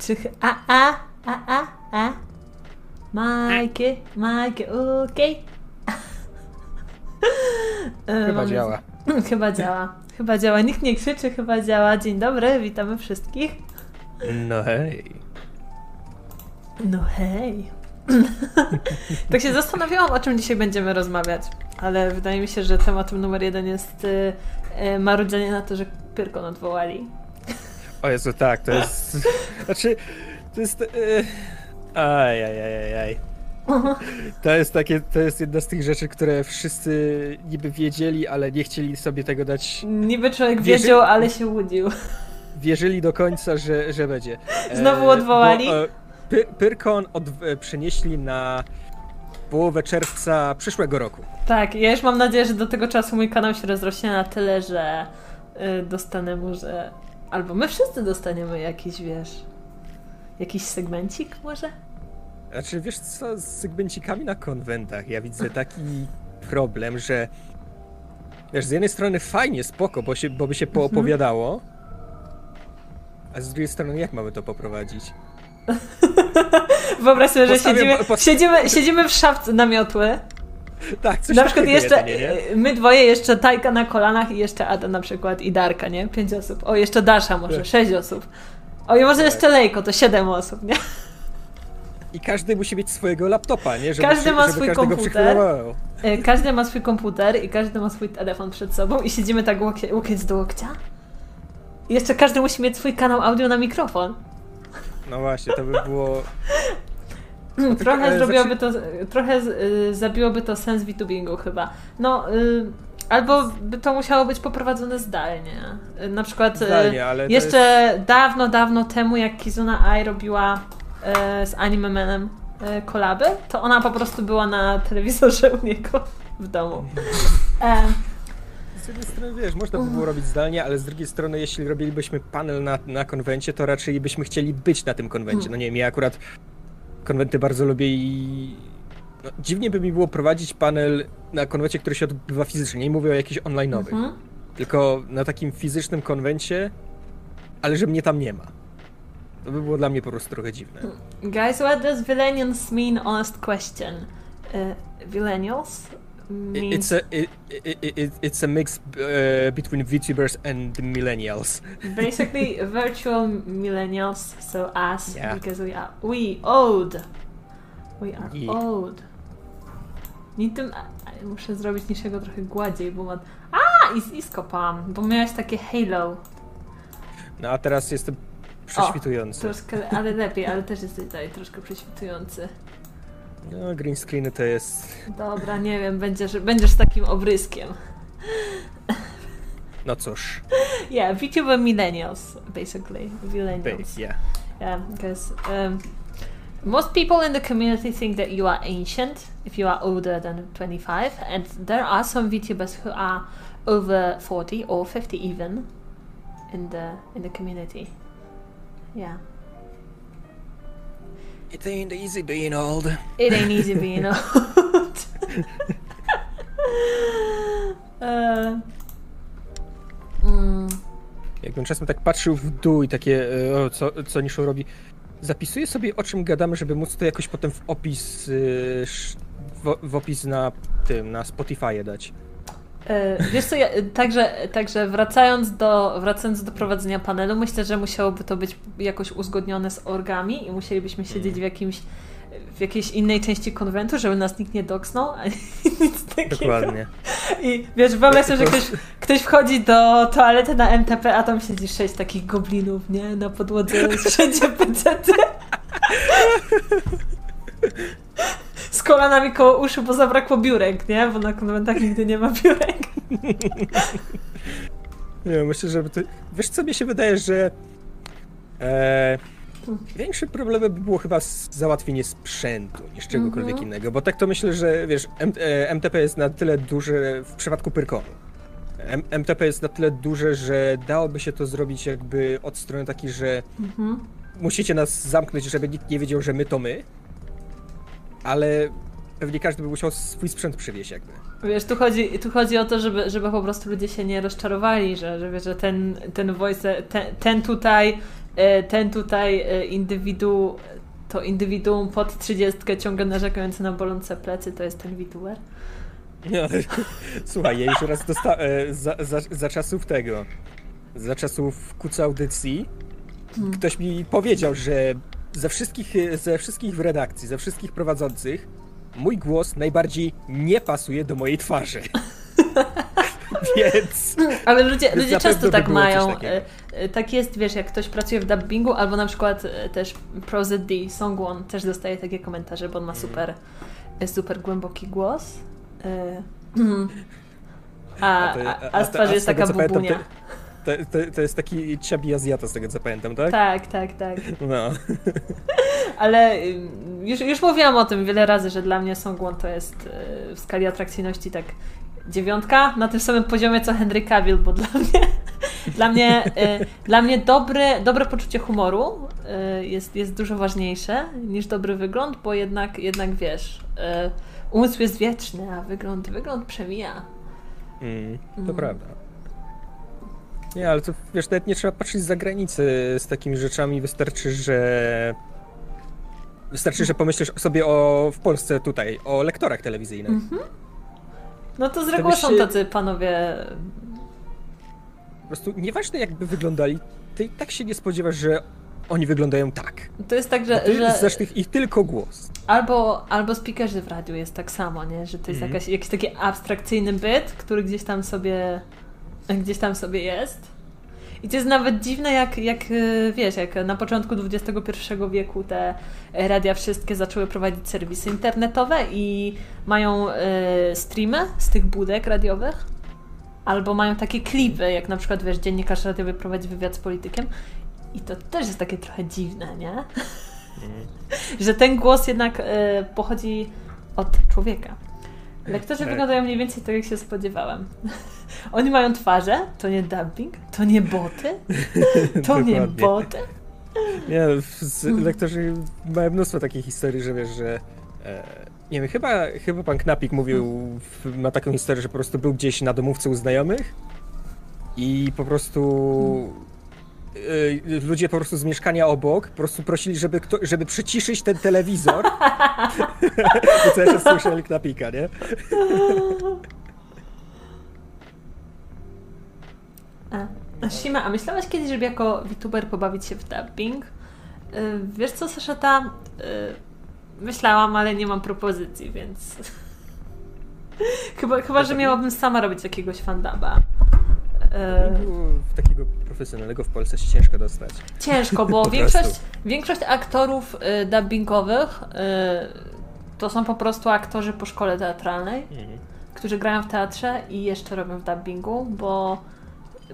Czy... ch- A, a, a, a, a. Majki, Majki, okej. Chyba działa. Chyba działa. Chyba działa. Nikt nie krzyczy, chyba działa. Dzień dobry, witamy wszystkich. No hej. No hej. tak się zastanawiałam, o czym dzisiaj będziemy rozmawiać, ale wydaje mi się, że tematem numer jeden jest y, y, marudzenie na to, że Pyrkon odwołali. O Jezu, tak, to jest... Znaczy, to jest... Yy... Aj, aj, aj, aj, aj. To jest takie, to jest jedna z tych rzeczy, które wszyscy niby wiedzieli, ale nie chcieli sobie tego dać. Niby człowiek Wierzy- wiedział, ale się łudził. Wierzyli do końca, że, że będzie. E, Znowu odwołali? Bo, e, Py, Pyrkon od, e, przenieśli na połowę czerwca przyszłego roku. Tak, ja już mam nadzieję, że do tego czasu mój kanał się rozrośnie na tyle, że dostanę może... Albo my wszyscy dostaniemy jakiś, wiesz... Jakiś segmencik może? Znaczy, wiesz co, z segmencikami na konwentach ja widzę taki problem, że wiesz, z jednej strony fajnie, spoko, bo, się, bo by się Mhm. poopowiadało, a z drugiej strony jak mamy to poprowadzić? Wyobraź sobie, że siedzimy, post- siedzimy, siedzimy w szafce namiotły. Tak, coś Na przykład jeszcze jedynie, nie? y, my dwoje, jeszcze Tajka na kolanach i jeszcze Ada na przykład i Darka, nie? Pięć osób. O, jeszcze Dasza może, Tak. sześć osób. O, i może Tak. jeszcze Lejko, to siedem osób, nie? I każdy musi mieć swojego laptopa, nie? Żeby, Każdy ma swój komputer. Y, Każdy ma swój komputer i każdy ma swój telefon przed sobą i siedzimy tak łokieć, łokieć do łokcia. I jeszcze każdy musi mieć swój kanał audio na mikrofon. No właśnie, to by było... Trochę e, zrobiłoby to, trochę y, zabiłoby to sens VTubingu chyba. No, y, albo by to musiało być poprowadzone zdalnie. Y, na przykład y, Zdalnie, jeszcze dawno, dawno temu, jak Kizuna Ai robiła z Anime Manem kolaby, to ona po prostu była na telewizorze u niego w domu. E, Z jednej strony, wiesz, można by było robić zdalnie, ale z drugiej strony, jeśli robilibyśmy panel na, na konwencie, to raczej byśmy chcieli być na tym konwencie. No nie wiem, ja akurat konwenty bardzo lubię i... No, dziwnie by mi było prowadzić panel na konwencie, który się odbywa fizycznie. Nie mówię o jakichś online'owych, mhm. tylko na takim fizycznym konwencie, ale że mnie tam nie ma. To by było dla mnie po prostu trochę dziwne. Guys, what does Vilenials mean? Honest question. Uh, Vilenials It's a it, it, it, it's a mix uh, between VTubers and the millennials. basically virtual millennials so us Yeah. because we are we old we are Yeah. old nie tym muszę zrobić niczego trochę gładziej bo ma a i, i skopałam bo miałeś takie halo No a teraz jestem prześwitujący. troszkę ale lepiej ale też jesteś tutaj troszkę prześwitujący No, green screeny to jest. dobra nie wiem będziesz, będziesz takim obryskiem No cóż. yeah VTuber millennials basically millennials Yeah. Yeah, because um, most people in the community think that you are ancient if you are older than 25, and there are some VTubers who are over 40 or 50 even in the in the community. Yeah, It ain't easy being old. it ain't easy being old. uh, mm, Jakbym czasem tak patrzył w dół i takie, e, o, co, co Niszu robi. Zapisuję sobie o czym gadamy, żeby móc to jakoś potem w opis, e, w, w opis na tym, na Spotify dać. E, Wiesz co, ja, także, także wracając, do, wracając do prowadzenia panelu, myślę, że musiałoby to być jakoś uzgodnione z orgami i musielibyśmy siedzieć w jakimś w jakiejś innej części konwentu, żeby nas nikt nie doksnął, ani nic takiego. Dokładnie. I wiesz, wyobraź sobie, że ktoś, ktoś wchodzi do toalety na MTP, a tam siedzi sześć takich goblinów, nie? Na podłodze wszędzie pecety. Z kolanami koło uszu, bo zabrakło biurek, nie? Bo na konwentach nigdy nie ma biurek. Nie, myślę, że to... Wiesz co, mi się wydaje, że e, większym problemem by było chyba z- załatwienie sprzętu niż czegokolwiek Mhm. innego, bo tak to myślę, że wiesz, M, e, MTP jest na tyle duże w przypadku Pyrkonu. M, MTP jest na tyle duże, że dałoby się to zrobić jakby od strony takiej, że Mhm. musicie nas zamknąć, żeby nikt nie wiedział, że my to my, ale pewnie każdy by musiał swój sprzęt przywieźć jakby. Wiesz, tu chodzi, tu chodzi o to, żeby, żeby po prostu ludzie się nie rozczarowali, że, że, wiesz, że ten, ten voice, ten, ten tutaj, e, ten tutaj e, indywidu, to indywiduum pod trzydziestkę ciągle narzekające na bolące plecy, to jest ten. Nie, słuchaj, ja już raz dostałem za, za, za czasów tego, za czasów kuca audycji, hmm. ktoś mi powiedział, że ze wszystkich, ze wszystkich w redakcji, ze wszystkich prowadzących, mój głos najbardziej nie pasuje do mojej twarzy. Więc. Ale ludzie, ludzie często tak mają. E, e, tak jest, wiesz, jak ktoś pracuje w dubbingu, albo na przykład e, też ProZD, Songwon też dostaje takie komentarze, bo on ma mhm. super, super głęboki głos. A, a, a z twarzy jest taka bubunia. To, to, to, jest taki ciabi Azjata z tego co pamiętam, tak? Tak, tak, tak. No. Ale już, już mówiłam o tym wiele razy, że dla mnie Songwon to jest w skali atrakcyjności tak dziewiątka na tym samym poziomie co Henry Cavill, bo dla mnie, dla mnie, y, dla mnie dobre, dobre poczucie humoru y, jest, jest dużo ważniejsze niż dobry wygląd, bo jednak, jednak wiesz, y, umysł jest wieczny, a wygląd, wygląd przemija. Mm, to mm. prawda. Nie, ale to wiesz, nawet nie trzeba patrzeć za granicę z takimi rzeczami, wystarczy, że wystarczy, że pomyślisz sobie o w Polsce tutaj, o lektorach telewizyjnych. -hmm. No to z reguły są tacy panowie. Po prostu nieważne jakby wyglądali, ty tak się nie spodziewasz, że oni wyglądają tak. To jest tak, że. Ty że... znasz ich, ich tylko głos. Albo, albo speakerzy w radiu jest tak samo, nie? Że to jest mm. jakaś, jakiś taki abstrakcyjny byt, który gdzieś tam sobie gdzieś tam sobie jest. I to jest nawet dziwne, jak, jak e, wiesz, jak na początku XXI wieku te radia wszystkie zaczęły prowadzić serwisy internetowe i mają y, streamy z tych budek radiowych, albo mają takie klipy, jak na przykład, wiesz, dziennikarz radiowy prowadzi wywiad z politykiem. I to też jest takie trochę dziwne, nie? Mm. Że ten głos jednak y, pochodzi od człowieka. Lektorzy tak. wyglądają mniej więcej tak, jak się spodziewałem. Oni mają twarze, to nie dubbing, to nie boty, to nie boty. Nie, lektorzy mają mnóstwo takich historii, że wiesz, że e, nie wiem, chyba, chyba pan Knapik mówił, ma taką historię, że po prostu był gdzieś na domówce u znajomych i po prostu y, ludzie po prostu z mieszkania obok po prostu prosili, żeby, kto, żeby przyciszyć ten telewizor. to co ja się słyszeli Knapika, nie? A, Shima, a myślałaś kiedyś, żeby jako VTuber pobawić się w dubbing? Yy, wiesz co, Saszata? Yy, myślałam, ale nie mam propozycji, więc... chyba, chyba, że miałabym sama robić jakiegoś fandaba. W takiego profesjonalnego w Polsce się ciężko dostać. Ciężko, bo większość, większość aktorów y, dubbingowych y, to są po prostu aktorzy po szkole teatralnej, mhm. którzy grają w teatrze i jeszcze robią w dubbingu, bo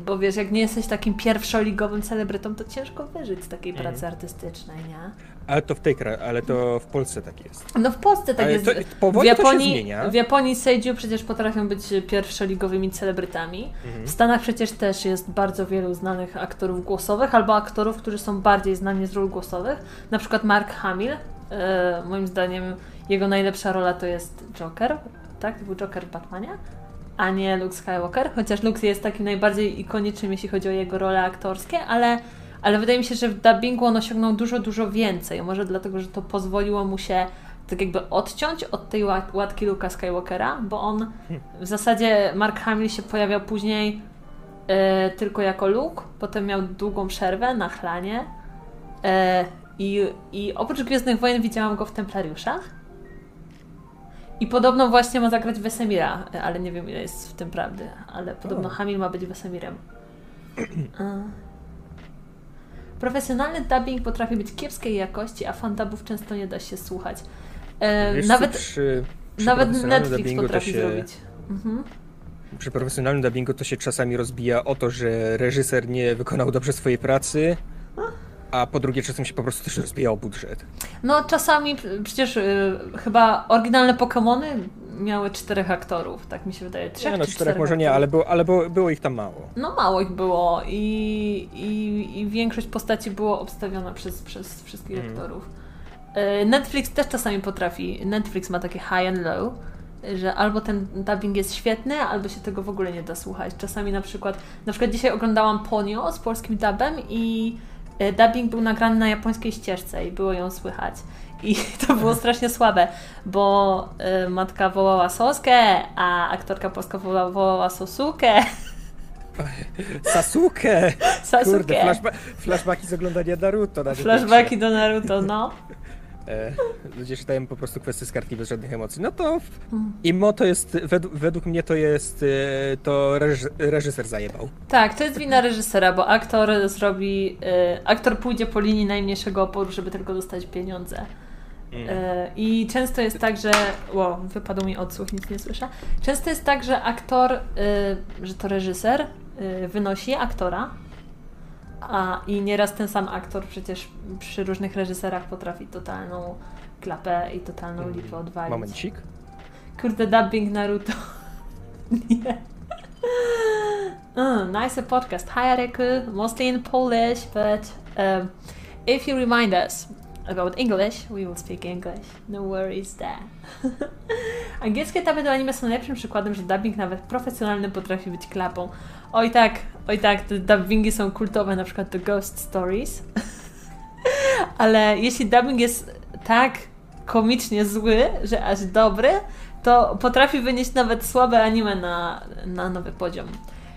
bo wiesz, jak nie jesteś takim pierwszoligowym celebrytą, to ciężko wyżyć z takiej mhm. pracy artystycznej, nie? Ale to w tej kraju, ale to w Polsce tak jest. No w Polsce tak ale jest. To, w Japonii, w Japonii seiju przecież potrafią być pierwszoligowymi celebrytami. Mhm. W Stanach przecież też jest bardzo wielu znanych aktorów głosowych albo aktorów, którzy są bardziej znani z ról głosowych. Na przykład Mark Hamill. E, moim zdaniem jego najlepsza rola to jest Joker. Tak? To był Joker w Batmanie a nie Luke Skywalker, chociaż Luke jest takim najbardziej ikonicznym, jeśli chodzi o jego role aktorskie, ale, ale wydaje mi się, że w dubbingu on osiągnął dużo, dużo więcej. Może dlatego, że to pozwoliło mu się tak jakby odciąć od tej łatki Luka Skywalkera, bo on w zasadzie Mark Hamill się pojawiał później e, tylko jako Luke, potem miał długą przerwę na chlanie e, i, i oprócz Gwiezdnych Wojen widziałam go w Templariuszach i podobno właśnie ma zagrać Wesemira, ale nie wiem ile jest w tym prawdy, ale podobno. Hamil ma być Wesemirem. Profesjonalny dubbing potrafi być kiepskiej jakości, a fandubów często nie da się słuchać. E, Wiesz, nawet przy, przy nawet Netflix potrafi się, zrobić. Mhm. Przy profesjonalnym dubbingu to się czasami rozbija o to, że reżyser nie wykonał dobrze swojej pracy, a po drugie czasem się po prostu też rozbijał budżet. No czasami przecież y, chyba oryginalne Pokémony miały czterech aktorów, tak mi się wydaje. Trzech nie, no czterech, czterech może nie, ale, było, ale było, było, ich tam mało. No mało ich było i, i, i większość postaci było obstawiona przez, przez wszystkich mm. aktorów. E, Netflix też czasami potrafi. Netflix ma takie high and low, że albo ten dubbing jest świetny, albo się tego w ogóle nie da słuchać. Czasami na przykład, na przykład dzisiaj oglądałam Ponio z polskim dubem i dubbing był nagrany na japońskiej ścieżce i było ją słychać. I to było strasznie słabe, bo y, matka wołała Soskę, a aktorka polska wołała, wołała Sosukę. Sasuke! Sasuke. Kurde, flashba flashbacki z oglądania Naruto. Na Flashbacki do Naruto, no. E, ludzie czytają po prostu kwestie z kartki bez żadnych emocji. No to Imo to jest, według, według mnie to jest, e, to reż, reżyser zajebał. Tak, to jest wina reżysera, bo aktor zrobi, y, aktor pójdzie po linii najmniejszego oporu, żeby tylko dostać pieniądze. Mm. I często jest tak, że. Ło, wypadł mi odsłuch, nic nie słyszę. Często jest tak, że aktor, że to reżyser wynosi aktora. A i nieraz ten sam aktor przecież przy różnych reżyserach potrafi totalną klapę i totalną lipę odwalić. Momencik. Kurde, dubbing Naruto. Nie. Uh, nice podcast. Hi Areku, mostly in Polish, but um, if you remind us about English, we will speak English. No worries there. Angielskie duby do anime są najlepszym przykładem, że dubbing nawet profesjonalny potrafi być klapą. Oj tak, oj tak, te dubbingi są kultowe, na przykład do Ghost Stories. Ale jeśli dubbing jest tak komicznie zły, że aż dobry, to potrafi wynieść nawet słabe anime na, na nowy poziom.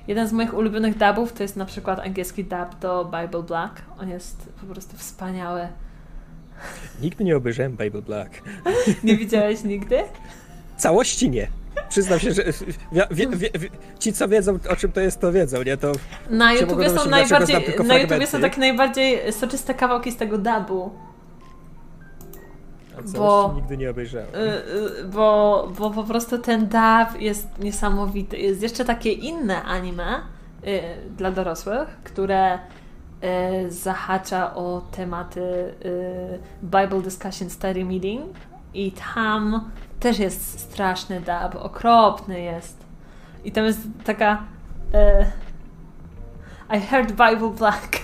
Jeden z moich ulubionych dubów to jest na przykład angielski dub do Bible Black. On jest po prostu wspaniały. Nigdy nie obejrzałem Bible Black. Nie widziałeś nigdy? Całości nie. Przyznam się, że wie, wie, wie, ci, co wiedzą, o czym to jest, to wiedzą, nie? To Na YouTubie są najbardziej, na YouTubie są takie najbardziej soczyste kawałki z tego dubu. Bo- nigdy nie obejrzałem. Y, y, bo, bo po prostu ten dub jest niesamowity. Jest jeszcze takie inne anime y, dla dorosłych, które y, zahacza o tematy y, Bible Discussion Study Meeting i tam też jest straszny dub, okropny jest. I tam jest taka y, I heard Bible Black.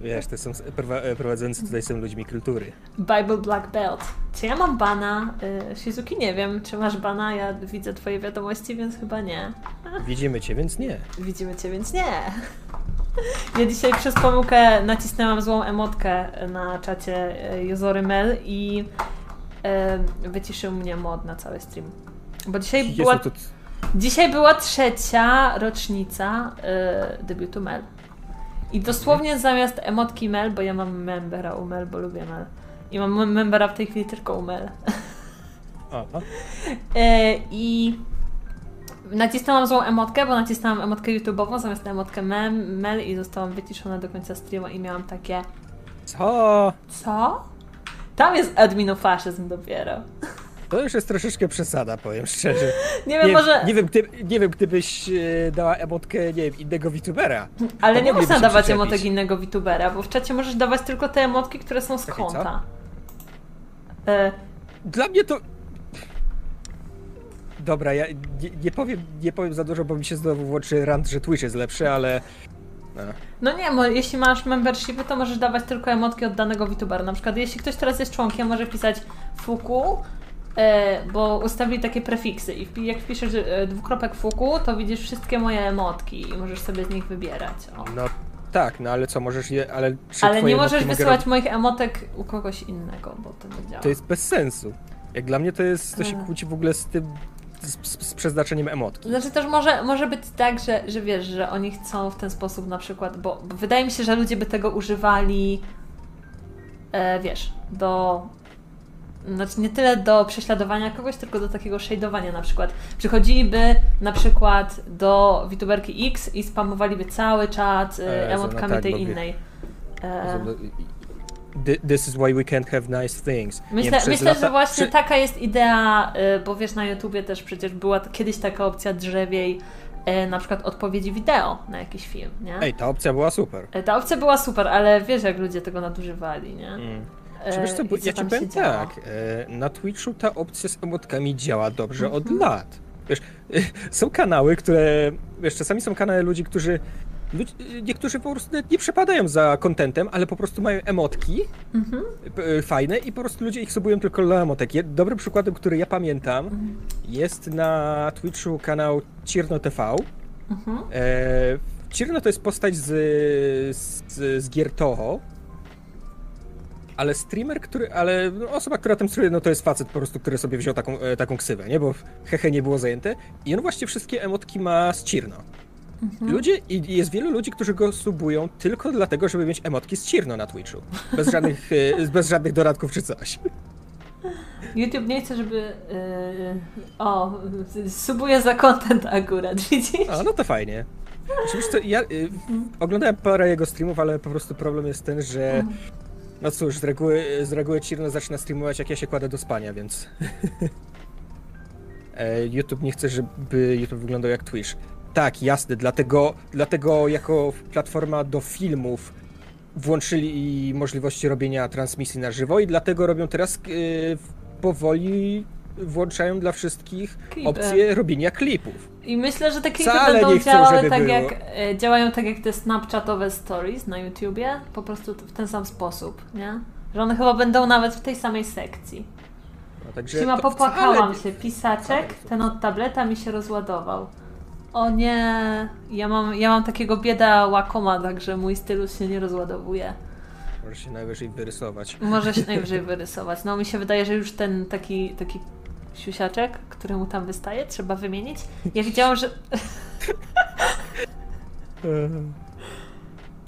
Wiesz, to są prowa- prowadzący tutaj są ludźmi kultury. Bible Black Belt. Czy ja mam bana? Y, Shizuki, nie wiem, czy masz bana? Ja widzę twoje wiadomości, więc chyba nie. Widzimy cię, więc nie. Widzimy cię, więc nie. Ja dzisiaj przez pomyłkę nacisnęłam złą emotkę na czacie y, Jozory Mel i y, wyciszył mnie mod na cały stream. Bo dzisiaj Jezu, była, to... dzisiaj była trzecia rocznica y, debiutu Mel. I dosłownie zamiast emotki Mel, bo ja mam membera u Mel, bo lubię Mel. I mam mem- membera w tej chwili tylko u Mel. A, a. E, I nacisnęłam złą emotkę, bo nacisnęłam emotkę YouTube'ową zamiast na emotkę mem, Mel i zostałam wyciszona do końca streama i miałam takie Co? co? Tam jest adminofaszyzm dopiero. To już jest troszeczkę przesada, powiem szczerze. Nie wiem, Nie, może... nie, wiem, gdy, nie wiem, gdybyś e, dała emotkę, nie wiem, innego VTubera. ale nie można dawać emotek innego VTubera, bo w czacie możesz dawać tylko te emotki, które są z Takie co? konta. E, Dla mnie to... Dobra, ja nie, nie, powiem, nie powiem za dużo, bo mi się znowu włączy rant, że Twitch jest lepszy, ale... No. No nie, mo- jeśli masz membershipy, to możesz dawać tylko emotki od danego VTubera. Na przykład, jeśli ktoś teraz jest członkiem, może pisać fuku, e, bo ustawili takie prefiksy i jak wpiszesz e, dwukropek fuku, to widzisz wszystkie moje emotki i możesz sobie z nich wybierać. O. no tak, no ale co, możesz je... Ale, Ale nie możesz wysyłać moich emotek u kogoś innego, bo to nie działa. To jest bez sensu. Jak dla mnie to jest, to się E. kłóci w ogóle z tym, z, z, przeznaczeniem emotki. Znaczy też może, może być tak, że, że wiesz, że oni chcą w ten sposób na przykład, bo, bo wydaje mi się, że ludzie by tego używali, e, wiesz, do. Znaczy nie tyle do prześladowania kogoś, tylko do takiego shadowania na przykład. Przychodziliby na przykład do VTuberki X i spamowaliby cały czat e, E, emotkami no tak, tej wie- innej. E, Th- This is why we can't have nice things. Myślę, wiem, myślę że lata- właśnie przy- taka jest idea, y, bo wiesz, na YouTubie też przecież była kiedyś taka opcja drzewiej, y, na przykład odpowiedzi wideo na jakiś film, nie? Ej, ta opcja była super. Y, Ta opcja była super, ale wiesz, jak ludzie tego nadużywali, nie? Mm. Czy wiesz co, i bo ja ci powiem tak, na Twitchu ta opcja z emotkami działa dobrze Mhm. od lat. Wiesz, są kanały, które, wiesz, czasami są kanały ludzi, którzy niektórzy po prostu nie przepadają za kontentem, ale po prostu mają emotki mhm. fajne i po prostu ludzie ich subują tylko dla emotek. Dobrym przykładem, który ja pamiętam, mhm. jest na Twitchu kanał Cirno TV. Mhm. E, Cirno to jest postać z, z, z gier Toho, ale streamer, który, ale no, osoba, która tam streamuje, no to jest facet po prostu, który sobie wziął taką, e, taką ksywę, nie? Bo hehe nie było zajęte. I on właśnie wszystkie emotki ma z Cirno. Mhm. Ludzie, i jest wielu ludzi, którzy go subują tylko dlatego, żeby mieć emotki z Cirno na Twitchu. Bez żadnych, e, bez żadnych dodatków czy coś. YouTube nie chce, żeby. Yy, o, subuje za content akurat, widzisz? A, no to fajnie. Oczywiście ja yy, oglądałem parę jego streamów, ale po prostu problem jest ten, że. Mhm. No cóż, z reguły, z reguły Cirno zaczyna streamować, jak ja się kładę do spania, więc. YouTube nie chce, żeby YouTube wyglądał jak Twitch. Tak, jasne, dlatego, dlatego jako platforma do filmów włączyli możliwości robienia transmisji na żywo i dlatego robią teraz yy, powoli włączają dla wszystkich Klipy. opcję robienia klipów. I myślę, że te klipy Wcale będą chcą, działały tak było. jak, e, działają tak jak te snapchatowe stories na YouTubie, po prostu w ten sam sposób, nie? Że one chyba będą nawet w tej samej sekcji. No, także Sima, popłakałam wcale... się, pisaczek, ten od tableta mi się rozładował. O nie, ja mam, ja mam takiego bieda łakoma, także mój stylus się nie rozładowuje. Może się najwyżej wyrysować. Może się najwyżej wyrysować. No mi się wydaje, że już ten taki, taki siusiaczek, który mu tam wystaje, trzeba wymienić. Ja widziałam, że...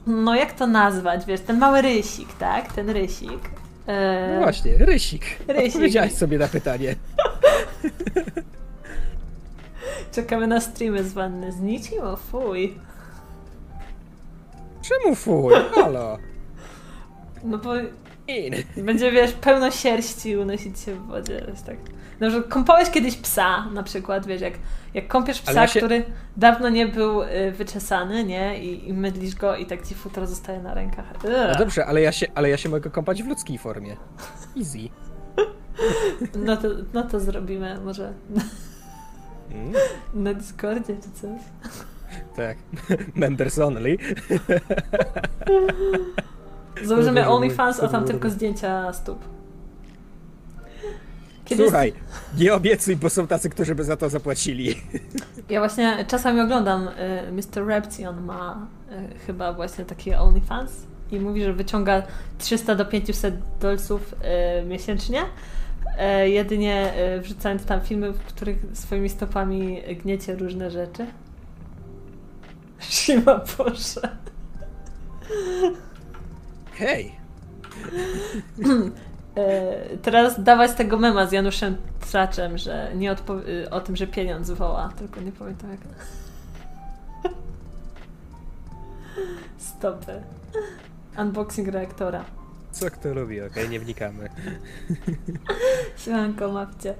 No jak to nazwać, wiesz, ten mały rysik, tak? Ten rysik. E... No właśnie, rysik. Rysik. Odpowiedziałaś sobie na pytanie. Czekamy na streamy z wanny z niczym? O fuj. Czemu fuj? Halo. No bo In. będzie, wiesz, pełno sierści unosić się w wodzie. Jest tak. No, że kąpałeś kiedyś psa, na przykład, wiesz, jak, jak kąpiesz psa, się... który dawno nie był y, wyczesany, nie? I, I mydlisz go i tak ci futro zostaje na rękach. Ugh. No dobrze, ale ja, się, ale ja się mogę kąpać w ludzkiej formie. Easy. No to, no to zrobimy może. Mm. Na Discordzie czy coś? Tak. Members only. Założymy OnlyFans, a tam tylko zdjęcia stóp. Kiedy Słuchaj, nie obiecuj, bo są tacy, którzy by za to zapłacili. Ja właśnie czasami oglądam y, Mr. Repti, on ma y, chyba właśnie takie OnlyFans i mówi, że wyciąga 300 do 500 dolców y, miesięcznie jedynie e, wrzucając tam filmy, w których swoimi stopami gniecie różne rzeczy. Shima Boże. Hej! e, teraz dawać tego mema z Januszem Traczem, że nie o tym, że pieniądz woła, tylko nie pamiętam jak. Stopy. Unboxing reaktora. Co kto robi? Okej, nie wnikamy. Siemanko, mapcie.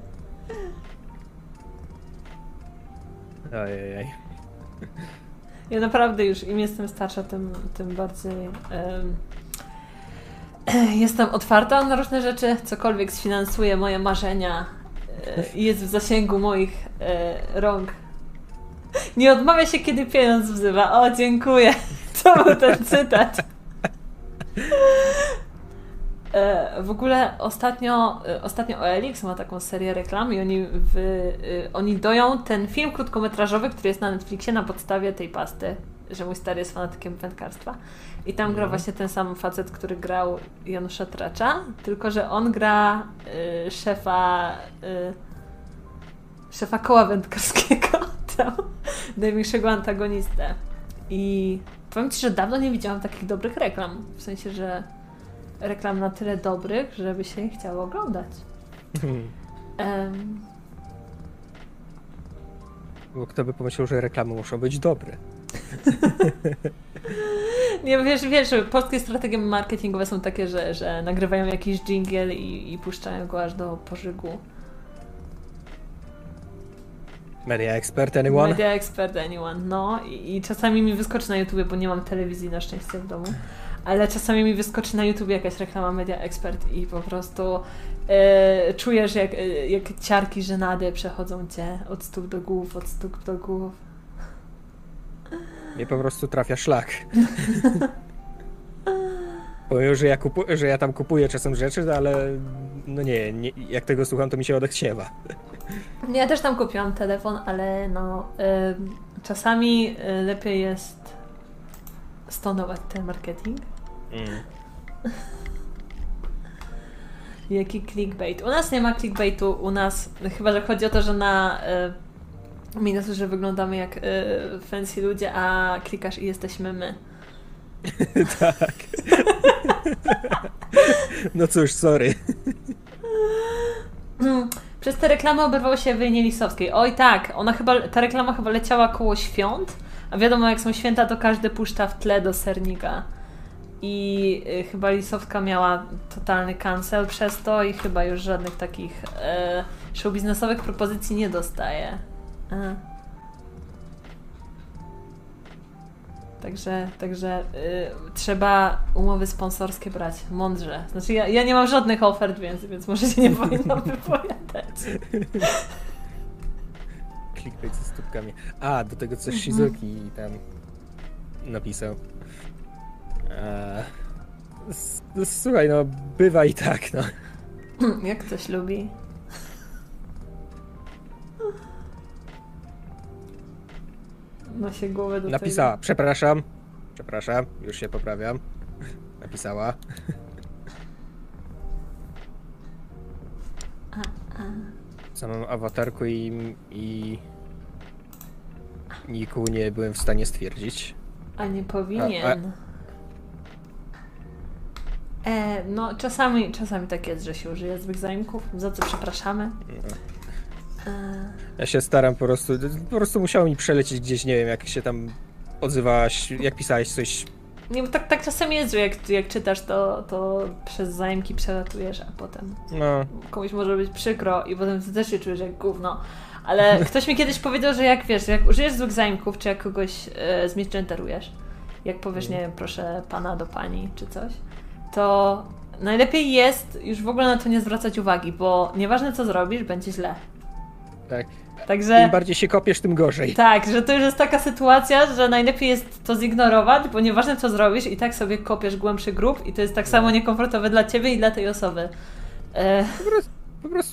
Ojej. Ja naprawdę już im jestem starsza, tym, tym bardziej jestem otwarta na różne rzeczy. Cokolwiek sfinansuje moje marzenia i jest w zasięgu moich e, rąk. Nie odmawia się, kiedy pieniądz wzywa. O, dziękuję. To był ten cytat. E, w ogóle ostatnio, e, ostatnio OLX ma taką serię reklam i oni, w, e, oni doją ten film krótkometrażowy, który jest na Netflixie na podstawie tej pasty, że mój stary jest fanatykiem wędkarstwa. I tam gra mhm. właśnie ten sam facet, który grał Janusza Tracza, tylko że on gra y, szefa y, szefa koła wędkarskiego, tam, największego antagonistę. I powiem Ci, że dawno nie widziałam takich dobrych reklam. W sensie, że reklam na tyle dobrych, żeby się je chciało oglądać. Um. Bo kto by pomyślał, że reklamy muszą być dobre. Nie, wiesz, wiesz, polskie strategie marketingowe są takie, że, że nagrywają jakiś jingle i, i puszczają go aż do pożygu. Media Expert Anyone? Media Expert Anyone, no. I, I, czasami mi wyskoczy na YouTube, bo nie mam telewizji na szczęście w domu ale czasami mi wyskoczy na YouTube jakaś reklama Media Expert i po prostu e, czujesz jak, e, jak ciarki żenady przechodzą cię od stóp do głów, od stóp do głów. Mnie po prostu trafia szlak. Powiem, że ja, kupu, że ja tam kupuję czasem rzeczy, no ale no nie, nie, jak tego słucham, to mi się odechciewa. Ja też tam kupiłam telefon, ale no ym, czasami y, lepiej jest stonować ten marketing. Mm. Jaki clickbait? U nas nie ma clickbaitu, u nas chyba, że chodzi o to, że na y, minusu, że wyglądamy jak y, fancy ludzie, a klikasz i jesteśmy my. tak. no cóż, sorry. Przez te reklamy oberwał się Wyjnie Lisowskiej. Oj tak, ona chyba, ta reklama chyba leciała koło świąt, a wiadomo jak są święta, to każdy puszcza w tle do sernika. I y, chyba Lisowska miała totalny cancel przez to i chyba już żadnych takich e, show biznesowych propozycji nie dostaje. Także, także y, trzeba umowy sponsorskie brać mądrze. Znaczy ja, ja nie mam żadnych ofert, więc, więc może się nie powinnam wypowiadać. Clickbait ze stópkami. A, do tego coś Mhm. Shizuki tam napisał. Eee, s- słuchaj, no bywa i tak, no. Jak ktoś lubi. Ma się głowę do Napisała, przepraszam, przepraszam, już się poprawiam. Napisała. Samą awatarku i, i niku nie byłem w stanie stwierdzić. A nie powinien. E, no czasami, czasami tak jest, że się użyje złych zaimków, za co przepraszamy. E, Ja się staram po prostu, po prostu musiało mi przelecieć gdzieś, nie wiem, jak się tam odzywałaś, jak pisałeś coś. nie, bo tak, tak czasem jest, że jak, jak czytasz, to, to przez zaimki przelatujesz, a potem No, komuś może być przykro i potem ty też się czujesz jak gówno. Ale ktoś mi kiedyś powiedział, że jak wiesz, jak użyjesz złych zaimków, czy jak kogoś e, zmisgenderujesz, jak powiesz, nie wiem, proszę pana do pani, czy coś, to najlepiej jest już w ogóle na to nie zwracać uwagi, bo nieważne co zrobisz, będzie źle. tak. Także Im bardziej się kopiesz, tym gorzej. tak, że to już jest taka sytuacja, że najlepiej jest to zignorować, bo nieważne co zrobisz, i tak sobie kopiesz głębszy grób i to jest tak samo niekomfortowe dla ciebie i dla tej osoby. E, Po prostu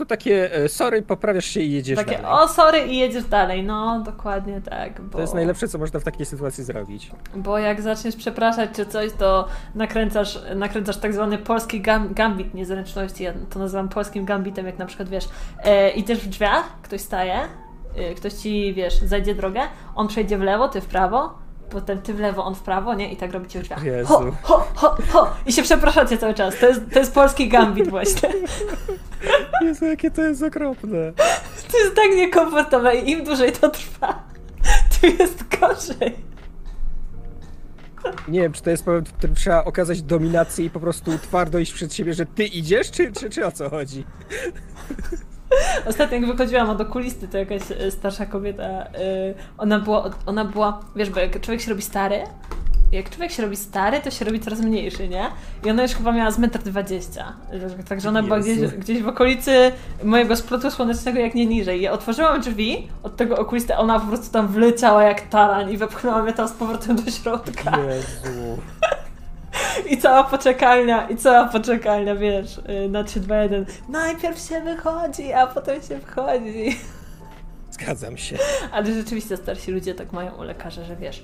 takie, e, sorry, poprawiasz się i jedziesz Takie, dalej. o sorry i jedziesz dalej. No, dokładnie tak. Bo, To jest najlepsze, co można w takiej sytuacji zrobić. Bo jak zaczniesz przepraszać czy coś, to nakręcasz, nakręcasz tak zwany polski gam, gambit niezręczności. Ja to nazywam polskim gambitem, jak na przykład wiesz, e, idziesz w drzwiach, ktoś staje, e, ktoś ci, wiesz, zajdzie drogę, on przejdzie w lewo, ty w prawo, potem ty w lewo, on w prawo, nie? I tak robicie drzwiach. Jezu. Ho, ho, ho, ho! I się przepraszacie cały czas. To jest, to jest polski gambit właśnie. Jezu, jakie to jest okropne. To jest tak niekomfortowe i im dłużej to trwa, tym jest gorzej. Nie wiem, czy to jest moment, w którym trzeba okazać dominację i po prostu twardo iść przed siebie, że ty idziesz, czy, czy, czy o co chodzi? Ostatnio jak wychodziłam od okulisty, to jakaś e, starsza kobieta, y, ona była, ona była, wiesz, bo jak człowiek się robi stary, jak człowiek się robi stary, to się robi coraz mniejszy, nie? I ona już chyba miała z 1,20 m. Także ona była gdzieś, Jezu. gdzieś w okolicy mojego splotu słonecznego, jak nie niżej. Ja otworzyłam drzwi od tego okulisty, ona po prostu tam wleciała jak taran i wepchnęła mnie tam z powrotem do środka. Jezu. I cała poczekalnia, i cała poczekalnia, wiesz, y, na 3, 2, 1. Najpierw się wychodzi, a potem się wchodzi. Zgadzam się. Ale rzeczywiście starsi ludzie tak mają u lekarza, że wiesz,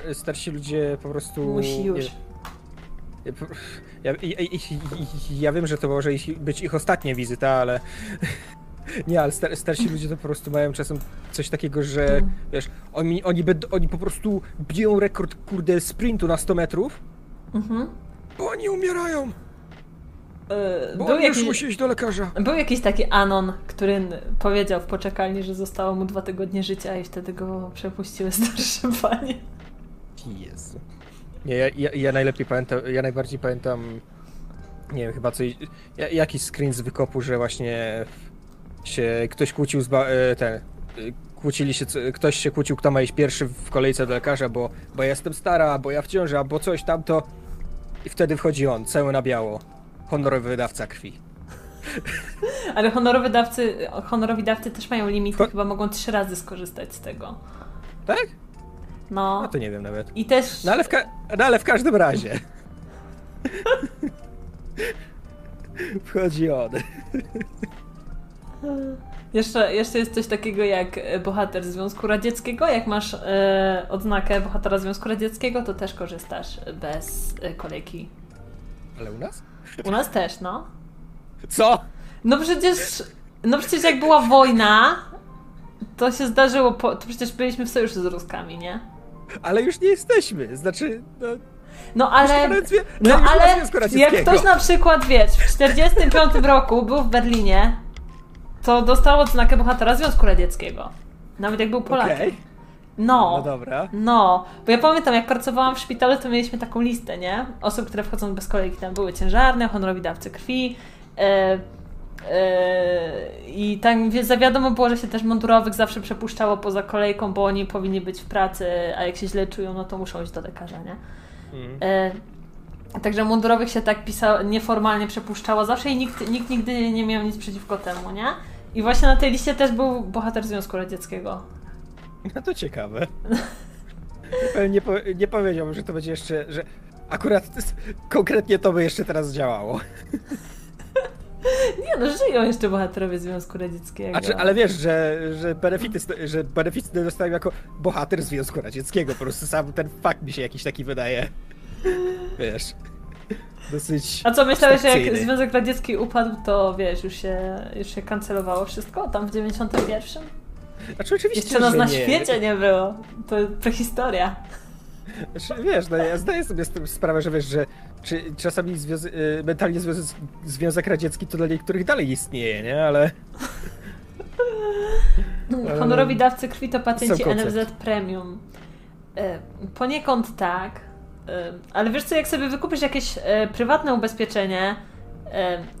Star, starsi ludzie po prostu... musi już. Ja, ja, ja, ja, wiem, że to może być ich ostatnia wizyta, ale... Nie, ale star, starsi ludzie to po prostu mają czasem coś takiego, że Mm. wiesz, oni, oni, oni po prostu biją rekord, kurde, sprintu na 100 metrów, Mhm. bo oni umierają, Y, bo Był oni już jakiś, musi iść do lekarza. był jakiś taki Anon, który powiedział w poczekalni, że zostało mu dwa tygodnie życia i wtedy go przepuściły starsze panie. Jezu. Nie, ja, ja, ja najlepiej pamiętam, ja najbardziej pamiętam, nie wiem, chyba coś, ja, jakiś screen z wykopu, że właśnie się ktoś kłócił z, ba, e, ten, e, kłócili się, ktoś się kłócił, kto ma iść pierwszy w kolejce do lekarza, bo, bo ja jestem stara, bo ja w ciąży, albo coś tamto i wtedy wchodzi on, cały na biało, honorowy wydawca krwi. Ale honorowi dawcy, honorowi dawcy też mają limity, Ko- chyba mogą trzy razy skorzystać z tego. Tak? No. No to nie wiem nawet. I też. No ale w, ka- no, ale w każdym razie. Wchodzi on. Jeszcze, jeszcze jest coś takiego jak e, bohater Związku Radzieckiego. Jak masz e, odznakę bohatera Związku Radzieckiego, to też korzystasz bez e, kolejki. Ale u nas? U nas też, no. Co? No przecież, no przecież jak była wojna, to się zdarzyło, po, to przecież byliśmy w sojuszu z Ruskami, nie? Ale już nie jesteśmy. Znaczy, no, No ale, no ma ale jak ktoś na przykład, wiesz, w 45 roku był w Berlinie, to dostał odznakę bohatera Związku Radzieckiego. Nawet jak był Polakiem. Okej. No. No dobra. No, bo ja pamiętam, jak pracowałam w szpitalu, to mieliśmy taką listę, nie? Osób, które wchodzą bez kolejki. Tam były ciężarne, honorowi dawcy krwi. E, I tak za wiadomo było, że się też mundurowych zawsze przepuszczało poza kolejką, bo oni powinni być w pracy, a jak się źle czują, no to muszą iść do lekarza, nie? Mm. Także mundurowych się tak pisało, nieformalnie przepuszczało zawsze i nikt, nikt nigdy nie miał nic przeciwko temu, nie? I właśnie na tej liście też był bohater Związku Radzieckiego. No to ciekawe. Nie, po, nie powiedziałbym, że to będzie jeszcze, że akurat konkretnie to by jeszcze teraz działało. Nie no, żyją jeszcze bohaterowie Związku Radzieckiego. A czy, ale wiesz, że, że, benefity, że benefity dostają jako bohater Związku Radzieckiego. Po prostu sam ten fakt mi się jakiś taki wydaje. Wiesz. Dosyć. A co myślałeś, że jak. Związek Radziecki upadł, to wiesz, już się, już się kancelowało wszystko? Tam w 91? Znaczy, oczywiście, Jeszcze nas na nie. świecie nie było. To prehistoria. Znaczy, wiesz, no ja zdaję sobie z tym sprawę, że wiesz, że czy, czasami związ- y, mentalnie związ- Związek Radziecki to dla niektórych dalej istnieje, nie? Ale Honorowi dawcy krwi to pacjenci. NFZ Premium. E, Poniekąd tak, e, ale wiesz co, jak sobie wykupisz jakieś e, prywatne ubezpieczenie,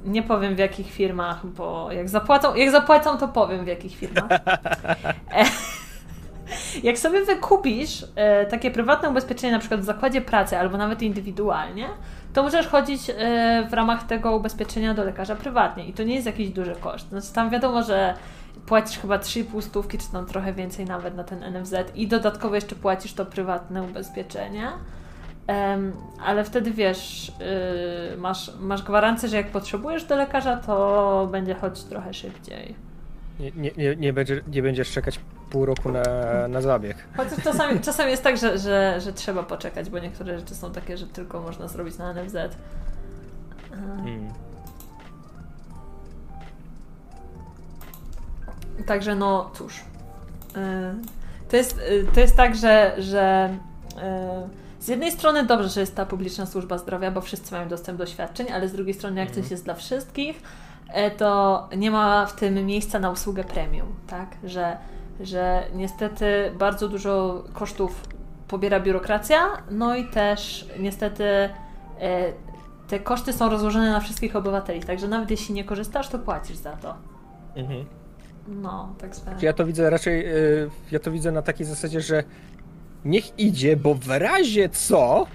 nie powiem w jakich firmach, bo jak zapłacą, jak zapłacą to powiem w jakich firmach. Jak sobie wykupisz e, takie prywatne ubezpieczenie na przykład w zakładzie pracy albo nawet indywidualnie, to możesz chodzić e, w ramach tego ubezpieczenia do lekarza prywatnie i to nie jest jakiś duży koszt. Znaczy tam wiadomo, że płacisz chyba 3,5 stówki, czy tam trochę więcej nawet na ten NFZ i dodatkowo jeszcze płacisz to prywatne ubezpieczenie. Em, ale wtedy wiesz, y, masz, masz gwarancję, że jak potrzebujesz do lekarza, to będzie chodzić trochę szybciej. nie, nie, nie, nie będziesz czekać pół roku na, na zabieg. Chociaż czasami, czasami jest tak, że, że, że trzeba poczekać, bo niektóre rzeczy są takie, że tylko można zrobić na NFZ. E, Mm. Także no cóż. E, To jest, e, to jest tak, że, że e, z jednej strony dobrze, że jest ta publiczna służba zdrowia, bo wszyscy mają dostęp do świadczeń, ale z drugiej strony jak coś jest dla wszystkich, e, to nie ma w tym miejsca na usługę premium, tak? Że, że niestety bardzo dużo kosztów pobiera biurokracja, no i też niestety e, te koszty są rozłożone na wszystkich obywateli, także nawet jeśli nie korzystasz, to płacisz za to. Mhm. No, tak zwane. Ja to widzę raczej, y, ja to widzę na takiej zasadzie, że niech idzie, bo w razie co,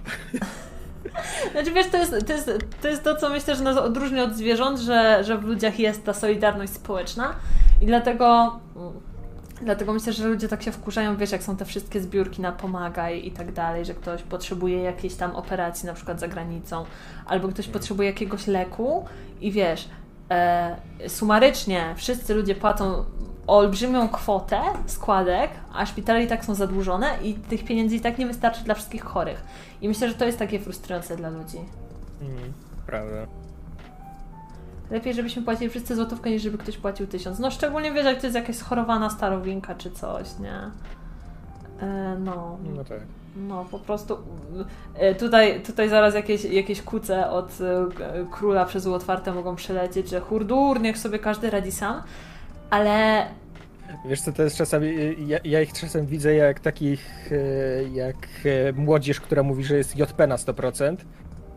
Znaczy wiesz, to jest, to jest, to jest to, co myślę, że nas odróżnia od zwierząt, że, że w ludziach jest ta solidarność społeczna i dlatego, dlatego myślę, że ludzie tak się wkurzają, wiesz, jak są te wszystkie zbiórki na pomagaj i tak dalej, że ktoś potrzebuje jakiejś tam operacji na przykład za granicą, albo ktoś potrzebuje jakiegoś leku i wiesz, e, sumarycznie wszyscy ludzie płacą olbrzymią kwotę składek, a szpitale i tak są zadłużone i tych pieniędzy i tak nie wystarczy dla wszystkich chorych. I myślę, że to jest takie frustrujące dla ludzi. mm, prawda. Lepiej, żebyśmy płacili wszyscy złotówkę, niż żeby ktoś płacił tysiąc. No szczególnie wiesz, jak to jest jakaś schorowana starowinka czy coś, nie? E, no. No tak. No, po prostu e, tutaj, tutaj zaraz jakieś, jakieś kuce od e, króla przez otwarte mogą przylecieć, że hurdur, niech sobie każdy radzi sam, ale Wiesz co, to jest czasami, y, ja, ja ich czasem widzę jak takich, jak młodzież, która mówi, że jest JP na 100%,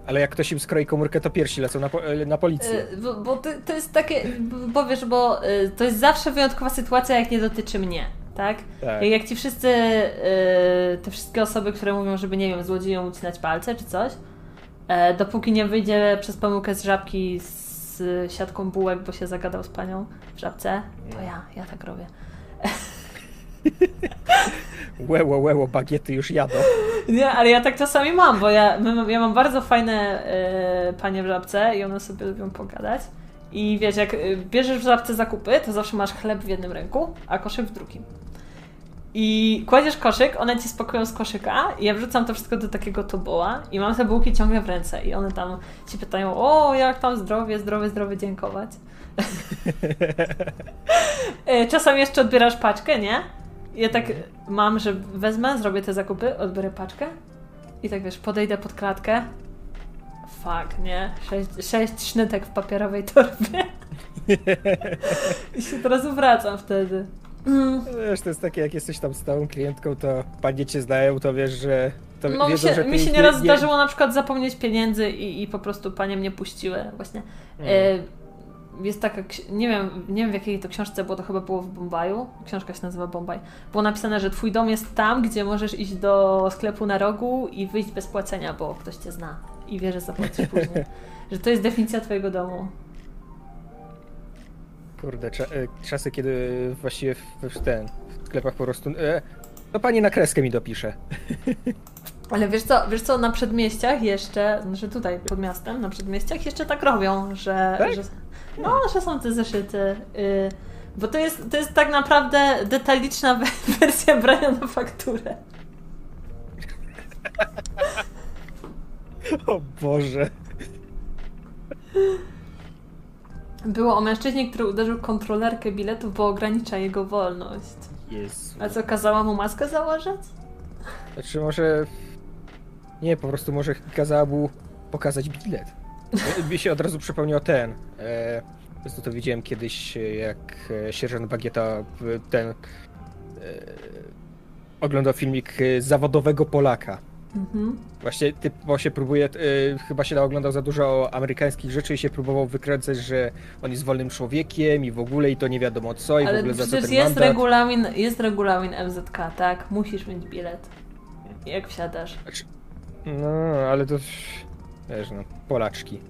ale jak ktoś im skroi komórkę, to piersi lecą na, po, y, na policję. E, Bo, bo to, to jest takie, bo wiesz, bo e, to jest zawsze wyjątkowa sytuacja, jak nie dotyczy mnie, tak? Tak. Jak, jak ci wszyscy, e, te wszystkie osoby, które mówią, żeby, nie wiem, złodziejom ucinać palce czy coś, e, dopóki nie wyjdzie przez pomyłkę z żabki z siatką bułek, bo się zagadał z panią w żabce, to ja, ja tak robię. Łeło, łeło, bagiety już jadą. Nie, ale ja tak czasami mam, bo ja, ja mam bardzo fajne y, panie w żabce i one sobie lubią pogadać. I wiesz, jak y, bierzesz w żabce zakupy, to zawsze masz chleb w jednym ręku, a koszyk w drugim. I kładziesz koszyk, one ci spakują z koszyka i ja wrzucam to wszystko do takiego toboła i mam te bułki ciągle w ręce i one tam ci pytają, o jak tam zdrowie, zdrowie, zdrowie, dziękować. Y, Czasami jeszcze odbierasz paczkę, nie? Ja tak mam, że wezmę, zrobię te zakupy, odbiorę paczkę i tak wiesz, podejdę pod klatkę. Fuck, nie? Sześć, sześć sznytek w papierowej torbie. I się teraz wracam wtedy. Mm. Wiesz, to jest takie, jak jesteś tam stałą klientką, to panie cię znają, to wiesz, że... To No mi wiedzą, się, że ty mi się nieraz zdarzyło na przykład zapomnieć pieniędzy i, i po prostu panie mnie puściły. Właśnie. E, jest taka, nie wiem, nie wiem w jakiej to książce było, to chyba było w Bombaju. Książka się nazywa Bombaj. Było napisane, że twój dom jest tam, gdzie możesz iść do sklepu na rogu i wyjść bez płacenia, bo ktoś cię zna i wie, że zapłacisz później. że to jest definicja twojego domu. Kurde, cza, e, czasy, kiedy właściwie w, w ten, w sklepach po prostu... E, to pani na kreskę mi dopisze. Ale wiesz co, wiesz co, na przedmieściach jeszcze, że tutaj pod miastem, na przedmieściach jeszcze tak robią, że, Tak? że no, że są te zeszyty. Y, bo to jest, to jest tak naprawdę detaliczna we- wersja brania na fakturę. O Boże. Było o mężczyźnie, który uderzył kontrolerkę biletów, bo ogranicza jego wolność. Jezu. A co, kazała mu maskę założyć? Znaczy może... Nie, po prostu może kazała mu pokazać bilet. Mi się od razu przypomniał ten. E, to widziałem kiedyś, e, jak e, sierżant Bagieta e, ten... E, oglądał filmik e, zawodowego Polaka. Mhm. Właśnie typowo się próbuje, y, chyba się oglądał za dużo amerykańskich rzeczy i się próbował wykręcać, że on jest wolnym człowiekiem i w ogóle i to nie wiadomo co i w Ale ogóle za co ten jest mandat. regulamin, jest regulamin MZK, tak? Musisz mieć bilet. Jak wsiadasz. Znaczy, No, ale to wiesz no, Polaczki.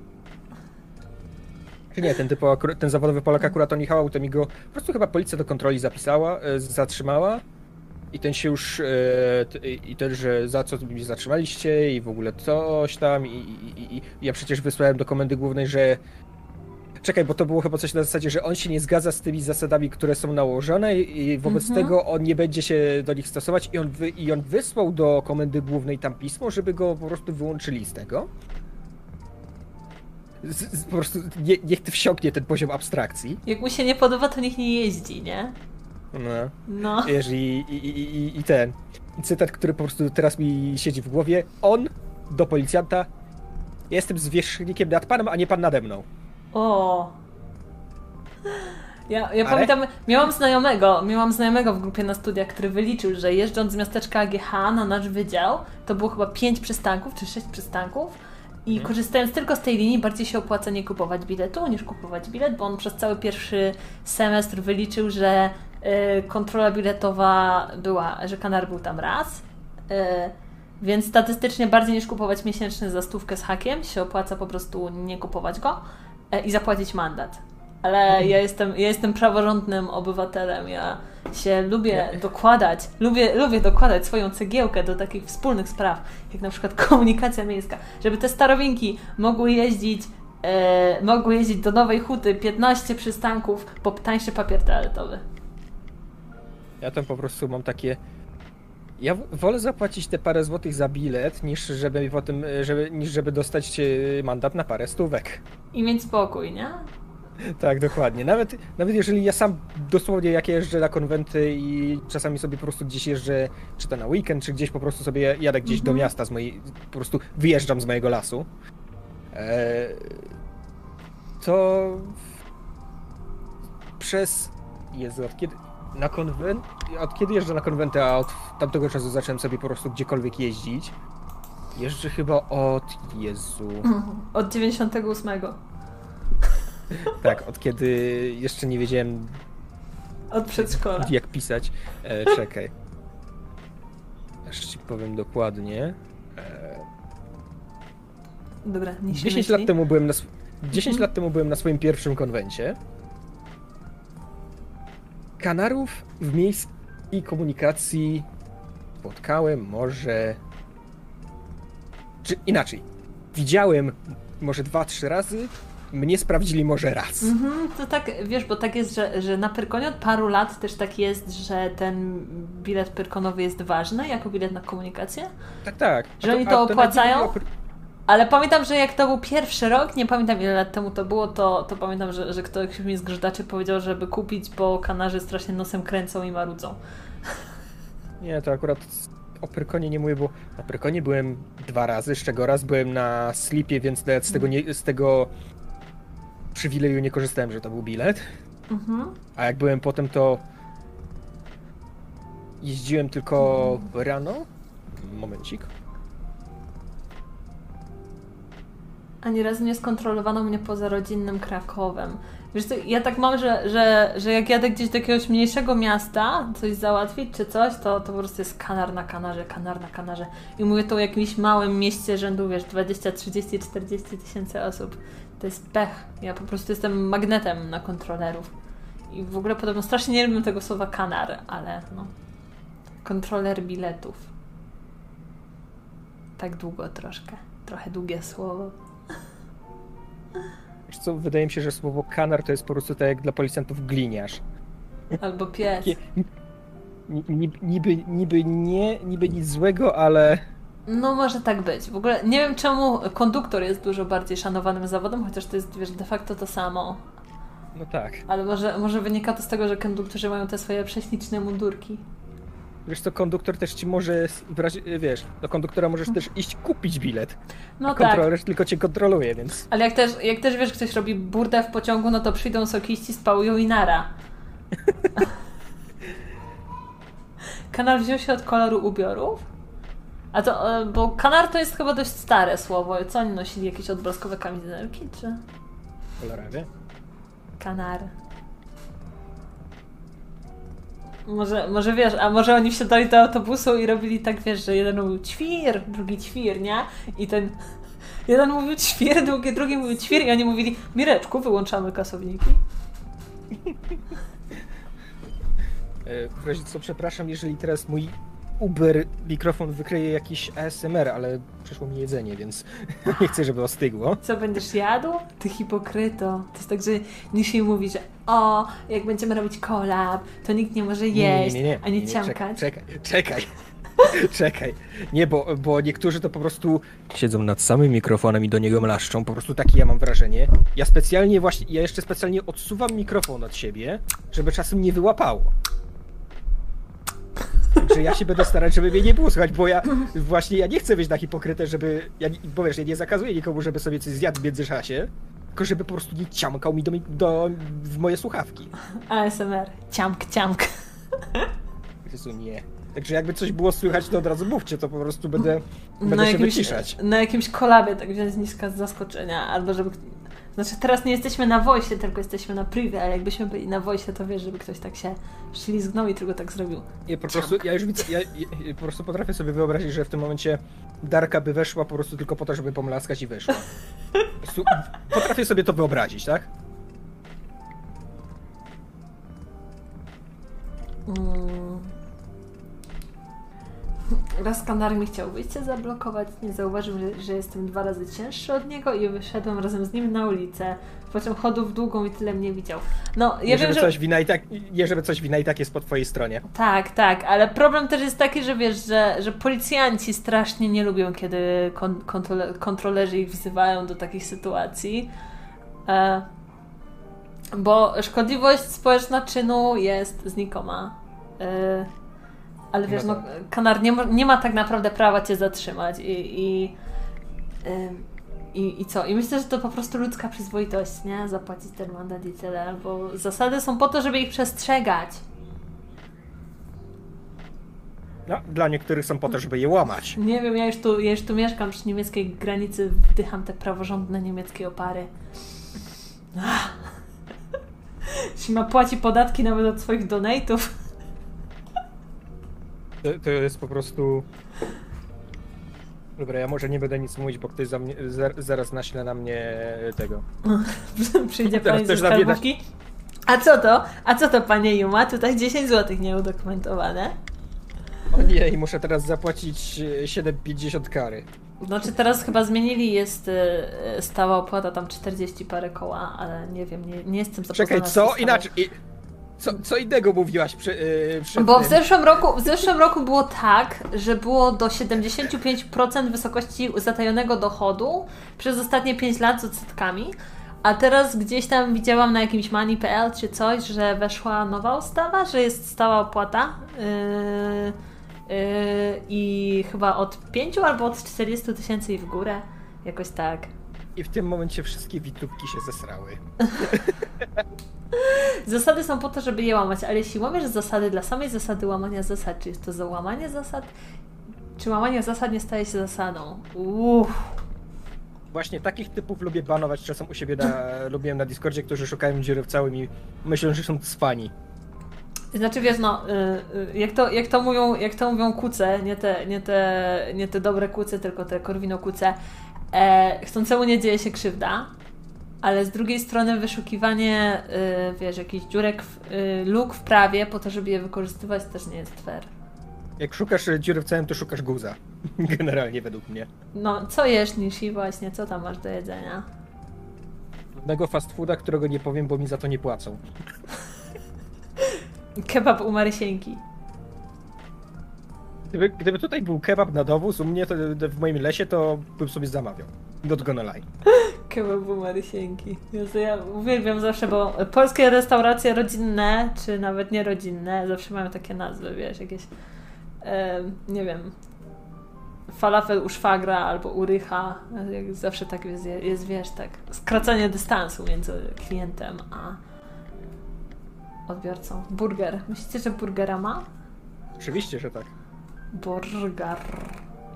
Czy nie, ten typu, ten zawodowy Polak akurat on jechał, to mi go, po prostu chyba policja do kontroli zapisała, e, zatrzymała i ten się już, e, i ten, że za co mnie zatrzymaliście i w ogóle coś tam i, i, i, i ja przecież wysłałem do komendy głównej, że Czekaj, bo to było chyba coś na zasadzie, że on się nie zgadza z tymi zasadami, które są nałożone i i wobec Mhm. tego on nie będzie się do nich stosować i on, wy, i on wysłał do komendy głównej tam pismo, żeby go po prostu wyłączyli z tego. Z, z, po prostu nie, niech ty wsiąknie ten poziom abstrakcji. Jak mu się nie podoba, to niech nie jeździ, nie? No. No. Wiesz, i, i, i, i- i ten. Cytat, który po prostu teraz mi siedzi w głowie. On do policjanta. "Ja Jestem zwierzchnikiem nad panem, a nie pan nade mną. O. Ja, ja pamiętam, miałam znajomego, miałam znajomego w grupie na studiach, który wyliczył, że jeżdżąc z miasteczka AGH na nasz wydział, to było chyba 5 przystanków czy 6 przystanków i korzystając tylko z tej linii bardziej się opłaca nie kupować biletu niż kupować bilet, bo on przez cały pierwszy semestr wyliczył, że y, kontrola biletowa była, że kanar był tam raz, y, więc statystycznie bardziej niż kupować miesięczny za stówkę z hakiem się opłaca po prostu nie kupować go e, i zapłacić mandat. Ale ja jestem, ja jestem praworządnym obywatelem, ja się lubię dokładać, lubię, lubię dokładać swoją cegiełkę do takich wspólnych spraw, jak na przykład komunikacja miejska, żeby te starowinki mogły jeździć, e, mogły jeździć do Nowej Huty 15 przystanków po tańszy papier toaletowy. Ja tam po prostu mam takie. Ja wolę zapłacić te parę złotych za bilet, niż żeby potem, e, żeby, niż żeby dostać e, mandat na parę stówek. I mieć spokój, nie? Tak, dokładnie. Nawet, nawet jeżeli ja sam dosłownie jak jeżdżę na konwenty i czasami sobie po prostu gdzieś jeżdżę, czy to na weekend, czy gdzieś po prostu sobie jadę gdzieś do Mhm. miasta z mojej, po prostu wyjeżdżam z mojego lasu, e, to przez, Jezu, od kiedy, na konwent, od kiedy jeżdżę na konwenty, a od tamtego czasu zacząłem sobie po prostu gdziekolwiek jeździć, jeżdżę chyba od, Jezu, Od 98. tak, od kiedy jeszcze nie wiedziałem Od przedszkola. jak pisać. E, czekaj. Aż ci powiem dokładnie. E, Dobra, nie się 10 myśli. lat temu byłem na sw- 10 Mhm. lat temu byłem na swoim pierwszym konwencie. Kanarów w miejsc I komunikacji spotkałem może. Czy inaczej. Widziałem może dwa, trzy razy. Mnie sprawdzili może raz. Mhm, to tak, wiesz, bo tak jest, że, że na Pyrkonie od paru lat też tak jest, że ten bilet pyrkonowy jest ważny jako bilet na komunikację. Tak, tak. Że A oni to opłacają? mówię o pr- Ale pamiętam, że jak to był pierwszy rok, nie pamiętam ile lat temu to było, to, to pamiętam, że, że ktoś mi z grzydaczy powiedział, żeby kupić, bo kanarzy strasznie nosem kręcą i marudzą. Nie, to akurat o Pyrkonie nie mówię, bo na Pyrkonie byłem dwa razy, z czego raz byłem na slipie, więc z tego, nie, z tego przywileju nie korzystałem, że to był bilet. Mhm. A jak byłem potem, to jeździłem tylko rano. Momencik. Ani razu nie skontrolowano mnie poza rodzinnym Krakowem. Wiesz co, ja tak mam, że, że, że jak jadę gdzieś do jakiegoś mniejszego miasta, coś załatwić czy coś, to, to po prostu jest kanar na kanarze, kanar na kanarze. I mówię to o jakimś małym mieście rzędu, wiesz, 20, 30, 40 tysięcy osób. To jest pech. Ja po prostu jestem magnetem na kontrolerów. I w ogóle podobno strasznie nie lubię tego słowa kanar, ale no. Kontroler biletów. Tak długo troszkę. Trochę długie słowo. Wiesz co, wydaje mi się, że słowo kanar to jest po prostu tak jak dla policjantów gliniarz. Albo pies. Takie ni- ni- Niby, niby nie, niby nic złego, ale No może tak być. W ogóle nie wiem czemu konduktor jest dużo bardziej szanowanym zawodem, chociaż to jest wiesz, de facto to samo. no tak. Ale może, może wynika to z tego, że konduktorzy mają te swoje prześliczne mundurki. Wiesz co, konduktor też ci może, w razie, wiesz, do konduktora możesz też iść kupić bilet. No tak. Kontroler tylko cię kontroluje, więc Ale jak też, jak też wiesz, ktoś robi burdę w pociągu, no to przyjdą sokiści, spałują i nara. Kanar wziął się od koloru ubiorów? A to, e, bo kanar to jest chyba dość stare słowo. Co oni nosili? Jakieś odblaskowe kamizelki, czy? cholera wie. Kanar. Może, może wiesz, a może oni wsiadali do autobusu i robili tak, wiesz, że jeden mówił ćwir, drugi ćwir, nie? I ten jeden mówił ćwir, drugi, drugi mówił ćwir i oni mówili Mireczku, wyłączamy kasowniki. E, co, przepraszam, jeżeli teraz mój Uber mikrofon wykryje jakiś ASMR, ale przyszło mi jedzenie, więc nie chcę, żeby ostygło. Co będziesz jadł? Ty hipokryto. To jest tak, że nikt mi mówi, że o, jak będziemy robić kolab, to nikt nie może jeść, ani nie, ciamkać. Czekaj, czekaj, czekaj. czekaj. Nie, bo, bo niektórzy to po prostu siedzą nad samym mikrofonem i do niego mlaszczą. Po prostu takie ja mam wrażenie. Ja specjalnie właśnie, ja jeszcze specjalnie odsuwam mikrofon od siebie, żeby czasem nie wyłapało. Także ja się będę starać, żeby mnie nie było słychać, bo ja właśnie ja nie chcę być na hipokrytę, żeby. Ja, nie- bo wiesz, ja nie zakazuję nikomu, żeby sobie coś zjadł w międzyczasie, tylko żeby po prostu nie ciamkał mi do, mi- do, w moje słuchawki. ASMR. Ciamk, ciamk. Jezu, nie. Także jakby coś było słychać, to od razu mówcie, to po prostu będę, będę się wyciszać. na jakimś kolabie tak wziąć z niska z zaskoczenia, albo żeby... Znaczy teraz nie jesteśmy na voice, tylko jesteśmy na privie, ale jakbyśmy byli na voice, to wiesz, żeby ktoś tak się ślizgnął i tylko tak zrobił. Nie, po prostu, ja już widzę, ja, ja po prostu potrafię sobie wyobrazić, że w tym momencie Darka by weszła po prostu tylko po to, żeby pomlaskać i wyszła. Po prostu potrafię sobie to wyobrazić, tak? Mm. Raz kanar mi chciał wyjście zablokować, nie zauważył, że, że jestem dwa razy cięższy od niego i wyszedłem razem z nim na ulicę. Po czym chodził w długą i tyle mnie widział. No, ja nie, wiem, żeby że... coś wina i tak, coś wina i tak jest po twojej stronie. Tak, tak, ale problem też jest taki, że wiesz, że, że policjanci strasznie nie lubią, kiedy kon, kontrole, kontrolerzy ich wzywają do takich sytuacji. E, bo szkodliwość społeczna czynu jest znikoma. E, ale wiesz, No no, tak. kanar nie ma, nie ma tak naprawdę prawa cię zatrzymać i, i, i, i co? I myślę, że to po prostu ludzka przyzwoitość, nie? Zapłacić ten mandat i tyle, bo zasady są po to, żeby ich przestrzegać. No, dla niektórych są po to, żeby je łamać. Nie wiem, ja już tu, ja już tu mieszkam przy niemieckiej granicy, wdycham te praworządne niemieckie opary. Ach. Sima płaci podatki nawet od swoich donate'ów. To, to jest po prostu... Dobra, ja może nie będę nic mówić, bo ktoś za mnie, zar, zaraz naśle na mnie tego. Przyjdzie Teraz pani ze też skarbówki. A co to? A co to, panie Juma? Tutaj 10 zł nieudokumentowane. O nie, i muszę teraz zapłacić e, 7,50 kary. Znaczy teraz chyba zmienili, jest e, stała opłata tam 40 parę koła, ale nie wiem, nie, nie jestem zapoznana Czekaj, z co? Inaczej. i- Co, co innego mówiłaś przy, yy, przed Bo w tym? zeszłym, roku, w zeszłym roku było tak, że było do 75% wysokości zatajonego dochodu przez ostatnie 5 lat z odsetkami, a teraz gdzieś tam widziałam na jakimś money.pl czy coś, że weszła nowa ustawa, że jest stała opłata yy, yy, i chyba od 5 albo od 40 tysięcy i w górę, jakoś tak. I w tym momencie wszystkie witubki się zesrały. Zasady są po to, żeby je łamać, ale jeśli łamiesz zasady dla samej zasady łamania zasad, czy jest to za łamanie zasad, czy łamanie zasad nie staje się zasadą? Uff. Właśnie takich typów lubię banować czasem u siebie na, lubiłem na Discordzie, którzy szukają dziury w całym i myślą, że są cwani. Znaczy wiesz, no, y, y, jak to, jak to mówią, jak to mówią kuce, nie te, nie te, nie te dobre kuce, tylko te korwino kuce, e, chcącemu nie dzieje się krzywda, ale z drugiej strony wyszukiwanie, y, wiesz, jakichś dziurek, w, y, luk w prawie po to, żeby je wykorzystywać też nie jest fair. Jak szukasz e, dziury w całym, to szukasz guza. Generalnie według mnie. No, co jesz, Nishi, właśnie, co tam masz do jedzenia? Jednego fast fooda, którego nie powiem, bo mi za to nie płacą. Kebab u Marysieńki. Gdyby, gdyby tutaj był kebab na dowóz u mnie, to w moim lesie, to bym sobie zamawiał. Not gonna lie. Kebab u Marysieńki. Jezu, ja uwielbiam zawsze, bo polskie restauracje rodzinne, czy nawet nierodzinne, zawsze mają takie nazwy, wiesz, jakieś, em, nie wiem, falafel u szwagra albo u rycha. Jak Zawsze tak jest, jest, wiesz, tak, skracanie dystansu między klientem a odbiorcą. Burger. Myślicie, że burgera ma? Oczywiście, że tak. Burger.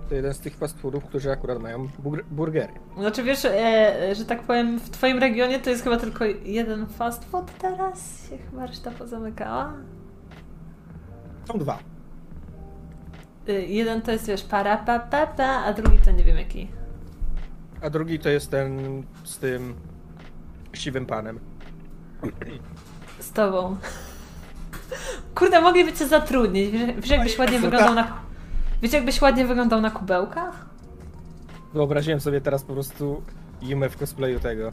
To jeden z tych fast foodów, którzy akurat mają bur- burgery. Znaczy wiesz, e, że tak powiem, w twoim regionie to jest chyba tylko jeden fast food teraz? Się chyba reszta pozamykała? Są dwa. Y, jeden to jest, wiesz, para pa, pa, pa, a drugi to nie wiem jaki. A drugi to jest ten z tym siwym panem. Z tobą. Kurde, mogliby cię zatrudnić. Wiesz, wiesz jakbyś ładnie wyglądał na... Wiesz jakbyś ładnie wyglądał na kubełkach? Wyobraziłem sobie teraz po prostu Yume w cosplayu tego.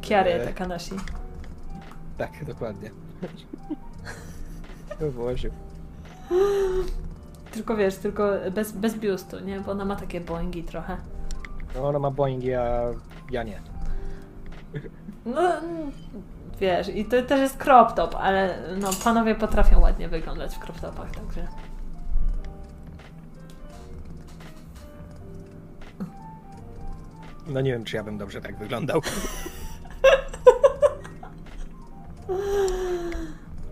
Kiary E. Takanashi. Tak, dokładnie. O Boże. Tylko wiesz, tylko bez, bez biustu, nie? Bo ona ma takie boingi trochę. No ona ma Boeing, a ja nie. No, wiesz, i to też jest crop top, ale no, panowie potrafią ładnie wyglądać w crop topach, także... No nie wiem, czy ja bym dobrze tak wyglądał.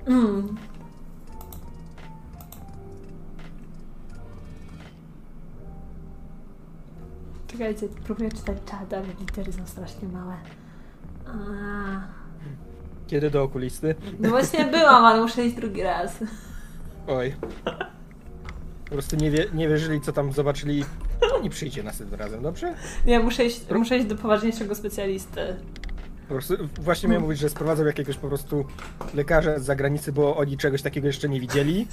Mm. Czekajcie, próbuję czytać czat, ale litery są strasznie małe. A, Kiedy do okulisty? no właśnie byłam, ale muszę iść drugi raz. Oj. Po prostu nie, wie, nie wierzyli, co tam zobaczyli. To nie przyjdzie następnym razem, dobrze? Nie, muszę iść, muszę iść do poważniejszego specjalisty. Po prostu właśnie miałem mówić, że sprowadzą jakiegoś po prostu lekarza z zagranicy, bo oni czegoś takiego jeszcze nie widzieli.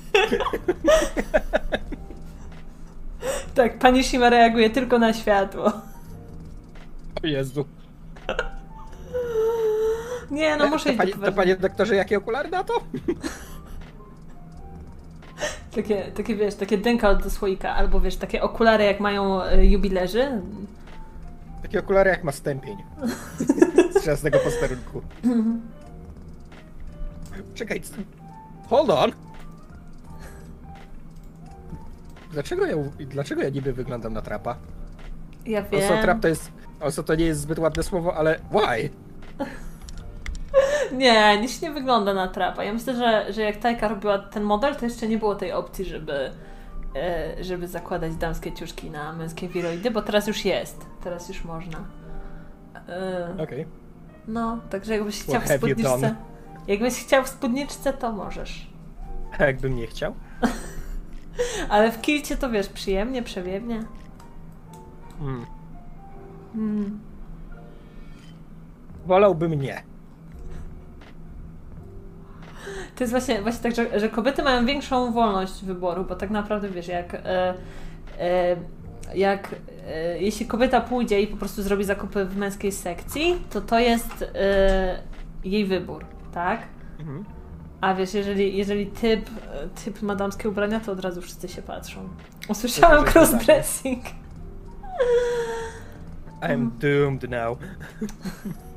Tak, pani Shima reaguje tylko na światło. O Jezu. Nie, no muszę to, iść do to panie doktorze, jakie okulary na to? Takie, takie wiesz, takie dęka do słoika, albo wiesz, takie okulary jak mają e, jubilerzy. Takie okulary jak ma stępień. Z żadnego posterunku. Czekaj. Hold on. Dlaczego ja, dlaczego ja niby wyglądam na trapa? Ja Also wiem. trap to jest... Also to nie jest zbyt ładne słowo, ale why? Nie, nic nie wygląda na trapa. Ja myślę, że, że jak Tajka robiła ten model, to jeszcze nie było tej opcji, żeby, e, żeby zakładać damskie ciuszki na męskie wiroidy, bo teraz już jest. Teraz już można. E, Okej. no, także jakbyś chciał w spódniczce. Jakbyś chciał w spódniczce, to możesz. A jakbym nie chciał? Ale w kilcie to wiesz, przyjemnie, przewiewnie. Mm. Wolałbym nie. To jest właśnie, właśnie tak, że, że kobiety mają większą wolność wyboru, bo tak naprawdę wiesz, jak, e, e, jak e, jeśli kobieta pójdzie i po prostu zrobi zakupy w męskiej sekcji, to to jest e, jej wybór, tak? Mhm. A wiesz, jeżeli, jeżeli typ, typ ma damskie ubrania, to od razu wszyscy się patrzą. Usłyszałam że crossdressing. I'm doomed now.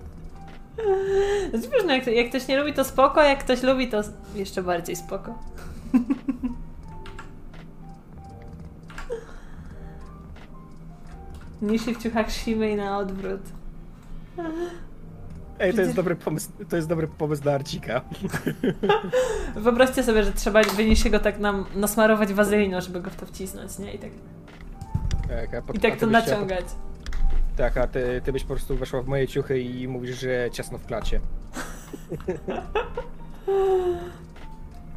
Znaczy, wiesz, no jak, jak ktoś nie lubi, to spoko, jak ktoś lubi, to jeszcze bardziej spoko. Nishi w ciuchach Shimei na odwrót. Ej, to jest dobry pomysł, to jest dobry pomysł na Arcika. Wyobraźcie sobie, że trzeba wynieść go tak nam nasmarować wazeliną, żeby go w to wcisnąć, nie? I tak, Tak, a pot- i tak to naciągać. Tak, a ty, ty byś po prostu weszła w moje ciuchy i mówisz, że ciasno w klacie.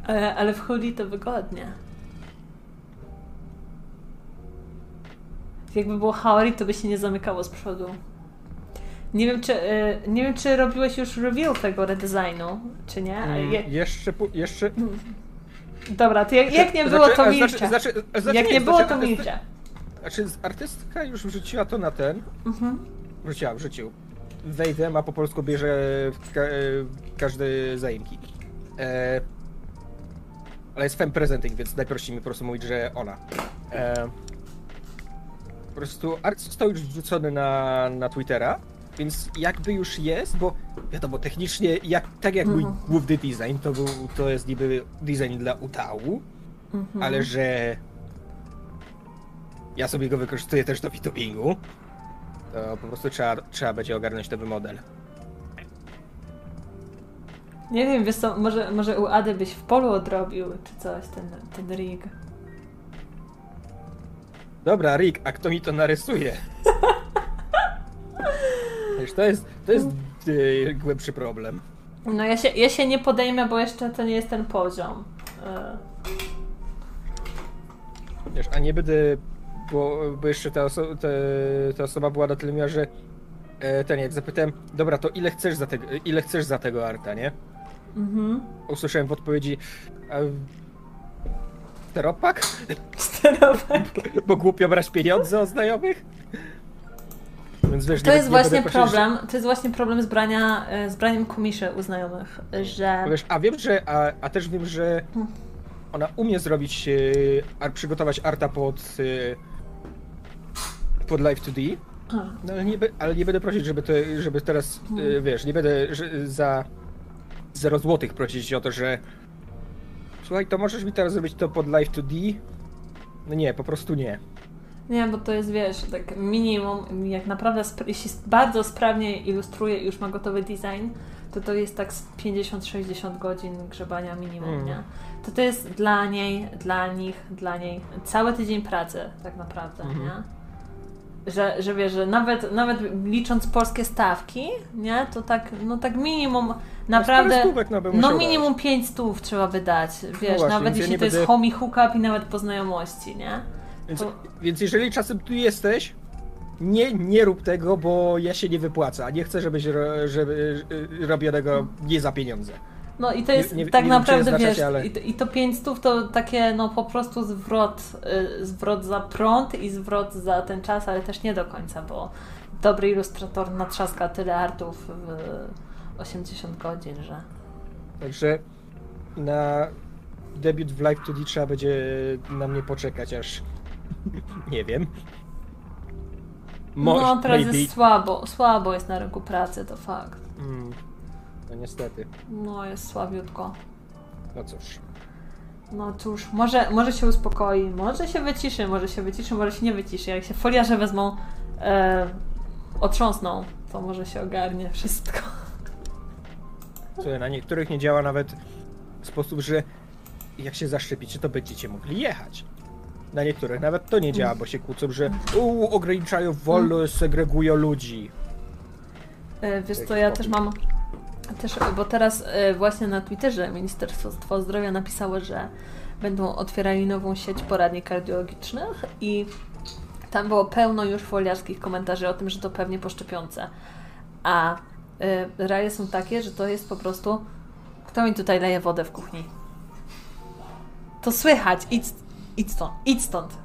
Ale, ale w hoodie to wygodnie. Jakby było Haori, to by się nie zamykało z przodu. Nie wiem, czy, y, nie wiem, czy robiłeś już reveal tego redesignu, czy nie? Mm, je, Jeszcze, pu- jeszcze... dobra, to jak, jak nie było, Znaczy- to a milczę. Znaczy, znaczy, znaczy, jak nie było, znaczy, to milczę. Znaczy, artystka już wrzuciła to na ten. Mhm. Wrzuciła, wrzucił. Wejdę, a po polsku bierze w ka- e, każdy zaimki. E, ale jest fem presenting, więc najprościej mi po prostu mówić, że ona. E, po prostu art został już wrzucony na, na Twittera, więc jakby już jest, bo wiadomo, technicznie, jak, tak jak mój Mhm. główny design, to, był, to jest niby design dla Utału, Mhm. ale że ja sobie go wykorzystuję też do fitopingu, to po prostu trzeba, trzeba będzie ogarnąć nowy model. Nie wiem, wiesz co, może, może u Ady byś w polu odrobił, czy coś, ten, ten rig. Dobra, Rick, a kto mi to narysuje? Wiesz, to jest, to jest yy, głębszy problem. No ja się, ja się nie podejmę, bo jeszcze to nie jest ten poziom. E, Wiesz, a nie będę, bo, bo jeszcze ta, oso te, ta osoba była na tyle miła, że e, ten, jak zapytałem, dobra, to ile chcesz za, tego, ile chcesz za tego arta, nie? Mhm. Usłyszałem w odpowiedzi, a, steropak? Steropak. Bo głupio brać pieniądze od znajomych? Więc wiesz, To nie- jest nie właśnie problem, to jest właśnie problem z, brania, e, z braniem komiszy u znajomych, że... Wiesz, a wiem, że, a, a też wiem, że ona umie zrobić, e, przygotować arta pod, e, pod Live 2D, A, no, ale, nie, ale nie będę prosić, żeby, to, żeby teraz, e, wiesz, nie będę że, za 0 złotych prosić o to, że słuchaj, to możesz mi teraz zrobić to pod Live 2D? No nie, po prostu nie. Nie, bo to jest, wiesz, tak minimum, jak naprawdę, jeśli bardzo sprawnie ilustruje i już ma gotowy design, to to jest tak z 50-60 godzin grzebania minimum, Mm. nie? To to jest dla niej, dla nich, dla niej cały tydzień pracy tak naprawdę, Mhm. nie? Że, że wiesz, że nawet, nawet licząc polskie stawki, nie? To tak, no tak minimum naprawdę... no, No minimum 5 stów trzeba by dać, wiesz, właśnie, nawet ja jeśli to jest będę- homie hookup i nawet po znajomości, nie? Więc, To- więc jeżeli czasem tu jesteś, nie, nie rób tego, bo ja się nie wypłacę, a nie chcę, żebyś ro, żeby, y, robionego nie za pieniądze. No i to Nie- jest nie- tak nie wiem, czy naprawdę, znaczacie, wiesz, ale- i, to, i to 500 to takie no po prostu zwrot, y, zwrot za prąd i zwrot za ten czas, ale też nie do końca, bo dobry ilustrator natrzaska tyle artów w 80 godzin, że... Także na debiut w Live 2D trzeba będzie na mnie poczekać, aż nie wiem. Może, no teraz maybe. jest słabo, słabo jest na rynku pracy, to fakt. Mm, no niestety. No jest słabiutko. No cóż. No cóż, może, może się uspokoi, może się wyciszy, może się wyciszy, może się nie wyciszy. Jak się foliarze wezmą, e, otrząsną, to może się ogarnie wszystko. Słuchaj, na niektórych nie działa nawet w sposób, że jak się zaszczepicie, to będziecie mogli jechać. Na niektórych nawet to nie działa, bo się kłócą, że u, ograniczają wolność, segregują ludzi. E, Wiesz co, ja też mam, też, bo teraz e, właśnie na Twitterze Ministerstwo Zdrowia napisało, że będą otwierali nową sieć poradni kardiologicznych i tam było pełno już foliarskich komentarzy o tym, że to pewnie po szczepionce. A y, realia są takie, że to jest po prostu Kto mi tutaj leje wodę w kuchni? To słychać. Idź, idź stąd. Idź stąd.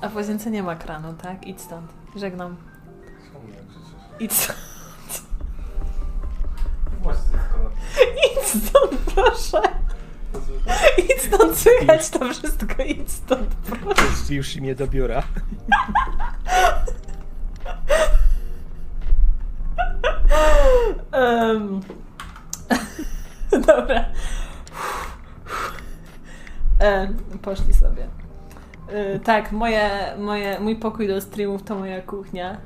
A, w łazience nie ma kranu, tak? Idź stąd. Żegnam. Idź stąd. Idź stąd, proszę. Idź stąd, słychać to wszystko. Idź stąd, proszę. Już mnie do biura. Um, dobra. E, poszli sobie. E, tak, moje, moje, mój pokój do streamów to moja kuchnia. E,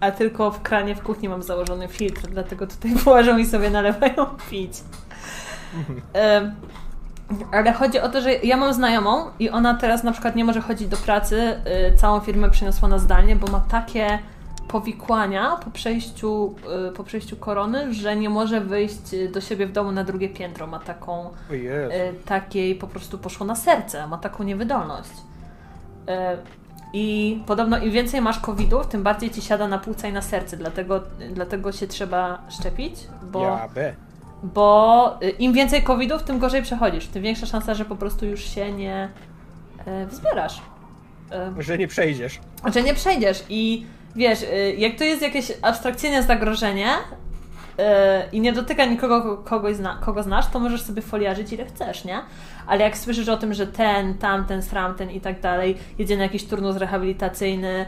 a tylko w kranie w kuchni mam założony filtr, dlatego tutaj położą i sobie nalewają pić. E, ale chodzi o to, że ja mam znajomą i ona teraz na przykład nie może chodzić do pracy, y, całą firmę przeniosła na zdalnie, bo ma takie powikłania po przejściu, y, po przejściu korony, że nie może wyjść y, do siebie w domu na drugie piętro. Ma taką, O Jezu. y, takiej po prostu poszło na serce, ma taką niewydolność. Y, I podobno im więcej masz covidów, tym bardziej ci siada na płuca i na serce, dlatego, dlatego się trzeba szczepić, bo Ja bo y, im więcej covidów, tym gorzej przechodzisz, tym większa szansa, że po prostu już się nie e, wzbierasz. E, Że nie przejdziesz. że nie przejdziesz i wiesz, y, jak to jest jakieś abstrakcyjne zagrożenie i nie dotyka nikogo, kogoś zna, kogo znasz, to możesz sobie foliarzyć ile chcesz, nie? Ale jak słyszysz o tym, że ten, tamten, sramten i tak dalej jedzie na jakiś turnus rehabilitacyjny,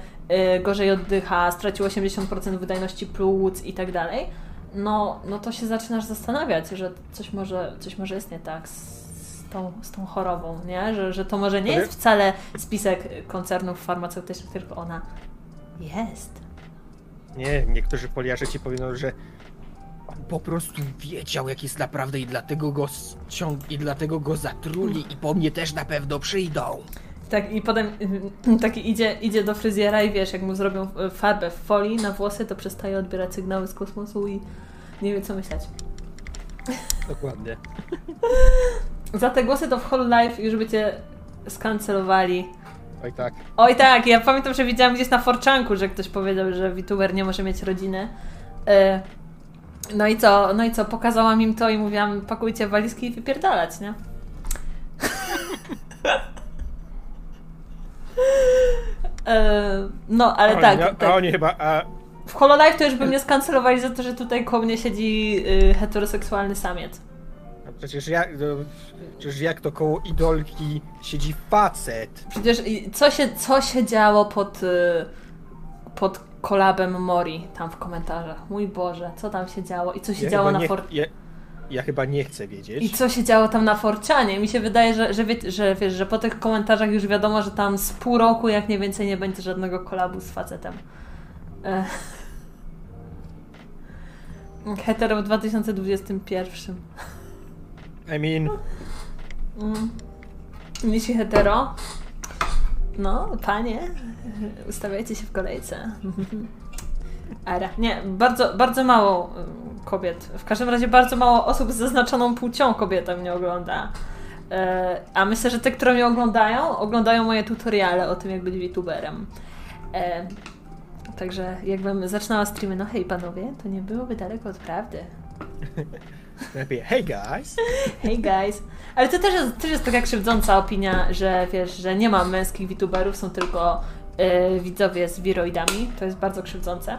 y, gorzej oddycha, stracił 80% wydajności płuc i tak dalej, no, no to się zaczynasz zastanawiać, że coś może, coś może jest nie tak z, z, tą, z tą chorobą, nie? Że, że to może nie jest wcale spisek koncernów farmaceutycznych, tylko ona jest. Nie, niektórzy poliarze ci powiedzą, że po prostu wiedział, jak jest naprawdę i dlatego go ściąg... i dlatego go zatruli i po mnie też na pewno przyjdą. Tak, i potem taki idzie, idzie do fryzjera i wiesz, jak mu zrobią e, farbę w folii na włosy, to przestaje odbierać sygnały z kosmosu i nie wie co myśleć. Dokładnie. Za te głosy to w Whole Life już by cię skancelowali. Oj tak. Oj tak, ja pamiętam, że widziałam gdzieś na Forczanku, że ktoś powiedział, że VTuber nie może mieć rodziny. E, No i co, no i co, pokazałam im to i mówiłam, pakujcie walizki i wypierdalać, nie? E, No, ale tak, Oni, tak. A oni chyba... A... W Hololive to już by mnie skancelowali za to, że tutaj koło mnie siedzi y, heteroseksualny samiec. a przecież jak... No, przecież jak to koło idolki siedzi facet? Przecież i co się, co się działo pod, y, pod kolabem Mori tam w komentarzach? Mój Boże, co tam się działo i co się Ja działo na nie, for... ja, ja chyba nie chcę wiedzieć. I co się działo tam na Forcianie? Mi się wydaje, że, że, wie, że wiesz, że po tych komentarzach już wiadomo, że tam z pół roku jak nie więcej nie będzie żadnego kolabu z facetem. E. Hetero w 2021. I mean... Mm. Jeśli hetero, no, panie, ustawiajcie się w kolejce. Ara. Nie, bardzo, bardzo mało y, kobiet. W każdym razie bardzo mało osób z zaznaczoną płcią kobieta mnie ogląda. E, A myślę, że te, które mnie oglądają, oglądają moje tutoriale o tym, jak być youtuberem. E, Także jakbym zaczynała streamy, no hej panowie, to nie byłoby daleko od prawdy. Lepiej, hey guys! Hey guys. Ale to też jest, też jest taka krzywdząca opinia, że wiesz, że nie ma męskich VTuberów, są tylko y, widzowie z wiroidami. To jest bardzo krzywdzące.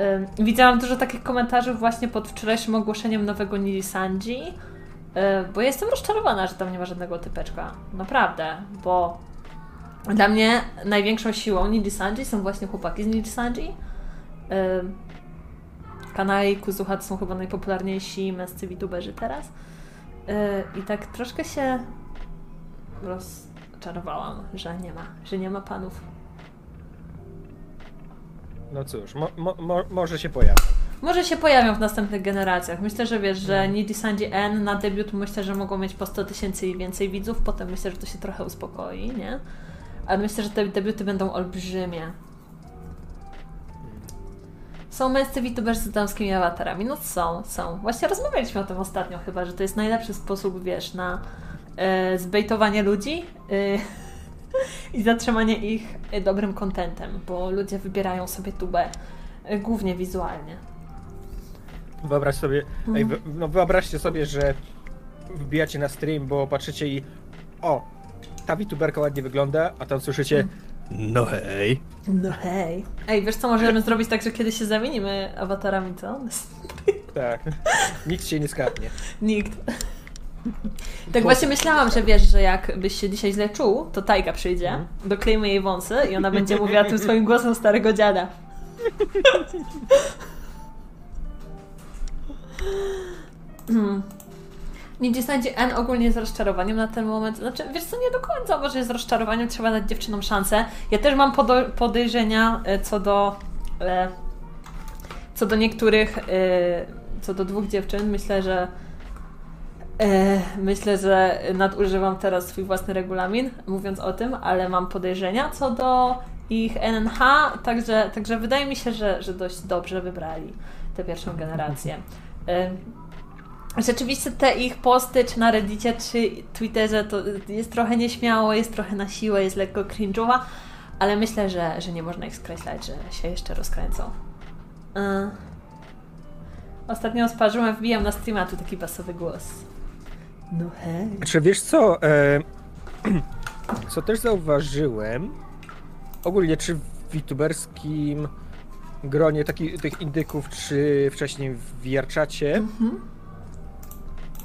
Y, widziałam dużo takich komentarzy właśnie pod wczorajszym ogłoszeniem nowego Nili Sanji, y, bo jestem rozczarowana, że tam nie ma żadnego typeczka. Naprawdę, bo dla mnie największą siłą Nili Sanji są właśnie chłopaki z Nili Sanji. Y, Kanai i Kuzuha są chyba najpopularniejsi męscy VTuberzy teraz. Yy, I tak troszkę się rozczarowałam, że nie ma, że nie ma panów. No cóż, mo, mo, mo, może się pojawi. Może się pojawią w następnych generacjach. Myślę, że wiesz, że Nidhi Sanji N na debiut myślę, że mogą mieć po 100 tysięcy i więcej widzów, potem myślę, że to się trochę uspokoi, nie? Ale myślę, że te debiuty będą olbrzymie. Są męscy VTuberzy z damskimi awatarami. No są, są. Właśnie rozmawialiśmy o tym ostatnio chyba, że to jest najlepszy sposób, wiesz, na e, zbejtowanie ludzi. E, i zatrzymanie ich dobrym kontentem, bo ludzie wybierają sobie tubę e, głównie wizualnie. Wyobraź sobie, ej, wy- no wyobraźcie sobie, że wbijacie na stream, bo patrzycie i o, ta VTuberka ładnie wygląda, a tam słyszycie no hej. No hej. Ej, wiesz co możemy zrobić tak, że kiedy się zamienimy awatarami, co? Tak, nikt się nie skapnie. Nikt. Tak właśnie myślałam, że wiesz, że jak byś się dzisiaj źle czuł, to Tajka przyjdzie, doklejmy jej wąsy i ona będzie mówiła tym swoim głosem starego dziada. Hmm. Ninja Sanji N ogólnie jest rozczarowaniem na ten moment. Znaczy, wiesz co, nie do końca może jest rozczarowaniem, trzeba dać dziewczynom szansę. Ja też mam podejrzenia e, co do e, co do niektórych, e, co do dwóch dziewczyn. Myślę, że myślę, że nadużywam teraz swój własny regulamin, mówiąc o tym, ale mam podejrzenia co do ich NNH, także, także wydaje mi się, że, że dość dobrze wybrali tę pierwszą generację. Rzeczywiście te ich posty, czy na Reddicie, czy Twitterze, to jest trochę nieśmiało, jest trochę na siłę, jest lekko cringe'owa, ale myślę, że, że nie można ich skreślać, że się jeszcze rozkręcą. Yy. Ostatnio sparzyłem, wbijam na streama, tu taki basowy głos. No hej. Czy wiesz co, e, co też zauważyłem, ogólnie czy w VTuberskim gronie taki, tych indyków, czy wcześniej w VR-czacie, Mhm.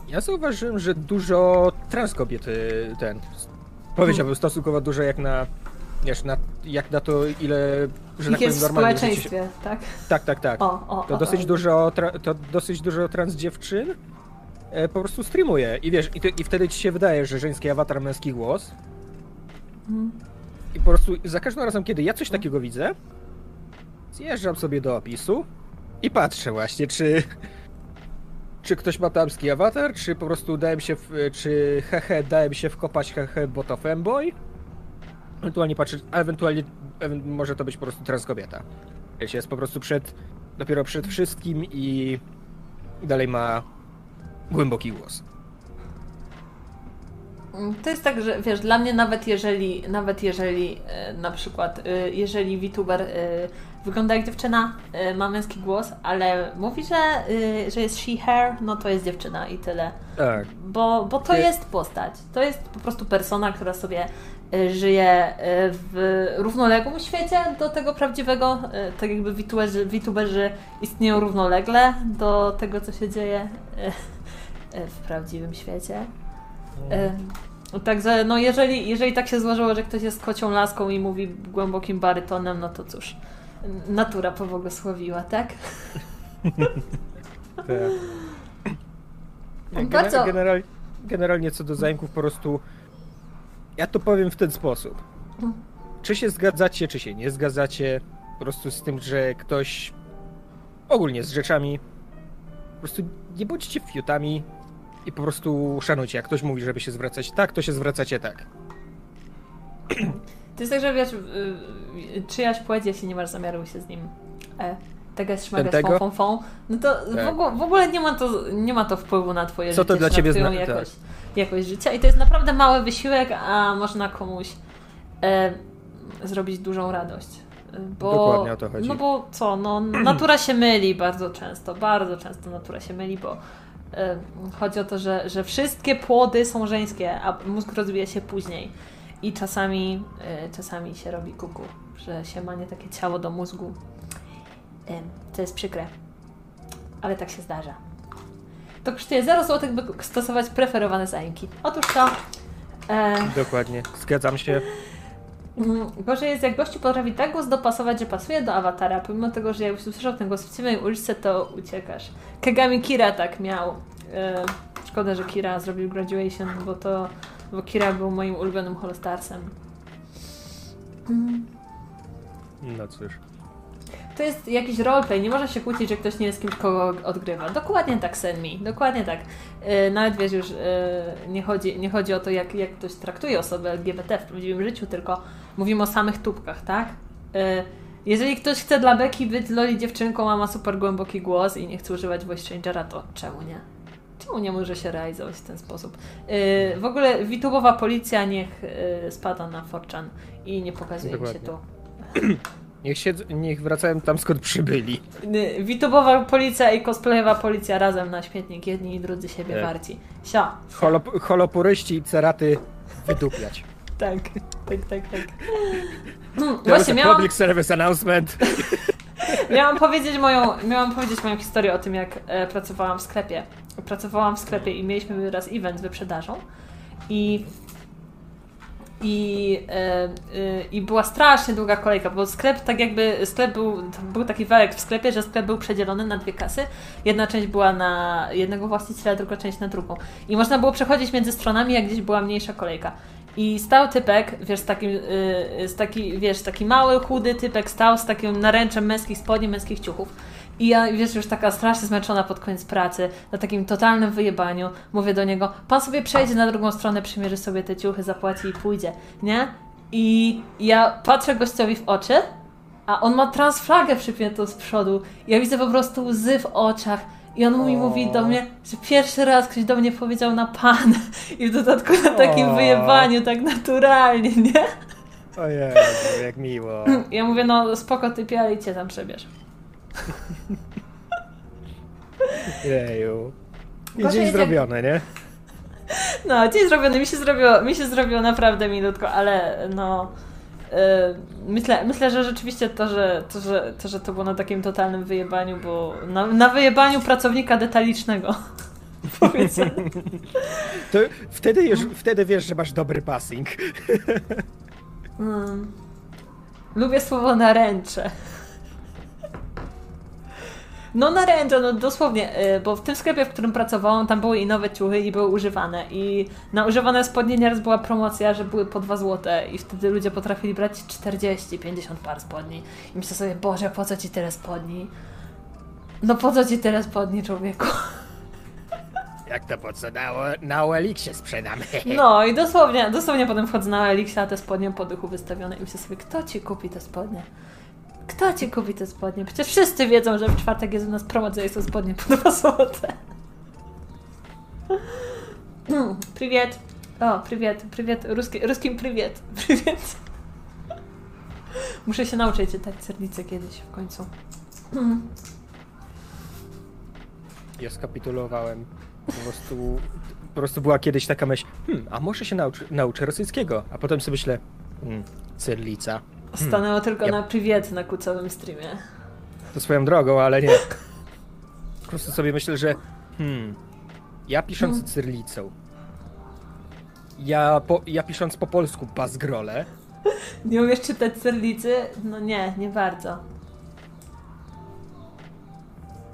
Ja zauważyłem, że dużo trans kobiety ten, powiedziałbym stosunkowo dużo jak na, wiesz, na, jak na to ile, że tak jest w powiem, normalnie życie się- społeczeństwie, tak? Tak, tak, tak. O, o, To o, dosyć dużo, to dosyć dużo trans dziewczyn e, po prostu streamuje i wiesz, i, ty, i wtedy ci się wydaje, że żeński awatar, męski głos Mhm. i po prostu za każdym razem, kiedy ja coś takiego widzę, zjeżdżam sobie do opisu i patrzę właśnie, czy czy ktoś ma tamski awatar, czy po prostu dałem się, w, czy hehe, dałem się wkopać hehe, bo to femboy, ewentualnie patrzę, a ewentualnie ewen- może to być po prostu trans kobieta. Jest po prostu przed, dopiero przed wszystkim i, i dalej ma głęboki głos. To jest tak, że wiesz, dla mnie nawet jeżeli, nawet jeżeli e, na przykład, e, jeżeli VTuber e, wygląda jak dziewczyna, e, ma męski głos, ale mówi, że, e, że jest she, her, no to jest dziewczyna i tyle. Tak. Bo, bo to Ty- jest postać. To jest po prostu persona, która sobie e, żyje e, w równoległym świecie do tego prawdziwego, e, tak jakby VTuberzy, VTuberzy istnieją równolegle do tego, co się dzieje e, w prawdziwym świecie. E, Także no jeżeli, jeżeli tak się złożyło, że ktoś jest kocią laską i mówi głębokim barytonem, no to cóż, natura pobłogosławiła, tak? Tak. Bardzo- gener- general, generalnie co do zajęków po prostu ja to powiem w ten sposób. Czy się zgadzacie, czy się nie zgadzacie, po prostu z tym, że ktoś ogólnie z rzeczami po prostu nie bądźcie fiutami i po prostu szanujcie. Jak ktoś mówi, żeby się zwracać tak, to się zwracacie tak. To jest tak, że wiesz, czyjaś płeć, jeśli nie masz zamiaru się z nim e, teges, szmagas, Ten fą, fą, fą, no to w, Tak. ogóle, w ogóle nie ma, to, nie ma to wpływu na twoje Co życie, to dla ciebie na twoją zna- tak. jakość, jakość życia i to jest naprawdę mały wysiłek, a można komuś e, zrobić dużą radość. E, Bo, Dokładnie o to chodzi. No bo co, no natura się myli bardzo często, bardzo często natura się myli, bo e, chodzi o to, że, że wszystkie płody są żeńskie, a mózg rozwija się później. I czasami, e, czasami się robi kuku, że się ma nie takie ciało do mózgu. E, to jest przykre. Ale tak się zdarza. To kosztuje 0 zł, by stosować preferowane zajęki. Otóż to. E, Dokładnie, zgadzam się. Gorzej jest, jak gościu potrafi tak głos dopasować, że pasuje do awatara, pomimo tego, że jakbyś usłyszał ten głos w ciemnej uliczce, to uciekasz. Kagami Kira tak miał. E, szkoda, że Kira zrobił graduation, bo to bo Kira był moim ulubionym holostarsem. Mm. No cóż. To jest jakiś roleplay, nie można się kłócić, że ktoś nie jest kimś, kogo odgrywa. Dokładnie tak, Senmi, dokładnie tak. E, nawet wiesz już, e, nie, chodzi, nie chodzi o to, jak, jak ktoś traktuje osobę LGBT w prawdziwym życiu, tylko mówimy o samych tubkach, tak? E, jeżeli ktoś chce dla Beki być loli dziewczynką, a ma super głęboki głos i nie chce używać voice changera, to czemu nie? Czemu nie może się realizować w ten sposób? Yy, w ogóle witubowa policja niech yy, spada na Forchan i nie pokazuje mi się Dokładnie. tu. Niech, się, niech wracają tam skąd przybyli. Yy, Witubowa policja i cosplayowa policja razem na śmietnik, jedni i drudzy siebie Tak. warci. Sia. Holop, holopuryści i ceraty wydupiać. Tak, tak, tak, tak. Hmm, Właśnie miałam, public service announcement. miałam, powiedzieć moją, miałam powiedzieć moją historię o tym, jak e, pracowałam w sklepie. Pracowałam w sklepie i mieliśmy raz event z wyprzedażą i i, e, e, I była strasznie długa kolejka, bo sklep tak jakby, sklep był, był taki wałek w sklepie, że sklep był przedzielony na dwie kasy. Jedna część była na jednego właściciela, druga część na drugą. I można było przechodzić między stronami, jak gdzieś była mniejsza kolejka. I stał typek, wiesz, z takim, yy, z taki, wiesz, taki mały, chudy typek stał z takim naręczem męskich spodni, męskich ciuchów. I ja, wiesz, już taka strasznie zmęczona pod koniec pracy, na takim totalnym wyjebaniu, mówię do niego, pan sobie przejdzie na drugą stronę, przymierzy sobie te ciuchy, zapłaci i pójdzie, nie? I ja patrzę gościowi w oczy, a on ma transflagę przypiętą z przodu. Ja widzę po prostu łzy w oczach. I on mi mówi do mnie, że pierwszy raz ktoś do mnie powiedział na pan. I w dodatku na takim O. wyjebaniu, tak naturalnie, nie? Ojej, jak miło. Ja mówię, no spoko typie, ale idźcie tam przebierz. Jeju. I Gorzej dzień jak- zrobione, nie? No, dzień zrobiony, mi się zrobiło, mi się zrobiło naprawdę milutko, ale no... yy, myślę, myślę, że rzeczywiście to że, to, że to, że to było na takim totalnym wyjebaniu, bo na, na wyjebaniu pracownika detalicznego. Powiedzmy. To wtedy, już, wtedy wiesz, że masz dobry passing. Mm. Lubię słowo naręcze. No naręcze, no dosłownie, y, bo w tym sklepie, w którym pracowałam, tam były i nowe ciuchy i były używane i na używane spodnie nieraz była promocja, że były po 2 złote i wtedy ludzie potrafili brać 40-50 par spodni i myślę sobie, Boże, po co ci tyle spodni? No po co ci tyle spodni, człowieku? Jak to po co? Na, na OLX-ie sprzedamy. No i dosłownie, dosłownie potem wchodzę na Elixa, a te spodnie po dychu wystawione i myślę sobie, kto ci kupi te spodnie? Kto ci kupi te spodnie? Przecież wszyscy wiedzą, że w czwartek jest u nas promocja i są spodnie pod sobotę. Prywiet. O, prywiet, prywiet, ruski, ruskim prywiet, prywiet. Muszę się nauczyć czytać sernicę kiedyś w końcu. Ja skapitulowałem. Po prostu, po prostu była kiedyś taka myśl, hmm, a może się nauczy, nauczę rosyjskiego, a potem sobie myślę, hmm, cyrlica. Stanęło hmm. tylko na przywiet na kucowym streamie. To swoją drogą, ale nie. Po prostu sobie myślę, że hmm, ja pisząc hmm. cyrlicą, ja, po, ja pisząc po polsku bazgrole. Nie umiesz czytać cyrlicy? No nie, nie bardzo.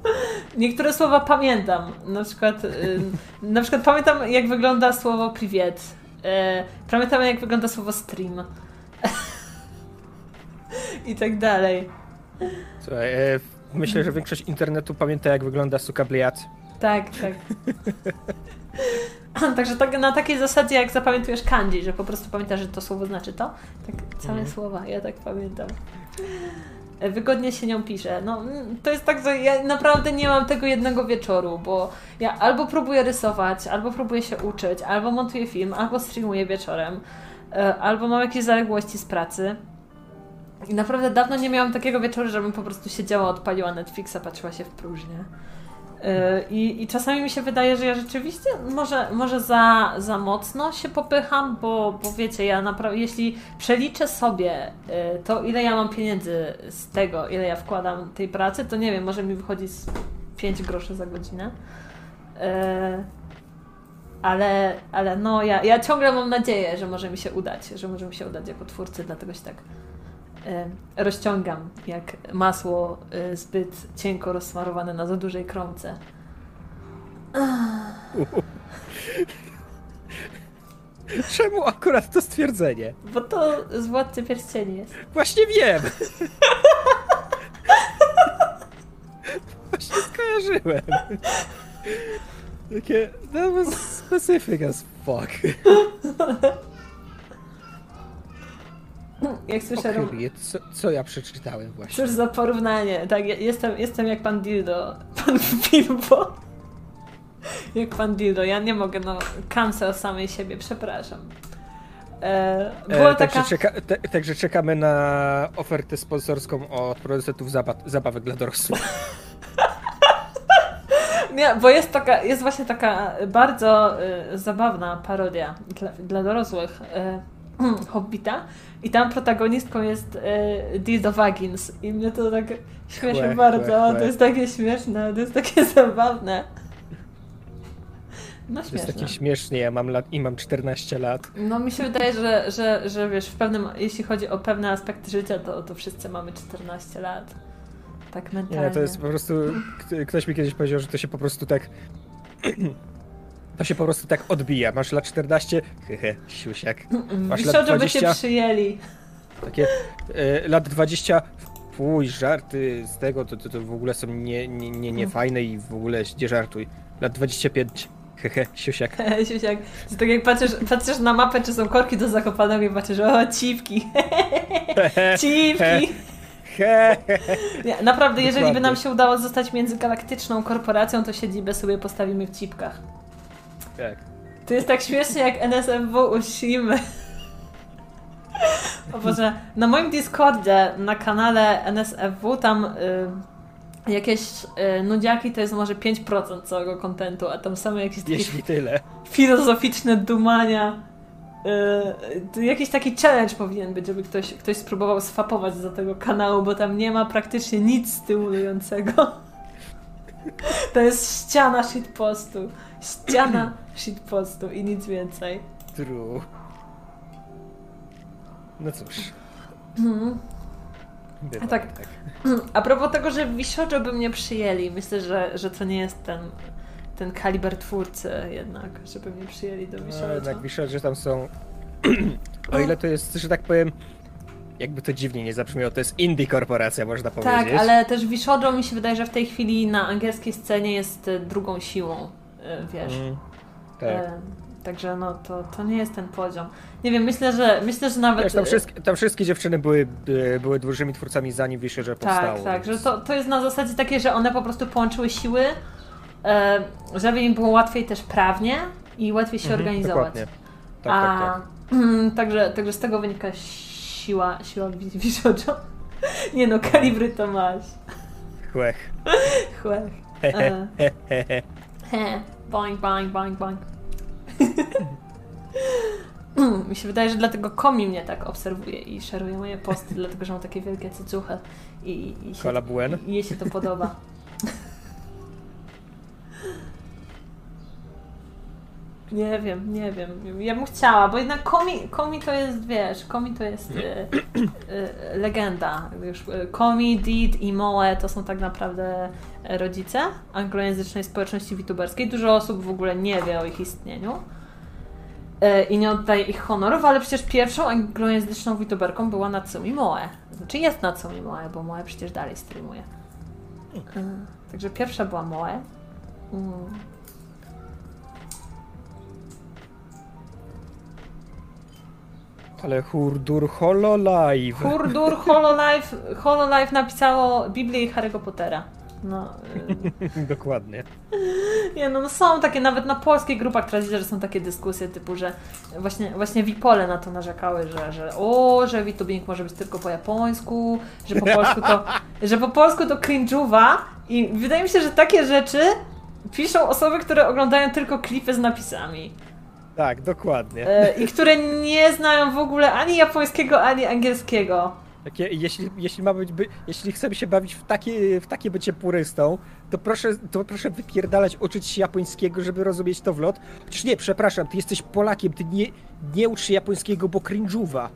Niektóre słowa pamiętam. Na przykład, y, na przykład pamiętam, jak wygląda słowo priwiet. Y, pamiętam, jak wygląda słowo stream. I tak dalej. słuchaj, e, myślę, że większość internetu pamięta jak wygląda sukabliat. Tak, tak. Także tak, na takiej zasadzie, jak zapamiętujesz kanji, że po prostu pamiętasz, że to słowo znaczy to, tak całe Mhm. słowa, ja tak pamiętam. E, Wygodnie się nią pisze. No, mm, to jest tak, że ja naprawdę nie mam tego jednego wieczoru, bo ja albo próbuję rysować, albo próbuję się uczyć, albo montuję film, albo streamuję wieczorem, e, albo mam jakieś zaległości z pracy. I naprawdę dawno nie miałam takiego wieczoru, żebym po prostu siedziała, odpaliła Netflixa, patrzyła się w próżnię. Yy, I, I czasami mi się wydaje, że ja rzeczywiście może, może za, za mocno się popycham, bo, bo wiecie, ja naprawdę, jeśli przeliczę sobie yy, to, ile ja mam pieniędzy z tego, ile ja wkładam tej pracy, to nie wiem, może mi wychodzi z 5 groszy za godzinę. Yy, ale, ale no, ja, ja ciągle mam nadzieję, że może mi się udać, że może mi się udać jako twórcy, dlatego się tak y, rozciągam jak masło y, zbyt cienko rozsmarowane na za dużej kromce. Czemu akurat to stwierdzenie? Bo to z Władcy Pierścieni jest. Właśnie wiem! Właśnie skojarzyłem. Takie, that was specific as fuck. Jak słyszę. Kyrie, co, co ja przeczytałem właśnie? cóż za porównanie. Tak, ja- jestem, jestem jak pan Dildo. Pan Bilbo. Jak pan Dildo, ja nie mogę, no cancel samej siebie, przepraszam. E, była E, taka... także, czeka, te, także czekamy na ofertę sponsorską od producentów zaba zabawek dla dorosłych. Nie, bo jest taka, jest właśnie taka bardzo y, zabawna parodia dla, dla dorosłych y, Hobbita i tam protagonistką jest y, Dildo Vagins i mnie to tak śmieszy Chłe, bardzo, chłe, chłe. to jest takie śmieszne, to jest takie zabawne. No To jest takie śmiesznie, ja mam lat i mam 14 lat. No mi się wydaje, że, że, że wiesz, w pewnym, jeśli chodzi o pewne aspekty życia, to, to wszyscy mamy 14 lat. Tak mentalnie. Nie, to jest po prostu. Ktoś mi kiedyś powiedział, że to się po prostu tak. To się po prostu tak odbija. Masz lat 14, hehe, siusiak. Masz lat Wiszodzo by się 20. przyjęli. Takie e, lat 20, fuj, żarty z tego, to, to, to w ogóle są nie, nie, nie, nie fajne i w ogóle nie żartuj. Lat 25, hehe, siusiak. Siusiak, to tak jak patrzysz, patrzysz na mapę, czy są korki do Zakopanego i patrzysz, o, cipki, cipki. Nie, naprawdę, jeżeli by nam się udało zostać międzygalaktyczną korporacją, to siedzibę sobie postawimy w cipkach. Tak. To jest tak śmiesznie, jak NSFW uślimy. O Boże, na moim Discordzie, na kanale NSFW, tam y, jakieś y, nudziaki to jest może 5% całego kontentu, a tam same jakieś takie Jeśli tyle. filozoficzne dumania. Yy, to jakiś taki challenge powinien być, żeby ktoś, ktoś spróbował swapować do tego kanału, bo tam nie ma praktycznie nic stymulującego. To jest ściana shitpostu. Ściana shitpostu i nic więcej. True. No cóż. Mhm. Bywa, A tak- A propos tego, że Wishojo by mnie przyjęli, myślę, że, że to nie jest ten, ten kaliber twórcy jednak, żeby mnie przyjęli do No, Wishojo. jednak że tam są. o ile to jest, że tak powiem. Jakby to dziwnie nie zabrzmiało, to jest indie korporacja, można Tak, powiedzieć. ale też Wishojo mi się wydaje, że w tej chwili na angielskiej scenie jest e, drugą siłą, wiesz. Mm, tak. E, Także no to, to nie jest ten poziom. Nie wiem, myślę, że myślę, że nawet. Wiesz, tam, e, wszystkie, tam wszystkie dziewczyny były, e, były dużymi twórcami zanim wiszę, że powstało. Tak, tak, że więc- to, to jest na zasadzie takie, że one po prostu połączyły siły, e, żeby im było łatwiej też prawnie i łatwiej się Mhm, organizować. Dokładnie. Tak, A, tak, tak. Także, także z tego wynika siła, siła Wi- Wishojo. Nie no, kalibry to masz. Chłech. Chłech. Boing, boing, boing, boing. Mi się wydaje, że dlatego Komi mnie tak obserwuje i szeruje moje posty, dlatego że mam takie wielkie cycuchy i, i, się, Buen. i jej się to podoba. Nie wiem, nie wiem. Ja bym chciała, bo jednak Komi, Komi to jest, wiesz, Komi to jest e, e, legenda. Już e, Komi, Did i Moe to są tak naprawdę rodzice anglojęzycznej społeczności wituberskiej. Dużo osób w ogóle nie wie o ich istnieniu e, i nie oddaje ich honorów, ale przecież pierwszą anglojęzyczną wituberką była Natsumi Moe. Znaczy jest Natsumi Moe, bo Moe przecież dalej streamuje. Także pierwsza była Moe. Mm. Ale Hurdur Hololive. Hurdur Hololive, Hololive napisało Biblię i Harry'ego Pottera. No, y, Dokładnie. nie no, no są takie, nawet na polskich grupach teraz widzę, że są takie dyskusje typu, że właśnie, właśnie Wipole na to narzekały, że, że o, że VTubing może być tylko po japońsku, że po polsku to, że po polsku to cringe'uwa i wydaje mi się, że takie rzeczy piszą osoby, które oglądają tylko klipy z napisami Tak, dokładnie. e, i które nie znają w ogóle ani japońskiego, ani angielskiego. Takie, jeśli, jeśli, ma być, by, jeśli chcemy się bawić w takie, w takie bycie purystą, to proszę, to proszę wypierdalać, uczyć się japońskiego, żeby rozumieć to w lot. Chociaż nie, przepraszam, ty jesteś Polakiem, ty nie, nie ucz się japońskiego, bo cringe'uwa.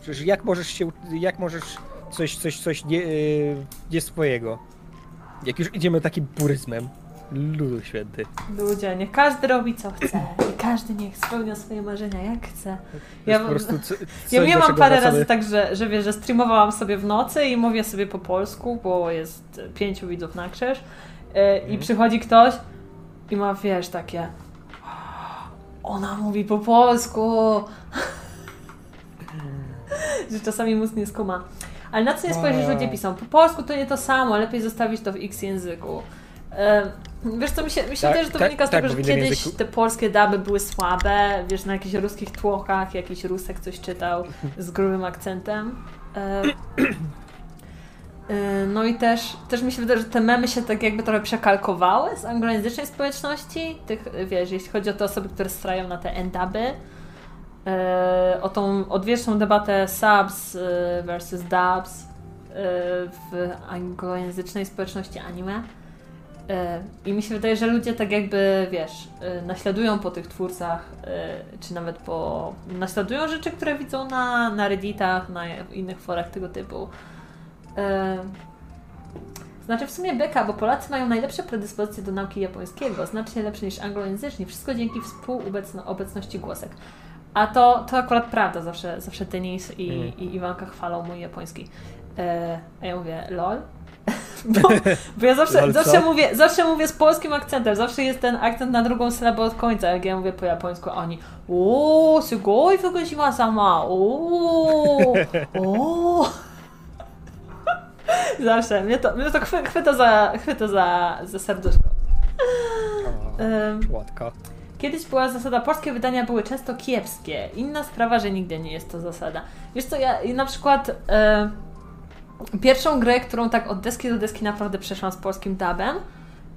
Przecież jak możesz się, jak możesz coś, coś, coś nie, yy, nie swojego? Jak już idziemy takim puryzmem. Ludu święty. Ludzie, niech każdy robi co chce i każdy niech spełnia swoje marzenia jak chce. Ja po mam- prostu co, Ja miałam parę wracamy. razy tak, że, że wiesz, że streamowałam sobie w nocy i mówię sobie po polsku, bo jest pięciu widzów na krzyż e, i Mhm. przychodzi ktoś i ma, wiesz, takie ona mówi po polsku że czasami mózg nie skuma. Ale na co nie spojrzysz, ludzie piszą, po polsku to nie to samo, lepiej zostawić to w x języku. Wiesz co, mi się, mi się Tak, wydaje, że to tak, wynika z tak, tego, że kiedyś języku- te polskie duby były słabe, wiesz, na jakichś ruskich tłochach jakiś Rusek coś czytał z grubym akcentem. E, e, no i też, też mi się wydaje, że te memy się tak jakby trochę przekalkowały z anglojęzycznej społeczności, tych, wiesz, jeśli chodzi o te osoby, które strają na te endaby, e, o tą odwieczną debatę subs versus dubs w anglojęzycznej społeczności anime. I mi się wydaje, że ludzie tak jakby, wiesz, e, naśladują po tych twórcach, e, czy nawet po... naśladują rzeczy, które widzą na, na redditach, na innych forach tego typu. E, Znaczy w sumie beka, bo Polacy mają najlepsze predyspozycje do nauki japońskiego, znacznie lepsze niż anglojęzyczni, wszystko dzięki współobecności głosek. A to, to akurat prawda, zawsze, zawsze Denis i, Mm. i Iwanka chwalą mój japoński. E, a ja mówię, lol? Bo, bo ja zawsze, zawsze, mówię, zawsze mówię z polskim akcentem, zawsze jest ten akcent na drugą sylabę od końca, jak ja mówię po japońsku, oni o, sugoi fukushima sama, o, o. Zawsze, mnie to, mnie to chwy, chwyta za, chwyta za, za serduszko. Em, Łatka. Kiedyś była zasada, polskie wydania były często kiepskie. Inna sprawa, że nigdy nie jest to zasada. Wiesz co, ja na przykład pierwszą grę, którą tak od deski do deski naprawdę przeszłam z polskim dubem,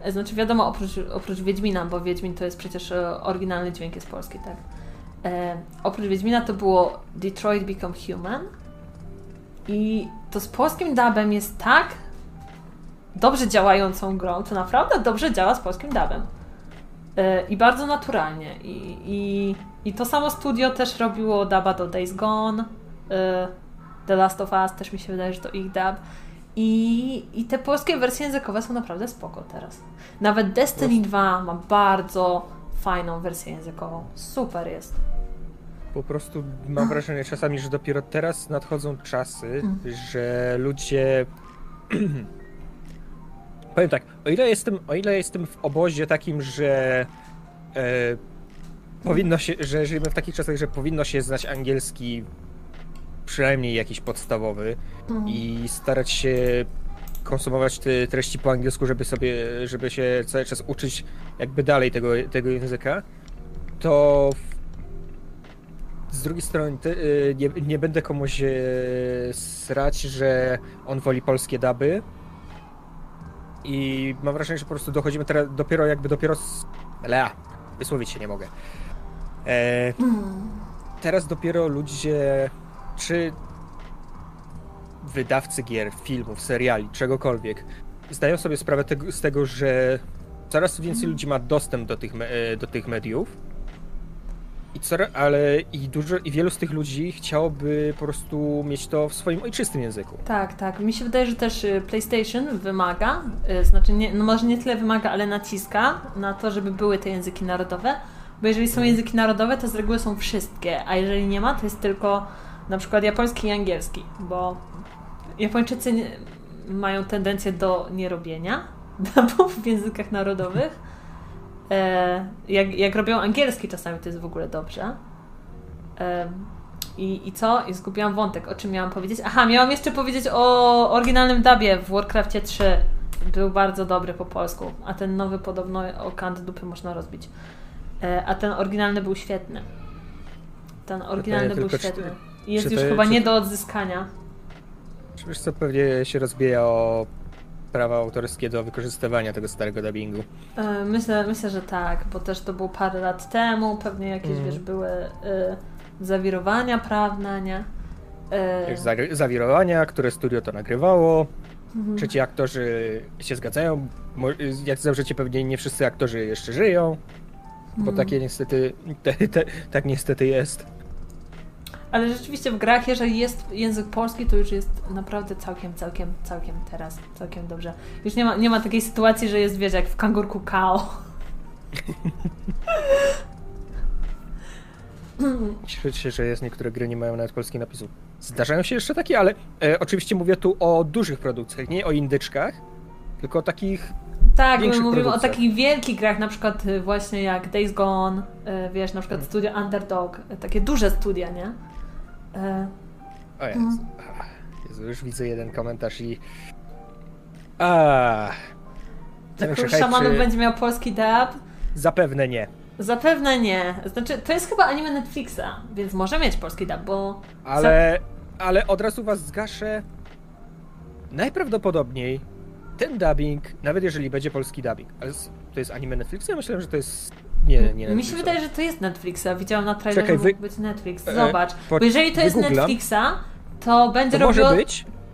e, znaczy wiadomo, oprócz, oprócz Wiedźmina, bo Wiedźmin to jest przecież e, oryginalny dźwięk jest polski, tak? E, oprócz Wiedźmina to było Detroit Become Human i to z polskim dubem jest tak dobrze działającą grą, to naprawdę dobrze działa z polskim dubem. E, I bardzo naturalnie. I, i, I to samo studio też robiło duba do Days Gone. e, The Last of Us też mi się wydaje, że to ich dub. I, I te polskie wersje językowe są naprawdę spoko teraz. Nawet Destiny 2 ma bardzo fajną wersję językową. Super jest. Po prostu mam wrażenie czasami, że dopiero teraz nadchodzą czasy, Mm. że ludzie. Powiem tak, o ile jestem, o ile jestem w obozie takim, że e, powinno się, że żyjemy w takich czasach, że powinno się znać angielski przynajmniej jakiś podstawowy Mm. i starać się konsumować te treści po angielsku, żeby sobie, żeby się cały czas uczyć jakby dalej tego, tego języka, to z drugiej strony y, nie, nie będę komuś e, srać, że on woli polskie duby i mam wrażenie, że po prostu dochodzimy teraz dopiero jakby dopiero z... Lea, wysłowić się nie mogę. E, teraz dopiero ludzie, czy wydawcy gier, filmów, seriali, czegokolwiek, zdają sobie sprawę tego, z tego, że coraz więcej ludzi ma dostęp do tych, e, do tych mediów. I ale i dużo, i wielu z tych ludzi chciałoby po prostu mieć to w swoim ojczystym języku. Tak, tak. Mi się wydaje, że też y, PlayStation wymaga, y, znaczy nie, no może nie tyle wymaga, ale naciska na to, żeby były te języki narodowe, bo jeżeli są języki narodowe, to z reguły są wszystkie, a jeżeli nie ma, to jest tylko na przykład japoński i angielski, bo Japończycy nie, mają tendencję do nierobienia dubów w językach narodowych. E, jak, jak robią angielski czasami, to jest w ogóle dobrze. Em, i, I co? I zgubiłam wątek. O czym miałam powiedzieć? Aha, miałam jeszcze powiedzieć o oryginalnym dubie w Warcraftie 3. Był bardzo dobry po polsku, a ten nowy podobno o kant dupy można rozbić. E, a ten oryginalny był świetny. Ten oryginalny był tylko czy- świetny. Jest czy już to- chyba czy- nie do odzyskania. Czy wiesz co, pewnie się rozbija o prawa autorskie do wykorzystywania tego starego dubbingu. E, Myślę, myślę, że tak, bo też to było parę lat temu, pewnie jakieś, Mhm. wiesz, były e, zawirowania prawne, nie? Zagry- zawirowania, które studio to nagrywało. mhm. Trzeci aktorzy się zgadzają. Jak zawrzecie pewnie nie wszyscy aktorzy jeszcze żyją, bo Mhm. takie niestety, te, te, tak niestety jest. Ale rzeczywiście w grach, jeżeli jest język polski, to już jest naprawdę całkiem, całkiem, całkiem teraz, całkiem dobrze. Już nie ma, nie ma takiej sytuacji, że jest, wiesz, jak w Kangurku Kao. Cieszę się, że jest niektóre gry nie mają nawet polskich napisów. Zdarzają się jeszcze takie, ale e, oczywiście mówię tu o dużych produkcjach, nie o indyczkach, tylko o takich Tak, my mówimy o takich wielkich grach, na przykład y, właśnie jak Days Gone, y, wiesz, na przykład Mhm. studio Underdog, y, takie duże studia, nie? E, O Jezu. Mhm. Ach, Jezu, już widzę jeden komentarz i... A, Ten Król Szamanów czy- będzie miał polski dub? Zapewne nie. Zapewne nie. Znaczy, to jest chyba anime Netflixa, więc może mieć polski dub, bo... Ale, ale od razu was zgaszę. Najprawdopodobniej ten dubbing, nawet jeżeli będzie polski dubbing, ale to jest anime Netflixa? Ja myślałem, że to jest. Nie, nie. Mi się wydaje, że to jest Netflixa. Widziałam na trailerze, Czekaj, wy- mógł być Netflix. E, Zobacz. po- Bo jeżeli to jest. Netflixa, to będzie To robiło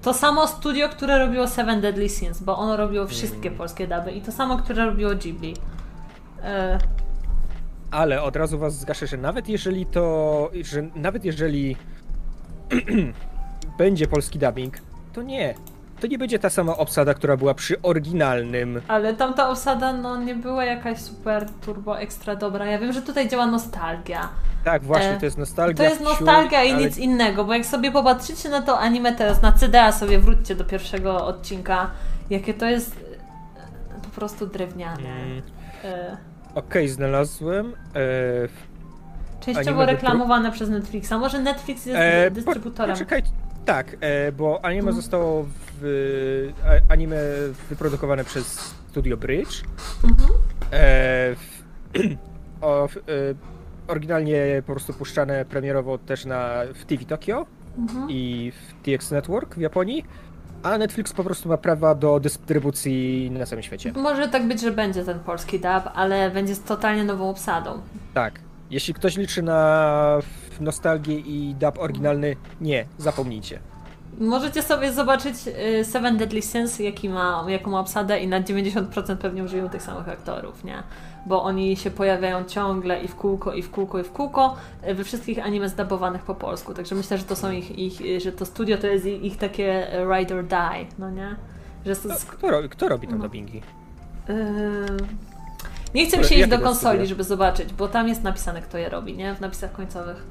to samo studio, które robiło Seven Deadly Sins, bo ono robiło wszystkie Mm. polskie duby i to samo, które robiło Ghibli. E, Ale od razu was zgaszę, że nawet jeżeli to. że nawet jeżeli będzie polski dubbing, to nie. To nie będzie ta sama obsada, która była przy oryginalnym. ale tamta osada no, nie była jakaś super turbo ekstra dobra. Ja wiem, że tutaj działa nostalgia. Tak, właśnie, E, to jest nostalgia. To jest wciul, nostalgia i ale- nic innego, bo jak sobie popatrzycie na to anime teraz, na CDA sobie wróćcie do pierwszego odcinka, jakie to jest e, po prostu drewniane. Mm, E, Okej, znalazłem. E, częściowo reklamowane przez Netflixa. Może Netflix jest E, dystrybutorem. Poczekaj, tak, e, bo anime zostało w, a- anime wyprodukowane przez Studio Bridge. Mhm. E, w, o, w, e, oryginalnie po prostu puszczane premierowo też na, w TV Tokyo Mhm. i w TX Network w Japonii, a Netflix po prostu ma prawa do dystrybucji na całym świecie. Może tak być, że będzie ten polski dub, ale będzie z totalnie nową obsadą. Tak. Jeśli ktoś liczy na nostalgię i dub oryginalny, nie, zapomnijcie. Możecie sobie zobaczyć y, Seven Deadly Sins, jaki ma, jaką ma obsadę i na 90% pewnie użyją tych samych aktorów, nie? Bo oni się pojawiają ciągle i w kółko, i w kółko, i w kółko y, we wszystkich anime zdabowanych po polsku. Także myślę, że to są ich, ich y, że to studio to jest ich, ich takie ride or die, no nie? Że to, No, Kto, robi- kto robi tam No. dubbingi? Yy, Nie chcę mi się iść do konsoli, studia? żeby zobaczyć, bo tam jest napisane, kto je robi, nie? W napisach końcowych.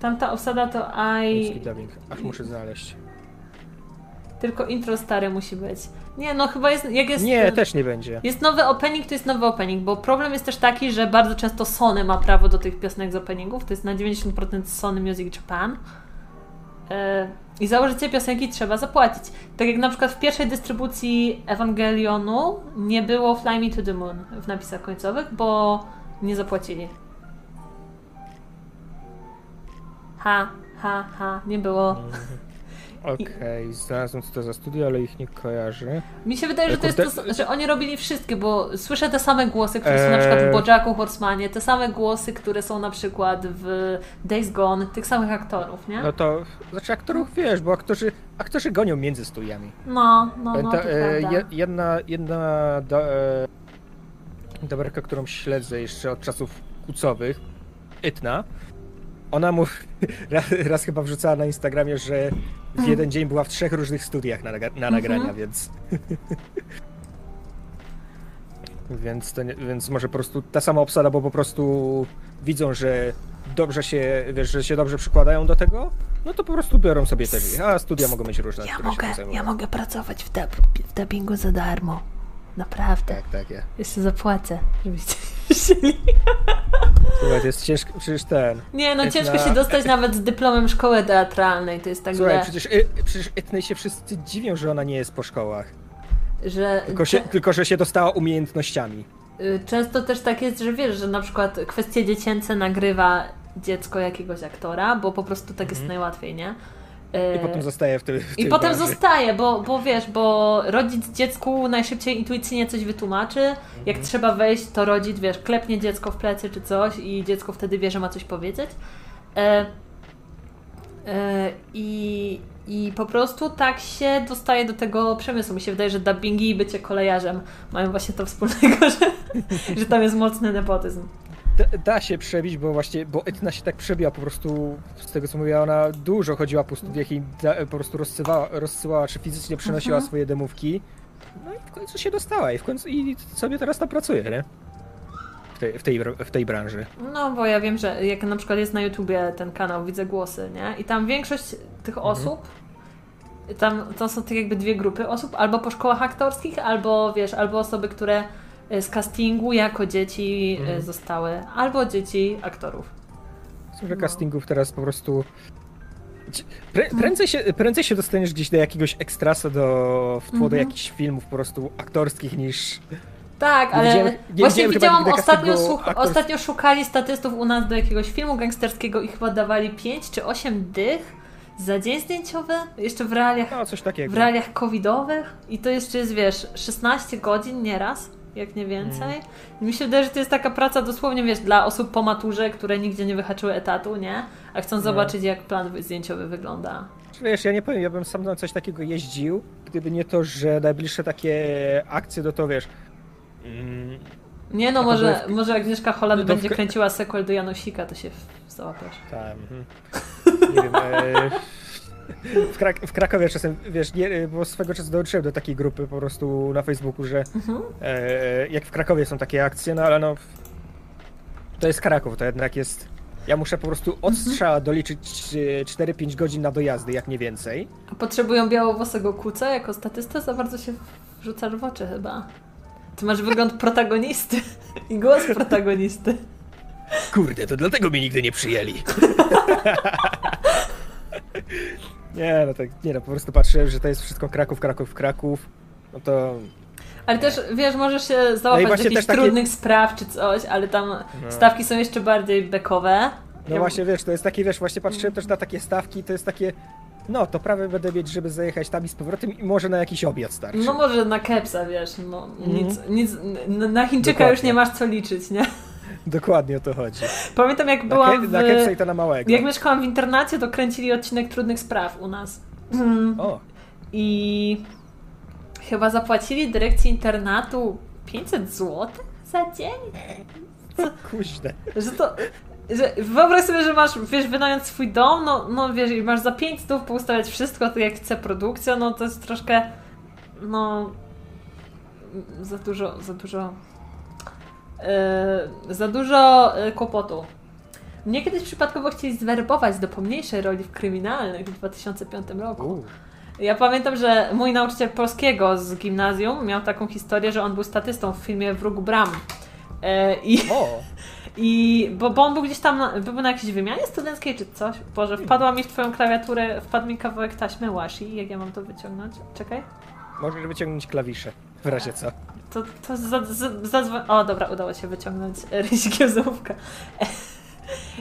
Tamta obsada to I. dubbing. Ach, muszę znaleźć. Tylko intro stare musi być. Nie, no chyba jest. Jak jest. Nie, też nie będzie. Jest nowy opening, to jest nowy opening, bo problem jest też taki, że bardzo często Sony ma prawo do tych piosenek z openingów. To jest na 90% Sony Music Japan. Yy, I za piosenki trzeba zapłacić. Tak jak na przykład w pierwszej dystrybucji Ewangelionu nie było Fly Me to the Moon w napisach końcowych, bo nie zapłacili. Ha, ha, ha, nie było. Okej, znalazłem co to za studio, ale ich nie kojarzę. Mi się wydaje, że to jest to, że oni robili wszystkie, bo słyszę te same głosy, które są na przykład w Eee. Bojacku Horsemanie, te same głosy, które są na przykład w Days Gone, tych samych aktorów, nie? No to, znaczy aktorów wiesz, bo aktorzy, aktorzy gonią między studiami. No, no, no, to e, jedna, jedna da, e, którą śledzę jeszcze od czasów kucowych, Itna, ona mu raz, raz chyba wrzucała na Instagramie, że w jeden dzień była w trzech różnych studiach na, naga- na nagrania, Mhm. więc... więc, to nie, więc może po prostu ta sama obsada, bo po prostu widzą, że dobrze się, wiesz, że się dobrze przykładają do tego, no to po prostu biorą sobie ich, a studia mogą mieć różne, Ja które się mogę, tym zajmują. ja mogę pracować w, dub, w dubbingu za darmo. Naprawdę. Tak, tak, ja. Jeszcze zapłacę, żebyście wzięli. Słuchaj, to jest ciężko, przecież ten... Nie, no Jest ciężko się dostać nawet z dyplomem szkoły teatralnej. To jest tak, Słuchaj, że, przecież, y, przecież Etnej się wszyscy dziwią, że ona nie jest po szkołach. że Tylko, się, tylko że się dostała umiejętnościami. Y, Często też tak jest, że wiesz, że na przykład kwestie dziecięce nagrywa dziecko jakiegoś aktora, bo po prostu tak jest Mhm. najłatwiej, nie? I Y, potem zostaje w, I potem zostaje, bo, bo wiesz, bo rodzic dziecku najszybciej intuicyjnie coś wytłumaczy. Jak Mhm. trzeba wejść, to rodzic, wiesz, klepnie dziecko w plecy czy coś i dziecko wtedy wie, że ma coś powiedzieć. E, e, I, I po prostu tak się dostaje do tego przemysłu. Mi się wydaje, że dubbingi i bycie kolejarzem mają właśnie to wspólnego, że, że tam jest mocny nepotyzm. Da, da się przebić, bo właśnie, bo Etna się tak przebiła po prostu, z tego co mówiła, ona dużo chodziła po studiach i da, po prostu rozsyłała, rozsyłała, czy fizycznie przenosiła Mhm. swoje demówki. No i w końcu się dostała i w końcu i sobie teraz tam pracuje, nie? W tej, w tej, w tej branży. No, bo ja wiem, że jak na przykład jest na YouTubie ten kanał Widzę Głosy, nie? I tam większość tych osób, tam to są tak jakby dwie grupy osób, albo po szkołach aktorskich, albo wiesz, albo osoby, które z castingu jako dzieci e, Mhm. zostały, albo dzieci aktorów. Że No. castingów teraz po prostu Prę, prędzej, się, prędzej się dostaniesz gdzieś do jakiegoś ekstrasa, do, w tło do Mhm. jakichś filmów po prostu aktorskich niż... Tak, Nie ale widziałem- nie właśnie widziałam ostatnio, słuch- ostatnio szukali statystów u nas do jakiegoś filmu gangsterskiego i chyba dawali 5 czy 8 dych za dzień zdjęciowy, jeszcze w realiach, No, coś takiego. w realiach covidowych i to jeszcze jest, wiesz, 16 godzin nieraz, jak nie więcej. Mm. Mi się wydaje, że to jest taka praca dosłownie, wiesz, dla osób po maturze, które nigdzie nie wyhaczyły etatu, nie? A chcą No. zobaczyć, jak plan zdjęciowy wygląda. Wiesz, ja nie powiem, ja bym sam na coś takiego jeździł, gdyby nie to, że najbliższe takie akcje, do to wiesz... Mm, Nie no, może, było może Agnieszka Holland No to w- będzie kręciła sequel do Janosika, to się w- załapiesz. tam, mhm. Nie wiem, e, w, Krak- w Krakowie czasem, wiesz, nie, bo swego czasu dołączyłem do takiej grupy po prostu na Facebooku, że Mhm. e, jak w Krakowie są takie akcje, no ale no to jest Kraków, to jednak jest ja muszę po prostu od strzała doliczyć e, 4-5 godzin na dojazdy, jak nie więcej. A potrzebują białowłosego kuca jako statysta? Za bardzo się wrzucasz w oczy chyba. Ty masz wygląd protagonisty i głos protagonisty. Kurde, to dlatego mnie nigdy nie przyjęli. nie, no tak, nie no, po prostu patrzyłem, że to jest wszystko Kraków, Kraków, Kraków. No to Ale też, wiesz, możesz się załapać do właśnie jakichś takie- trudnych spraw czy coś, ale tam stawki są jeszcze bardziej bekowe. No Ja- właśnie, wiesz, to jest takie, wiesz, właśnie patrzyłem też na takie stawki, to jest takie, no to prawie będę mieć, żeby zajechać tam i z powrotem i może na jakiś obiad starczy. No może na kepsa, wiesz, no Mhm. nic, nic, na Chińczyka Dokładnie. już nie masz co liczyć, nie? Dokładnie o to chodzi. Pamiętam jak byłam w... na kepsa i to na małego. Jak mieszkałam w internacie, to kręcili odcinek Trudnych Spraw u nas. O, I chyba zapłacili dyrekcji internatu 500 zł za dzień? kuźne. Że to. Że wyobraź sobie, że masz, wiesz, wynająć swój dom, no, no wiesz, i masz za 5 stów poustawiać wszystko, tak jak chce produkcja, no to jest troszkę, no, za dużo, za dużo, yy, za dużo yy, kłopotu. Mnie kiedyś przypadkowo chcieli zwerbować do pomniejszej roli w kryminalnych w 2005 roku. U, Ja pamiętam, że mój nauczyciel polskiego z gimnazjum miał taką historię, że on był statystą w filmie Wróg Bram. E, I, o, i bo, bo on był gdzieś tam, na, był na jakiejś wymianie studenckiej czy coś. Boże, wpadła mi w twoją klawiaturę, wpadł mi kawałek taśmy washi. Jak ja mam to wyciągnąć? Czekaj. możesz wyciągnąć klawisze, w razie co. To, to za, za. O, dobra, udało się wyciągnąć rysikiełzówkę.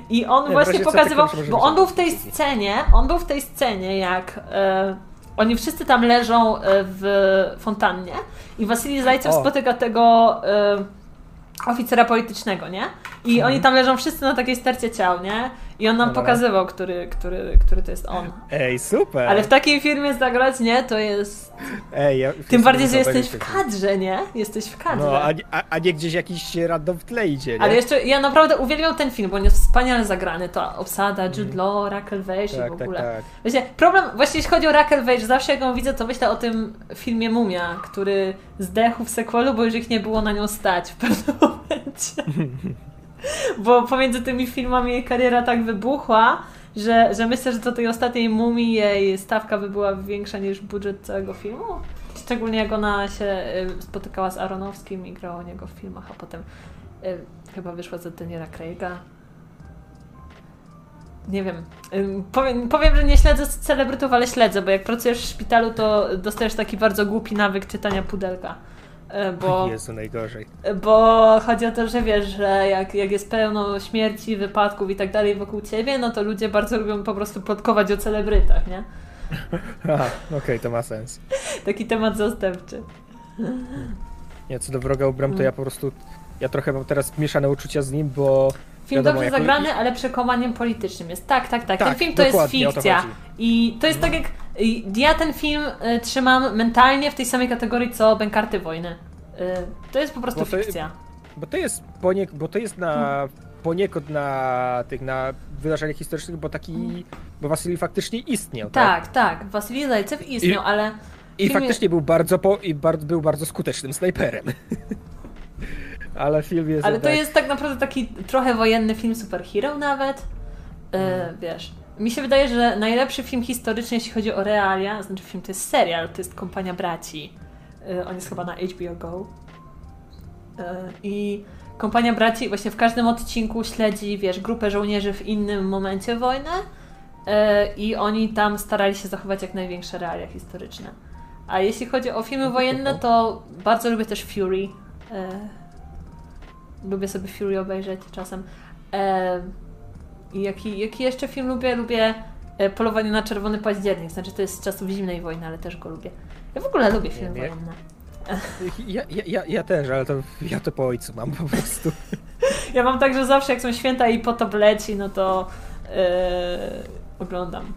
I on Nie, właśnie pokazywał, tak bo on był w tej scenie, on był w tej scenie, jak e, oni wszyscy tam leżą e, w fontannie i Wasilij Zajcew O. spotyka tego e, oficera politycznego, nie? I Mhm. oni tam leżą wszyscy na takiej stercie ciał, nie? I on nam pokazywał, który, który, który to jest on. Ej, super. Ale w takiej firmie zagrać, nie? To jest... Ej, ja, Tym bardziej, że jesteś w kadrze, nie? Jesteś w kadrze. No, a, nie- a, a nie gdzieś jakiś random w tle idzie, nie? Ale jeszcze ja naprawdę uwielbiam ten film, bo on jest wspaniale zagrany. To obsada, Jude Law, Raquel Weisz i tak, w tak, ogóle. tak. Wiecie, problem, właśnie jeśli chodzi o Raquel Weisz, zawsze jak ją widzę, to myślę o tym filmie Mumia, który zdechł w sequelu, bo już ich nie było na nią stać w pewnym momencie. bo pomiędzy tymi filmami jej kariera tak wybuchła, że, że myślę, że do tej ostatniej Mumii jej stawka by była większa niż budżet całego filmu. Szczególnie jak ona się y, spotykała z Aronowskim i grała o niego w filmach, a potem y, chyba wyszła za Daniela Craiga. Nie wiem. Ym, Powiem, powiem, że nie śledzę celebrytów, ale śledzę, bo jak pracujesz w szpitalu, to dostajesz taki bardzo głupi nawyk czytania pudelka. E, Bo, Jezu, najgorzej. bo chodzi o to, że wiesz, że jak, jak jest pełno śmierci, wypadków i tak dalej wokół ciebie, no to ludzie bardzo lubią po prostu plotkować o celebrytach, nie? Aha, okej, to ma sens. Taki temat zastępczy. Nie, co do wroga ubram, to ja po prostu, ja trochę mam teraz mieszane uczucia z nim, bo Film Wiadomo, dobrze zagrany, ale przekomaniem politycznym jest. Tak, tak, tak. Ten Tak, film to jest to fikcja. chodzi. I to jest tak jak. Ja ten film y, trzymam mentalnie w tej samej kategorii co Bękarty Wojny. Y, to jest po prostu Bo to- fikcja. Bo to jest poniek- bo to jest na poniekąd na tych na wydarzeniach historycznych, bo taki bo Wasylij faktycznie istniał, tak? Tak, tak. Wasilij Zajcew istniał, I- ale. I filmie- faktycznie był bardzo po, i bar- był bardzo skutecznym snajperem. Ale film jest Ale to jednak- jest tak naprawdę taki trochę wojenny film superhero nawet. Y, Mhm. wiesz. Mi się wydaje, że najlepszy film historyczny, jeśli chodzi o realia, znaczy film to jest serial, to jest Kompania Braci. Y, on jest chyba na HBO Go. Y, I Kompania Braci właśnie w każdym odcinku śledzi, wiesz, grupę żołnierzy w innym momencie wojny e, i oni tam starali się zachować jak największe realia historyczne. A jeśli chodzi o filmy wojenne, to bardzo lubię też Fury. E, lubię sobie Fury obejrzeć czasem. I jaki, jaki jeszcze film lubię? Lubię e, Polowanie na Czerwony Październik. Znaczy to jest z czasów zimnej wojny, ale też go lubię. Ja w ogóle lubię filmy wojenne. Ja, ja, ja, ja też, ale to ja to po ojcu mam po prostu. Ja mam tak, że zawsze jak są święta i potop leci, no to e, oglądam.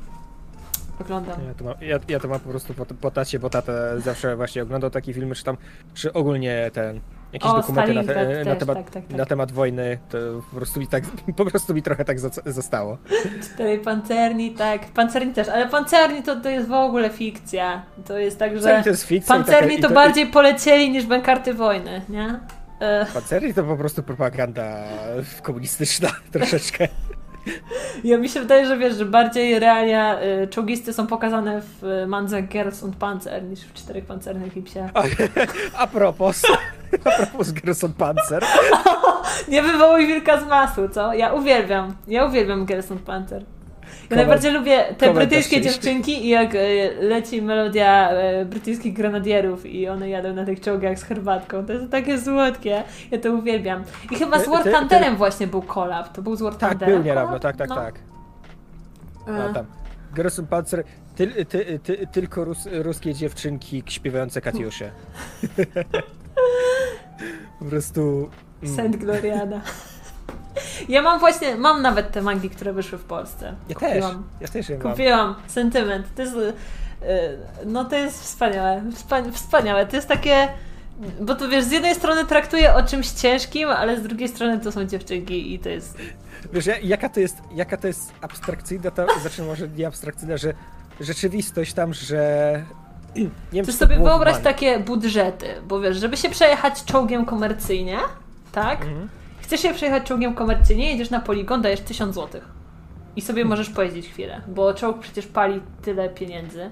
Oglądam. Ja to mam, ja, ja to mam po prostu po, po tacie, bo tata zawsze właśnie oglądał takie filmy, czy tam, czy ogólnie ten, jakieś O, dokumenty na, te, na, też, temat, tak, tak, tak. na temat wojny, to po prostu mi tak, po prostu mi trochę tak zostało. Cztery pancerni, tak. Pancerni też, ale pancerni to, to jest w ogóle fikcja. To jest tak, Pancerni że to jest fikcja pancerni taka- to i bardziej polecieli niż bękarty wojny, nie? E, Pancerni to po prostu propaganda komunistyczna troszeczkę. Ja mi się wydaje, że wiesz, że bardziej realia y, czołgisty są pokazane w y, Mandze Girls und Panzer niż w Czterech Pancernych i Psie. A, a propos, a propos Gerson Panzer, Nie wywołuj wilka z masu, co? Ja uwielbiam, ja uwielbiam Girls und Panzer. Ja najbardziej lubię te brytyjskie dziewczynki i jak y, leci melodia y, brytyjskich grenadierów i one jadą na tych czołgach z herbatką. To jest takie słodkie. Ja to uwielbiam. I chyba z Ty- War Thunderem właśnie był collab. To był z War tak, był niedawno, tak, tak, No. tak. E, A tam. Gerson Panzer, ty, ty, ty, tylko rus, ruskie dziewczynki śpiewające Katiusze. po prostu... mm. Saint Gloriana. Ja mam właśnie, mam nawet te mangi, które wyszły w Polsce. Ja też, Kupiłam. ja też je mam. Kupiłam. Sentyment. To jest, y, no to jest wspaniałe. Wspa- wspaniałe. To jest takie, bo to wiesz, z jednej strony traktuje o czymś ciężkim, ale z drugiej strony to są dziewczynki i to jest... Wiesz, ja- jaka to jest, jaka to jest abstrakcyjna, to znaczy może nie abstrakcyjna, że rzeczywistość tam, że... Nie wiem, Ty sobie wyobraź takie budżety, bo wiesz, żeby się przejechać czołgiem komercyjnie, tak? Mhm. Chcesz się przejechać czołgiem komercyjnie, jedziesz na poligon, dajesz 1000 zł. I sobie możesz pojeździć chwilę, bo czołg przecież pali tyle pieniędzy,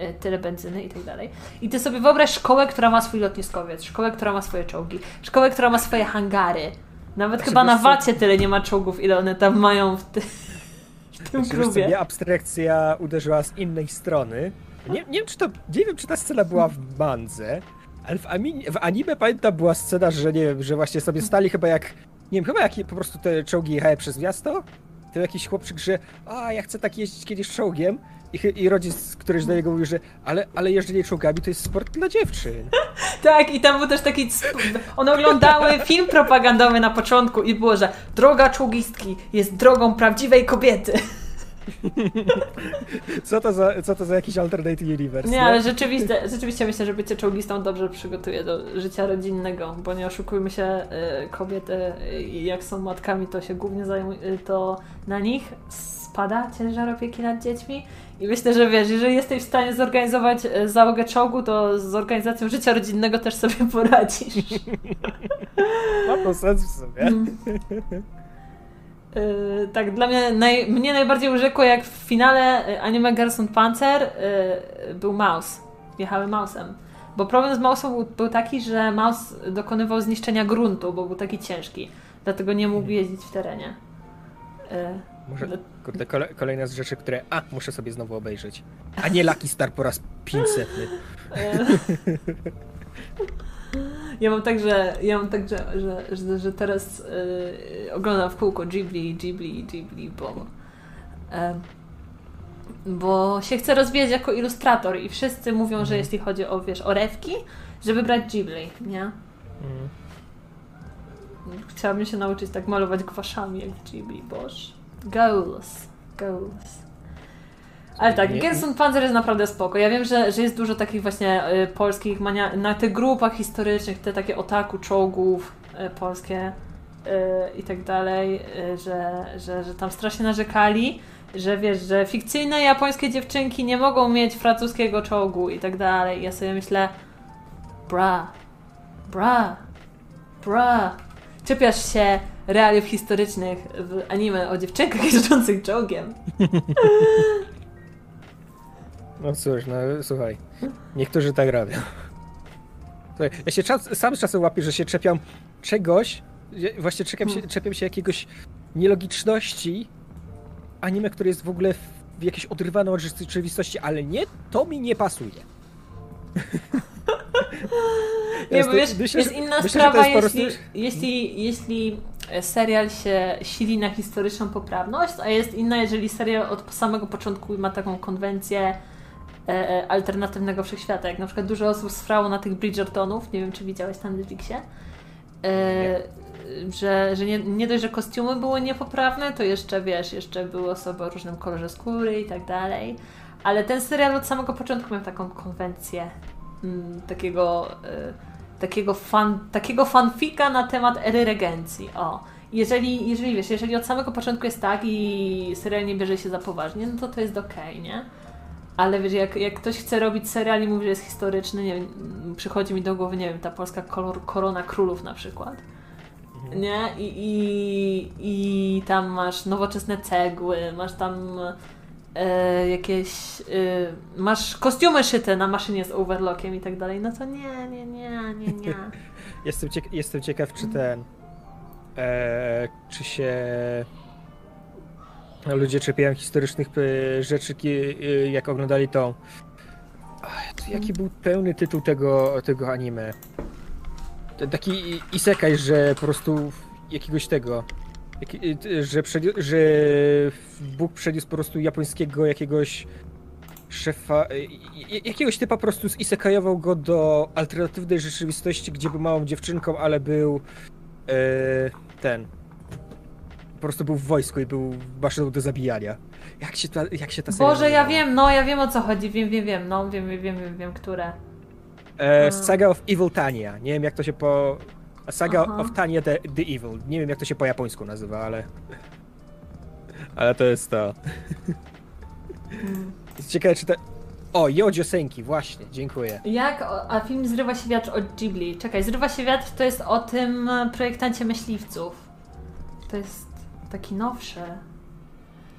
y, tyle benzyny i tak dalej. I ty sobie wyobraź szkołę, która ma swój lotniskowiec, szkołę, która ma swoje czołgi, szkołę, która ma swoje hangary. Nawet Znaczy, chyba na wacie tyle nie ma czołgów, ile one tam mają w, ty- w tym co, mnie klubie. abstrakcja uderzyła z innej strony. Nie, nie wiem, czy to, nie wiem, czy ta scena była w Mandze, ale w, ami, w anime pamiętam była scena, że nie wiem, że właśnie sobie stali chyba jak, nie wiem, chyba po prostu te czołgi jechały przez miasto, to jakiś chłopczyk, że a, ja chcę tak jeździć kiedyś czołgiem i, i rodzic któryś do niego mówił, że ale, ale jeżdżenie czołgami to jest sport dla dziewczyn. Tak, i tam był też taki. One oglądały film propagandowy na początku i było, że droga czołgistki jest drogą prawdziwej kobiety. Co to za, co to za jakiś alternate universe? Nie, ale rzeczywiście, rzeczywiście myślę, że bycie czołgistą dobrze przygotuje do życia rodzinnego, bo nie oszukujmy się, y, kobiety y, jak są matkami, to się głównie zajmują, to na nich spada ciężar opieki nad dziećmi i myślę, że wiesz, jeżeli jesteś w stanie zorganizować y, załogę czołgu, to z organizacją życia rodzinnego też sobie poradzisz. Ma to sens w sumie. Mm. Yy, tak, dla mnie, naj, mnie najbardziej urzekło, jak w finale y, anime Gerson Panzer yy, był Maus. Jechały Mausem. Bo problem z Mausem był, był taki, że Maus dokonywał zniszczenia gruntu, bo był taki ciężki. Dlatego nie mógł jeździć w terenie. Yy, Może, dla- kurde, kole, kolejna z rzeczy, które, a, muszę sobie znowu obejrzeć. A nie Lucky Star po raz 500. yy. Ja mam tak, że, ja mam tak, że, że, że, że teraz yy, oglądam w kółko Ghibli, Ghibli, Ghibli, bo, em, bo się chcę rozwijać jako ilustrator i wszyscy mówią, że jeśli chodzi o, wiesz, o rewki, żeby brać Ghibli, nie? Mm. Chciałabym się nauczyć tak malować gwaszami jak Ghibli, boż. Goals, goals. Ale tak, Gerson Panzer jest naprawdę spoko. Ja wiem, że, że jest dużo takich właśnie y, polskich mania... na tych grupach historycznych, te takie otaku czołgów y, polskie y, i tak dalej, y, że, że, że tam strasznie narzekali, że wiesz, że fikcyjne japońskie dziewczynki nie mogą mieć francuskiego czołgu i tak dalej. Ja sobie myślę, bra, bra, bra. Czepiasz się realiów historycznych w anime o dziewczynkach jeżdżących czołgiem. No cóż, no słuchaj. Niektórzy tak robią. Słuchaj, ja się czas, sam z czasem łapię, że się czepiam czegoś, właśnie czepiam się, Hmm. czepiam się jakiegoś nielogiczności anime, które jest w ogóle w, jakieś odrywane od rzeczywistości, ale nie, to mi nie pasuje. Nie, bo wiesz, myślę, jest inna myślę, sprawa, jest jeśli, prostu... jeśli, jeśli serial się sili na historyczną poprawność, a jest inna, jeżeli serial od samego początku ma taką konwencję e, e alternatywnego wszechświata, jak na przykład dużo osób sfrało na tych Bridgertonów, nie wiem czy widziałeś tam na Netflixie, e, że, że nie, nie dość, że kostiumy były niepoprawne, to jeszcze wiesz, jeszcze były osoby o różnym kolorze skóry i tak dalej. Ale ten serial od samego początku miał taką konwencję mm, takiego, y, takiego, fan, takiego fanfika na temat ery regencji. O. Jeżeli, jeżeli wiesz, jeżeli od samego początku jest tak i serial nie bierze się za poważnie, no to to jest okej, okay, nie? Ale wiesz, jak, jak ktoś chce robić serial i mówi, że jest historyczny, nie wiem, przychodzi mi do głowy, nie wiem, ta polska kolor, korona królów na przykład nie? I, i, I tam masz nowoczesne cegły, masz tam e, jakieś. E, masz kostiumy szyte na maszynie z overlockiem i tak dalej. No to nie, nie, nie, nie, nie. jestem, cieka jestem ciekaw, czy ten. E, czy się. Ludzie czepiają historycznych e, rzeczy, e, jak oglądali tą. Jaki był pełny tytuł tego, tego anime? taki isekaj, że po prostu jakiegoś tego, że, że Bóg przeniósł po prostu japońskiego jakiegoś szefa, jakiegoś typa po prostu zisekajował go do alternatywnej rzeczywistości, gdzie był małą dziewczynką, ale był e, ten, prostu był w wojsku i był maszyną do zabijania. Jak się ta, jak się ta seria Boże, ja wiem, no ja wiem o co chodzi, wiem, wiem, wiem, no wiem, wiem, wiem, wiem, wiem które. E, Saga of Evil Tania. Nie wiem jak to się po... Saga Aha. of Tania the, the Evil. Nie wiem jak to się po japońsku nazywa, ale... Ale to jest to. Hmm. Jest ciekawe czy to... O, Jojo Senki, właśnie, dziękuję. Jak, a film Zrywa się wiatr od Ghibli. Czekaj, Zrywa się wiatr to jest o tym projektancie myśliwców. To jest taki nowszy.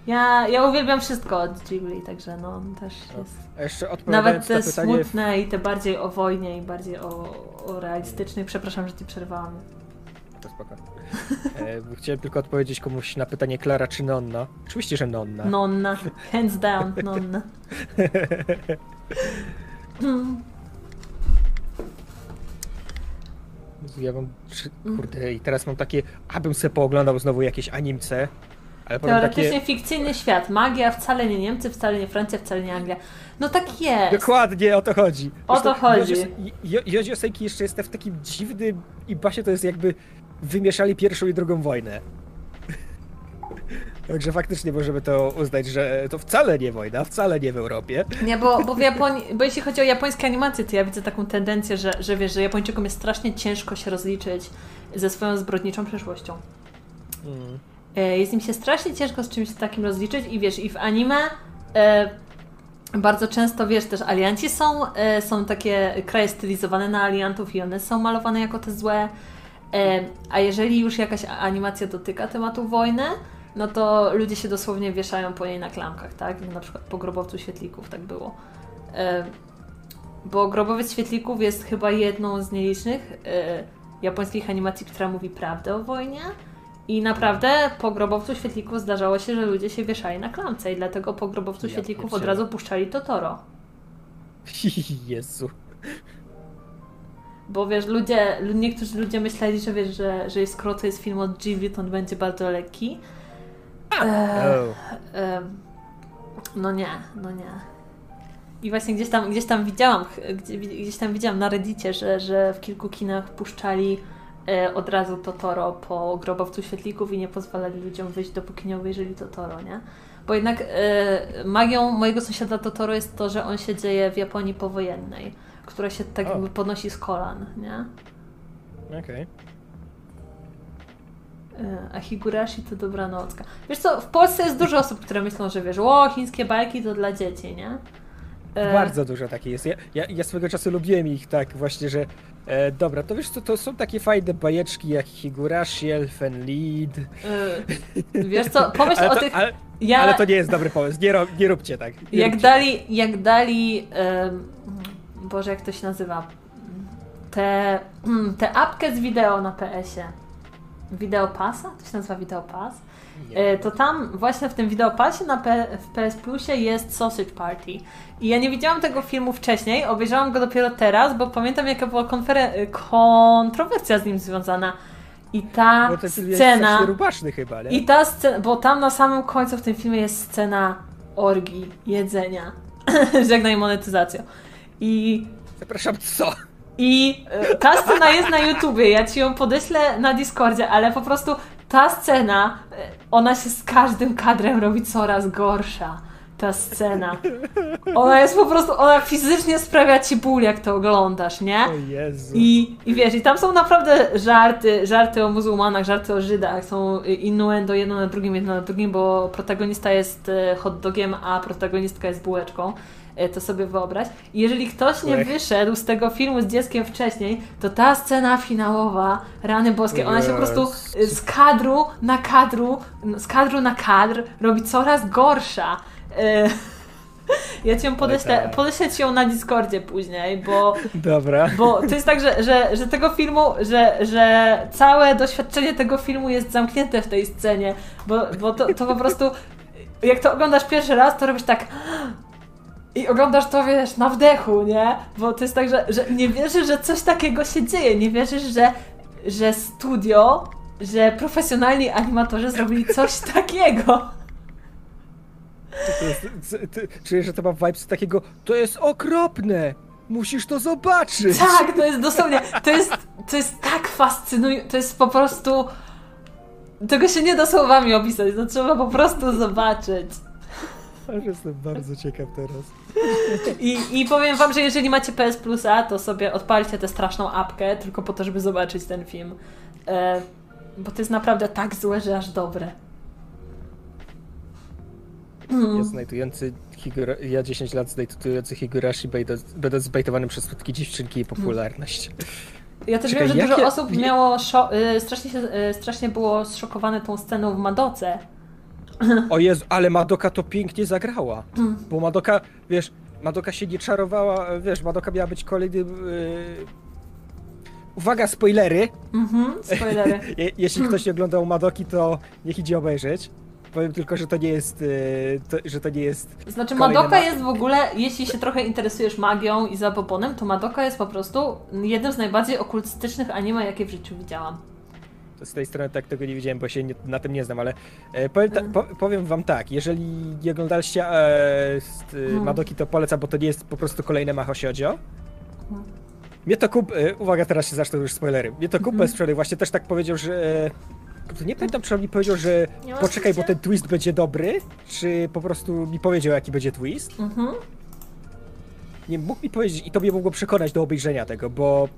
Ja, ja uwielbiam wszystko od Ghibli, także no też jest. A jeszcze Nawet te pytanie... smutne i te bardziej o wojnie i bardziej o, o realistycznych. Przepraszam, że ci przerwałam. To spoko. E, chciałem tylko odpowiedzieć komuś na pytanie Klara czy Nonna. Oczywiście, że Nonna. Nonna. Hands down, Nonna. Ja mam, kurde, i teraz mam takie, abym sobie pooglądał znowu jakieś animce, ale Teoretycznie takie... fikcyjny świat. Magia wcale nie Niemcy, wcale nie Francja, wcale nie Anglia. No tak jest. Dokładnie, o to chodzi. O to chodzi. Jojo Seiki jeszcze jest w takim dziwnym i basie to jest jakby wymieszali pierwszą i drugą wojnę. Także faktycznie możemy to uznać, że to wcale nie wojna, wcale nie w Europie. Nie, bo, bo w Japonii, bo jeśli chodzi o japońskie animacje, to ja widzę taką tendencję, że, że wiesz, że Japończykom jest strasznie ciężko się rozliczyć ze swoją zbrodniczą przeszłością. Mm. Jest im się strasznie ciężko z czymś takim rozliczyć i wiesz, i w anime e, bardzo często, wiesz, też alianci są, e, są takie kraje stylizowane na aliantów i one są malowane jako te złe, e, a jeżeli już jakaś animacja dotyka tematu wojny, no to ludzie się dosłownie wieszają po niej na klamkach, tak? Na przykład po grobowcu świetlików tak było. E, bo grobowiec świetlików jest chyba jedną z nielicznych e, japońskich animacji, która mówi prawdę o wojnie, i naprawdę po grobowcu świetlików zdarzało się, że ludzie się wieszali na klamce i dlatego po grobowcu ja świetlików od razu puszczali Totoro. Jezu. Bo wiesz, ludzie, niektórzy ludzie myśleli, że wiesz, że, że skoro to jest film od Ghibli, to on będzie bardzo lekki. E, oh. e, no nie, no nie. I właśnie gdzieś tam, gdzieś tam widziałam, gdzieś tam widziałam na Reddicie, że, że w kilku kinach puszczali E, od razu Totoro po grobowcu świetlików i nie pozwalali ludziom wyjść, dopóki nie obejrzeli Totoro, nie? Bo jednak magią mojego sąsiada Totoro jest to, że on się dzieje w Japonii powojennej, która się tak jakby podnosi z kolan, nie? Okej. Okay. E, a Higurashi to dobranocka. Wiesz co, w Polsce jest dużo osób, które myślą, że wiesz, o, chińskie bajki to dla dzieci, nie? E... Bardzo dużo takich jest. Ja, ja, ja swego czasu lubiłem ich tak właśnie, że E, dobra, to wiesz co, to są takie fajne bajeczki jak Higurashi, Elfen Lead. E, wiesz co, pomyśl ale o to, tych... Ale, ja... ale, to nie jest dobry pomysł, nie, nie róbcie tak. Nie jak, róbcie dali, tak. jak dali, um, Boże jak to się nazywa, te, te apkę z wideo na PS-ie. Videopassa, to się nazywa Videopass, e, to tam właśnie w tym Videopassie na P w PS Plusie jest Sausage Party. I ja nie widziałam tego filmu wcześniej, obejrzałam go dopiero teraz, bo pamiętam jaka była konferen- kontrowersja z nim związana. I ta Bo jest scena... rubaszny chyba, nie? I ta scena, bo tam na samym końcu w tym filmie jest scena orgii, jedzenia. Żegnaj monetyzacją. I, Zapraszam, co? I e, ta scena jest na YouTubie, ja ci ją podeślę na Discordzie, ale po prostu ta scena, e, ona się z każdym kadrem robi coraz gorsza. Ta scena. Ona jest po prostu, ona fizycznie sprawia ci ból, jak to oglądasz, nie? O Jezu. I, I wiesz, i tam są naprawdę żarty, żarty o muzułmanach, żarty o Żydach, są innuendo jedno na drugim, jedno na drugim, bo protagonista jest e, hot dogiem, a protagonistka jest bułeczką. E, To sobie wyobraź. I jeżeli ktoś nie wyszedł z tego filmu z dzieckiem wcześniej, to ta scena finałowa, rany boskie, ona się po prostu e, z kadru na kadru, z kadru na kadr robi coraz gorsza. E, Ja ci ją podeślę, podeślę ci ją na Discordzie później, bo Dobra. bo to jest tak, że, że, że tego filmu, że, że całe doświadczenie tego filmu jest zamknięte w tej scenie, bo, bo to, to po prostu, jak to oglądasz pierwszy raz, to robisz tak i oglądasz to, wiesz, na wdechu, nie? Bo to jest tak, że, że nie wierzysz, że coś takiego się dzieje, nie wierzysz, że, że studio, że profesjonalni animatorzy zrobili coś takiego. Czuję, że to ma vibes takiego, to jest okropne! Musisz to zobaczyć! Tak, to jest dosłownie, to jest, to jest tak fascynujące, to jest po prostu, tego się nie da słowami opisać, to trzeba po prostu zobaczyć. Aż jestem bardzo ciekaw teraz. I, I powiem wam, że jeżeli macie PS Plusa, to sobie odpalcie tę straszną apkę, tylko po to, żeby zobaczyć ten film. E, bo to jest naprawdę tak złe, że aż dobre. Mm. Ja znajdujący Higura, ja 10 lat znajdujący Higurashi będąc, zbejtowany przez słodkie dziewczynki i popularność. Ja też Czekaj, wiem, że jakie- dużo osób miało szo- y, strasznie, y, strasznie było zszokowane tą sceną w Madoce. O Jezu, ale Madoka to pięknie zagrała. Bo Madoka, wiesz, Madoka się nie czarowała, wiesz, Madoka miała być kolejnym... Yy... Uwaga, spoilery! Mhm, spoilery. Je, jeśli ktoś nie oglądał Madoki, to niech idzie obejrzeć. Powiem tylko, że to nie jest, yy, to, że to nie jest... Znaczy Madoka ma- jest w ogóle, jeśli się trochę interesujesz magią i zapoponem, to Madoka jest po prostu jednym z najbardziej okultystycznych anime, jakie w życiu widziałam. Z tej strony tak tego nie widziałem, bo się nie, na tym nie znam, ale e, powiem, ta, Mm. po, powiem wam tak, jeżeli nie oglądaliście e, z, e, Mm. Madoki, to polecam, bo to nie jest po prostu kolejne Maho Shoujo. Mm. Mnie to kup... E, uwaga, teraz się zaczną już spoilery. Mnie to kupę sprzedał właśnie też tak powiedział, że... E, to nie pamiętam, czy on mi powiedział, że Nie poczekaj, bo ten twist będzie dobry, czy po prostu mi powiedział, jaki będzie twist. Mhm. Nie mógł mi powiedzieć i to mnie mogło przekonać do obejrzenia tego, bo...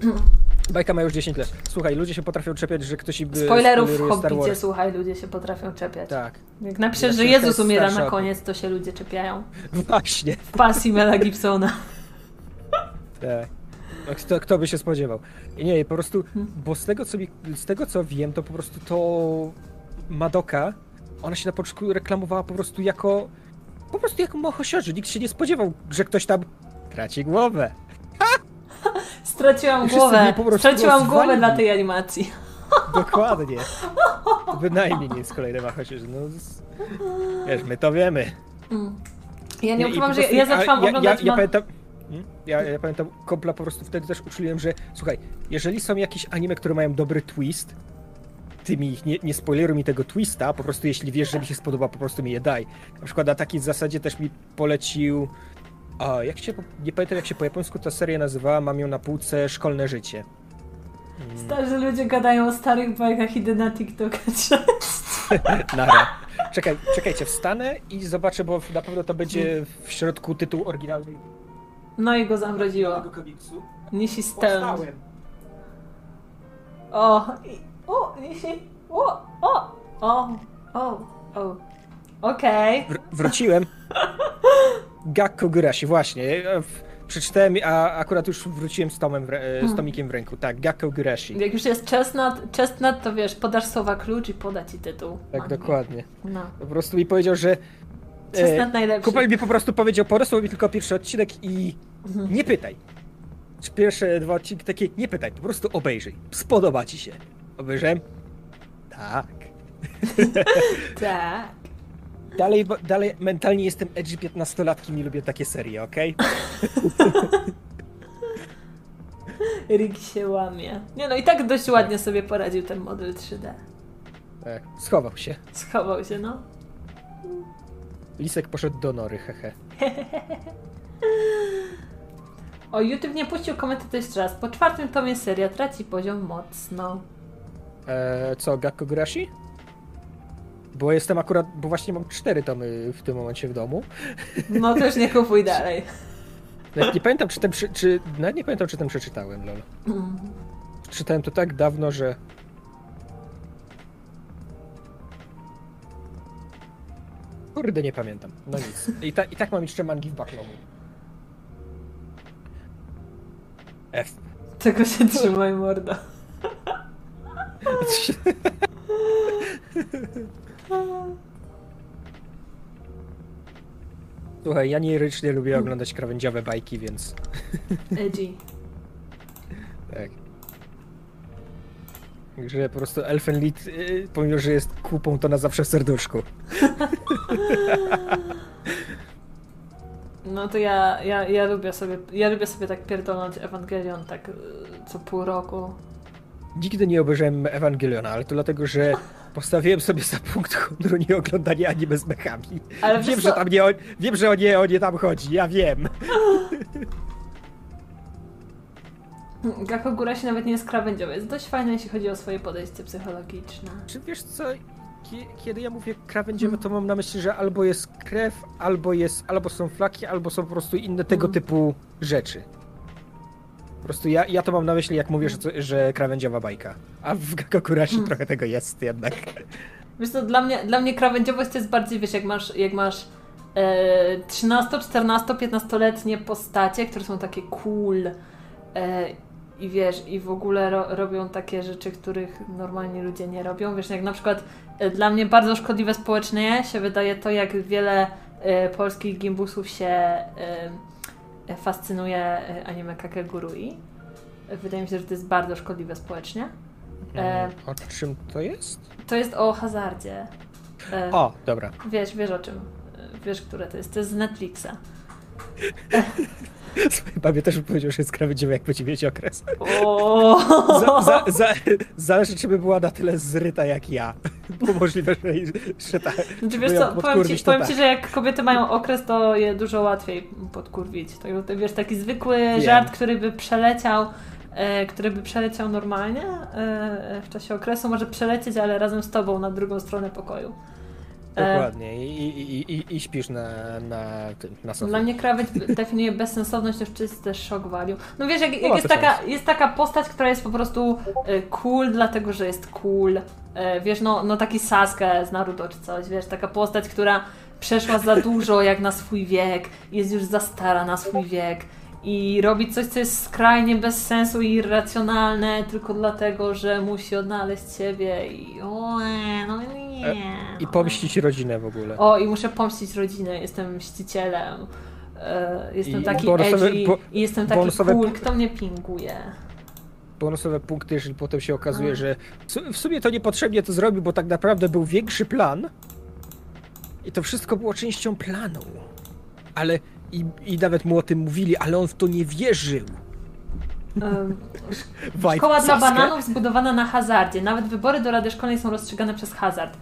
Bajka ma już 10 lat. Słuchaj, ludzie się potrafią czepiać, że ktoś im Spoilerów w Hobbicie, słuchaj, ludzie się potrafią czepiać. Tak, Jak napiszesz, że Jezus umiera na koniec, to się ludzie czepiają. właśnie. W pasji Mela Gibsona. Tak. No, Kto, kto by się spodziewał? Nie, po prostu, Hmm. bo z tego, co mi, z tego co wiem, to po prostu to Madoka, ona się na początku reklamowała po prostu jako, po prostu jako mochosiorze. Nikt się nie spodziewał, że ktoś tam traci głowę. Straciłam Wszyscy głowę. Straciłam głowę dla tej animacji. Dokładnie. Bynajmniej nie jest kolejne mochosiorze. No, wiesz, my to wiemy. Mm. Ja nie ukrywam, że prostu- ja zaczęłam ja, oglądać... Ja, ja pamiętam, Hmm? ja, ja pamiętam, kompla po prostu wtedy też uczuliłem, że słuchaj, jeżeli są jakieś anime, które mają dobry twist, ty mi ich nie, nie spoileruj mi tego twista, po prostu jeśli wiesz, że mi się spodoba, po prostu mi je daj. Na przykład na takiej zasadzie też mi polecił, a jak się, nie pamiętam jak się po japońsku ta seria nazywała, mam ją na półce Szkolne Życie. Starzy ludzie gadają o starych bajkach, idę na TikToka. Nara. Czekaj, czekajcie, wstanę i zobaczę, bo na pewno to będzie w środku tytuł oryginalnego No i go zamroziło. Stone. Powstałem. O, i- o, Nishi. O, o, o, o, o. Okej. Wr- wróciłem. Gakko Gurashi, właśnie. E, Przeczytałem, a akurat już wróciłem z, tomem w, e, z tomikiem w ręku. Tak, Gakko Gurashi. Jak już jest chestnut, chestnut, to wiesz, podasz słowa klucz i poda ci tytuł. Tak, dokładnie. No. Po prostu mi powiedział, że... Chestnut najlepszy. Kupel mi po prostu powiedział, porosło mi tylko pierwszy odcinek i Mhm. nie pytaj. Pierwsze dwa odcinki takie, nie pytaj, po prostu obejrzyj. Spodoba ci się. Obejrzałem, Tak. Tak. Dalej, dalej mentalnie jestem edgy 15-latkiem i lubię takie serie, okej? Rick się łamie. Nie no, i tak dość ładnie sobie poradził ten model 3D. Tak. Schował się. Schował się, no. Lisek poszedł do nory, hehe. O, YouTube nie puścił komentarza jeszcze raz. Po czwartym tomie seria traci poziom mocno. Eee, co, Gakko Grashi? Bo jestem akurat, bo właśnie mam cztery tomy w tym momencie w domu. No już nie kupuj dalej. Nawet nie pamiętam, czy ten, przy- czy, nawet nie pamiętam, czy ten przeczytałem, lol. Mm. Czytałem to tak dawno, że... Kurde, nie pamiętam. No nic. I, ta, i tak mam jeszcze mangi w backlogu. F. Tego się trzymaj, morda. Słuchaj, ja nierycznie lubię oglądać krawędziowe bajki, więc... Edgy. Tak. Także po prostu Elfen Lied, yy, pomimo że jest kupą, to na zawsze w serduszku. No to ja, ja, ja lubię sobie, ja lubię sobie tak pierdolnąć Ewangelion tak y, co pół roku. Nigdy nie obejrzałem Ewangeliona, ale to dlatego, że postawiłem sobie za punkt honoru nie oglądanie anime z mechami. Ale wiem, że tam nie o, wiem, że o nie, o nie tam chodzi, ja wiem. Gakogura się nawet nie jest krawędziowy. Jest dość fajny, jeśli chodzi o swoje podejście psychologiczne. Czy wiesz co, kie- kiedy ja mówię krawędziowe, to mam na myśli, że albo jest krew, albo jest, albo są flaki, albo są po prostu inne tego Mhm. typu rzeczy. Po prostu ja, ja to mam na myśli, jak mówię, że, że krawędziowa bajka. A w Gakokurashi Mhm. trochę tego jest jednak. Wiesz co, dla mnie, dla mnie krawędziowość to jest bardziej, wiesz, jak masz, jak masz e, 13, 14, 15-letnie postacie, które są takie cool e, i wiesz, i w ogóle ro, robią takie rzeczy, których normalnie ludzie nie robią. Wiesz, jak na przykład e, dla mnie bardzo szkodliwe społecznie się wydaje to, jak wiele e, polskich gimbusów się e, fascynuje e, anime Kakegurui. Wydaje mi się, że to jest bardzo szkodliwe społecznie. E, O czym to jest? To jest o hazardzie. E, O, dobra. Wiesz, wiesz o czym. Wiesz, które to jest. To jest z Netflixa. Swojej babie też bym powiedział, że jest krawędziowa, jak będzie mieć okres. O! Za, za, za, zależy, czy by była na tyle zryta jak ja. Bo możliwe, że, że tak. Znaczy, wiesz co, powiem ci, powiem tak. ci, że jak kobiety mają okres, to je dużo łatwiej podkurwić. To wiesz, taki zwykły Wiem. żart, który by przeleciał, e, który by przeleciał normalnie e, w czasie okresu, może przelecieć, ale razem z tobą na drugą stronę pokoju. E, Dokładnie. I, i, i, i śpisz na, na, tym, na sofie. Dla mnie krawędź definiuje bezsensowność, to jest też shock value. No wiesz, jak, jak ma jest, taka, sens. jest taka postać, która jest po prostu e, cool, dlatego że jest cool. E, Wiesz, no, no taki Sasuke z Naruto czy coś, wiesz, taka postać, która przeszła za dużo jak na swój wiek, jest już za stara na swój wiek i robi coś, co jest skrajnie bez sensu i irracjonalne tylko dlatego, że musi odnaleźć siebie i o, no nie. E, I no pomścić rodzinę w ogóle. o, i muszę pomścić rodzinę, jestem mścicielem. E, jestem I taki bonusowe- edgy bo- i jestem taki bonusowe cool, kto mnie pinguje. Bonusowe punkty, jeżeli potem się okazuje, A. że w sumie to niepotrzebnie to zrobił, bo tak naprawdę był większy plan. I to wszystko było częścią planu. Ale i, i nawet mu o tym mówili, ale on w to nie wierzył. Vibe Szkoła dla bananów zbudowana na hazardzie. Nawet wybory do rady szkolnej są rozstrzygane przez hazard.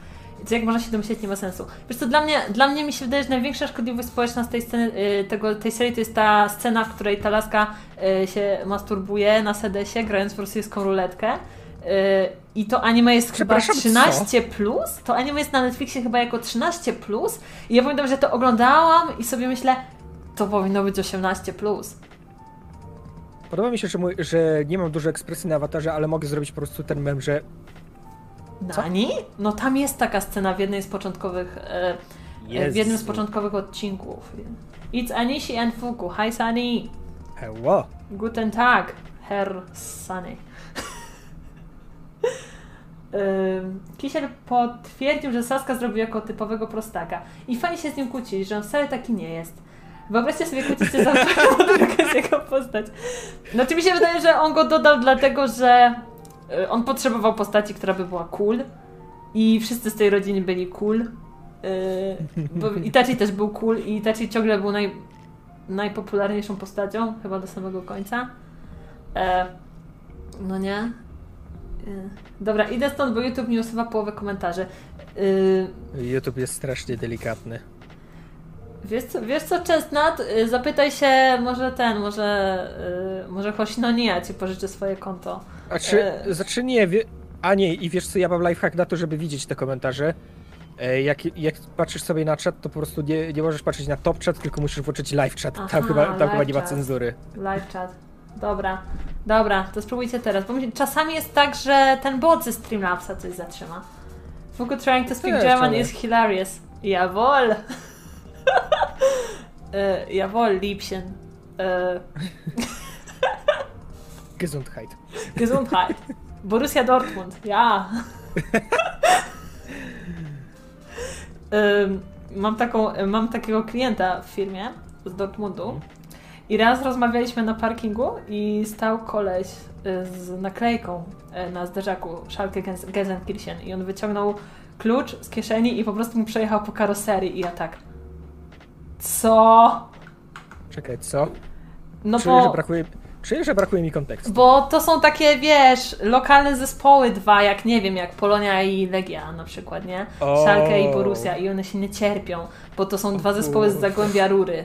Co jak można się domyśleć, nie ma sensu. Wiesz co, dla mnie, dla mnie mi się wydaje, że największa szkodliwość społeczna z tej sceny, y, tego, tej serii to jest ta scena, w której ta laska y, się masturbuje na sedesie, grając w rosyjską ruletkę. Y, I to anime jest chyba Przepraszam, 13 plus. To anime jest na Netflixie chyba jako 13 plus. I ja pamiętam, że to oglądałam i sobie myślę, to powinno być 18 plus. Podoba mi się, że, mój, że nie mam dużo ekspresji na awatarze, ale mogę zrobić po prostu ten mem, że Co? Nani? No tam jest taka scena w jednej z początkowych, e, e, w jednym z początkowych odcinków. It's Anishi and Fuku. Hi Sunny. Hello. Guten Tag, Herr Sunny. Kisiel potwierdził, że Saska zrobił jako typowego prostaka. I fani się z nim kłócili, że on wcale taki nie jest. Wyobraźcie sobie, kłócicie za jest jego postać. Znaczy mi się wydaje, że on go dodał dlatego, że y, on potrzebował postaci, która by była cool i wszyscy z tej rodziny byli cool. Yy, bo Itachi też był cool i Itachi ciągle był naj, najpopularniejszą postacią, chyba do samego końca. E, no nie? E, dobra, idę stąd, bo YouTube mi usuwa połowę komentarzy. E, YouTube jest strasznie delikatny. Wiesz co, wiesz co Chestnut? Y, zapytaj się może ten, może, yy, może Hoshino ci pożyczę swoje konto. A czy, yy. znaczy nie, wie, a nie, i wiesz co, ja mam lifehack na to, żeby widzieć te komentarze. E, jak, jak patrzysz sobie na czat, to po prostu nie, nie możesz patrzeć na top chat, tylko musisz włączyć live chat. Aha, tam chyba, tam chyba nie ma cenzury. Live chat. Dobra, dobra, to spróbujcie teraz. Bo czasami jest tak, że ten bot ze Streamlabsa coś zatrzyma. Fuku trying to speak German is hilarious. Jawohl! Äh, jawohl, Liebchen. Äh. Gesundheit. Gesundheit. Borussia Dortmund, ja. mam, taką, mam takiego klienta w firmie z Dortmundu mhm. i raz rozmawialiśmy na parkingu i stał koleś y, z naklejką na zderzaku Schalke Gelsenkirchen i on wyciągnął klucz z kieszeni i po prostu mu przejechał po karoserii i ja tak co? Czekaj, co? No Czuję, bo... że brakuje... Czuję, że brakuje mi kontekstu. Bo to są takie, wiesz, lokalne zespoły dwa, jak nie wiem, jak Polonia i Legia na przykład, nie? Oh. Szalkę i Borussia i one się nie cierpią, bo to są dwa zespoły z Zagłębia Rury.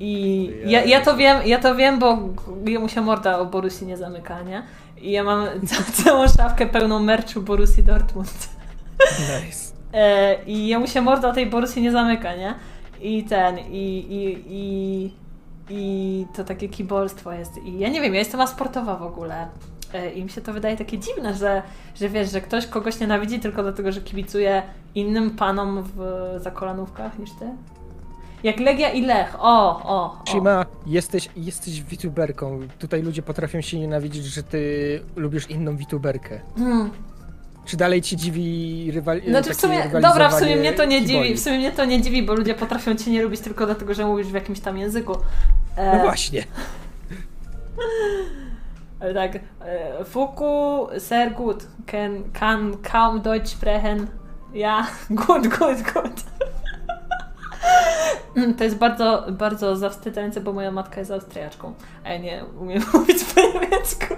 I ja, ja to wiem, ja to wiem, bo jemu się morda o Borussii nie zamyka, nie? I ja mam całą szafkę pełną merchu Borussii Dortmund. Nice. E, I jemu się morda o tej Borussii nie zamyka, nie? I ten, i, i, i, i to takie kibolstwo jest. I ja nie wiem, ja jestem asportowa w ogóle. E, I mi się to wydaje takie dziwne, że, że wiesz, że ktoś kogoś nienawidzi tylko dlatego, że kibicuje innym panom w zakolanówkach niż ty. Jak Legia i Lech. O, o. o. Shima, jesteś, jesteś wituberką. Tutaj ludzie potrafią się nienawidzić, że ty lubisz inną wituberkę. Hmm. Czy dalej ci dziwi rywal... Znaczy w sumie, dobra, w sumie mnie to nie kiboli. dziwi, w sumie mnie to nie dziwi, bo ludzie potrafią cię nie lubić tylko dlatego, że mówisz w jakimś tam języku. E... No właśnie. Ale tak, e, Fuku, sehr gut, kann, kann kaum Deutsch sprechen. Ja, gut, gut, gut. To jest bardzo, bardzo zawstydzające, bo moja matka jest Austriaczką, a ja nie umiem mówić po niemiecku.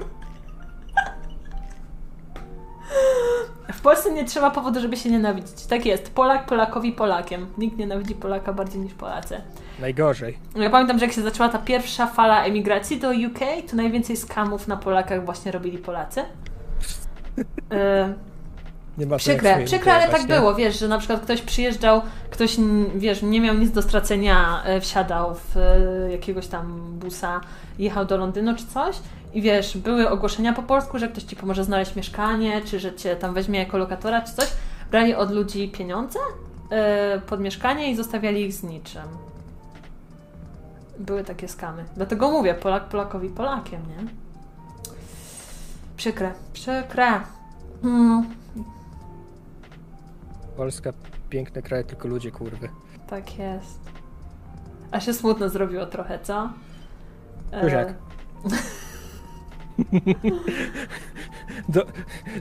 W Polsce nie trzeba powodu, żeby się nienawidzić. Tak jest. Polak Polakowi Polakiem. Nikt nienawidzi Polaka bardziej niż Polacy. Najgorzej. Ja pamiętam, że jak się zaczęła ta pierwsza fala emigracji do UK, to najwięcej skamów na Polakach właśnie robili Polacy. Nie ma przykre, przykre, ale tak było, wiesz, że na przykład ktoś przyjeżdżał, ktoś, wiesz, nie miał nic do stracenia, e, wsiadał w e, jakiegoś tam busa, jechał do Londynu czy coś i wiesz, były ogłoszenia po polsku, że ktoś ci pomoże znaleźć mieszkanie, czy że cię tam weźmie jako lokatora, czy coś. Brali od ludzi pieniądze yy, pod mieszkanie i zostawiali ich z niczym. Były takie skamy. Dlatego mówię, Polak Polakowi Polakiem, nie? Przykre, przykre. Hmm. Polska, piękny kraj, tylko ludzie kurwy. Tak jest. A się smutno zrobiło trochę, co? Kuziak. E... Do,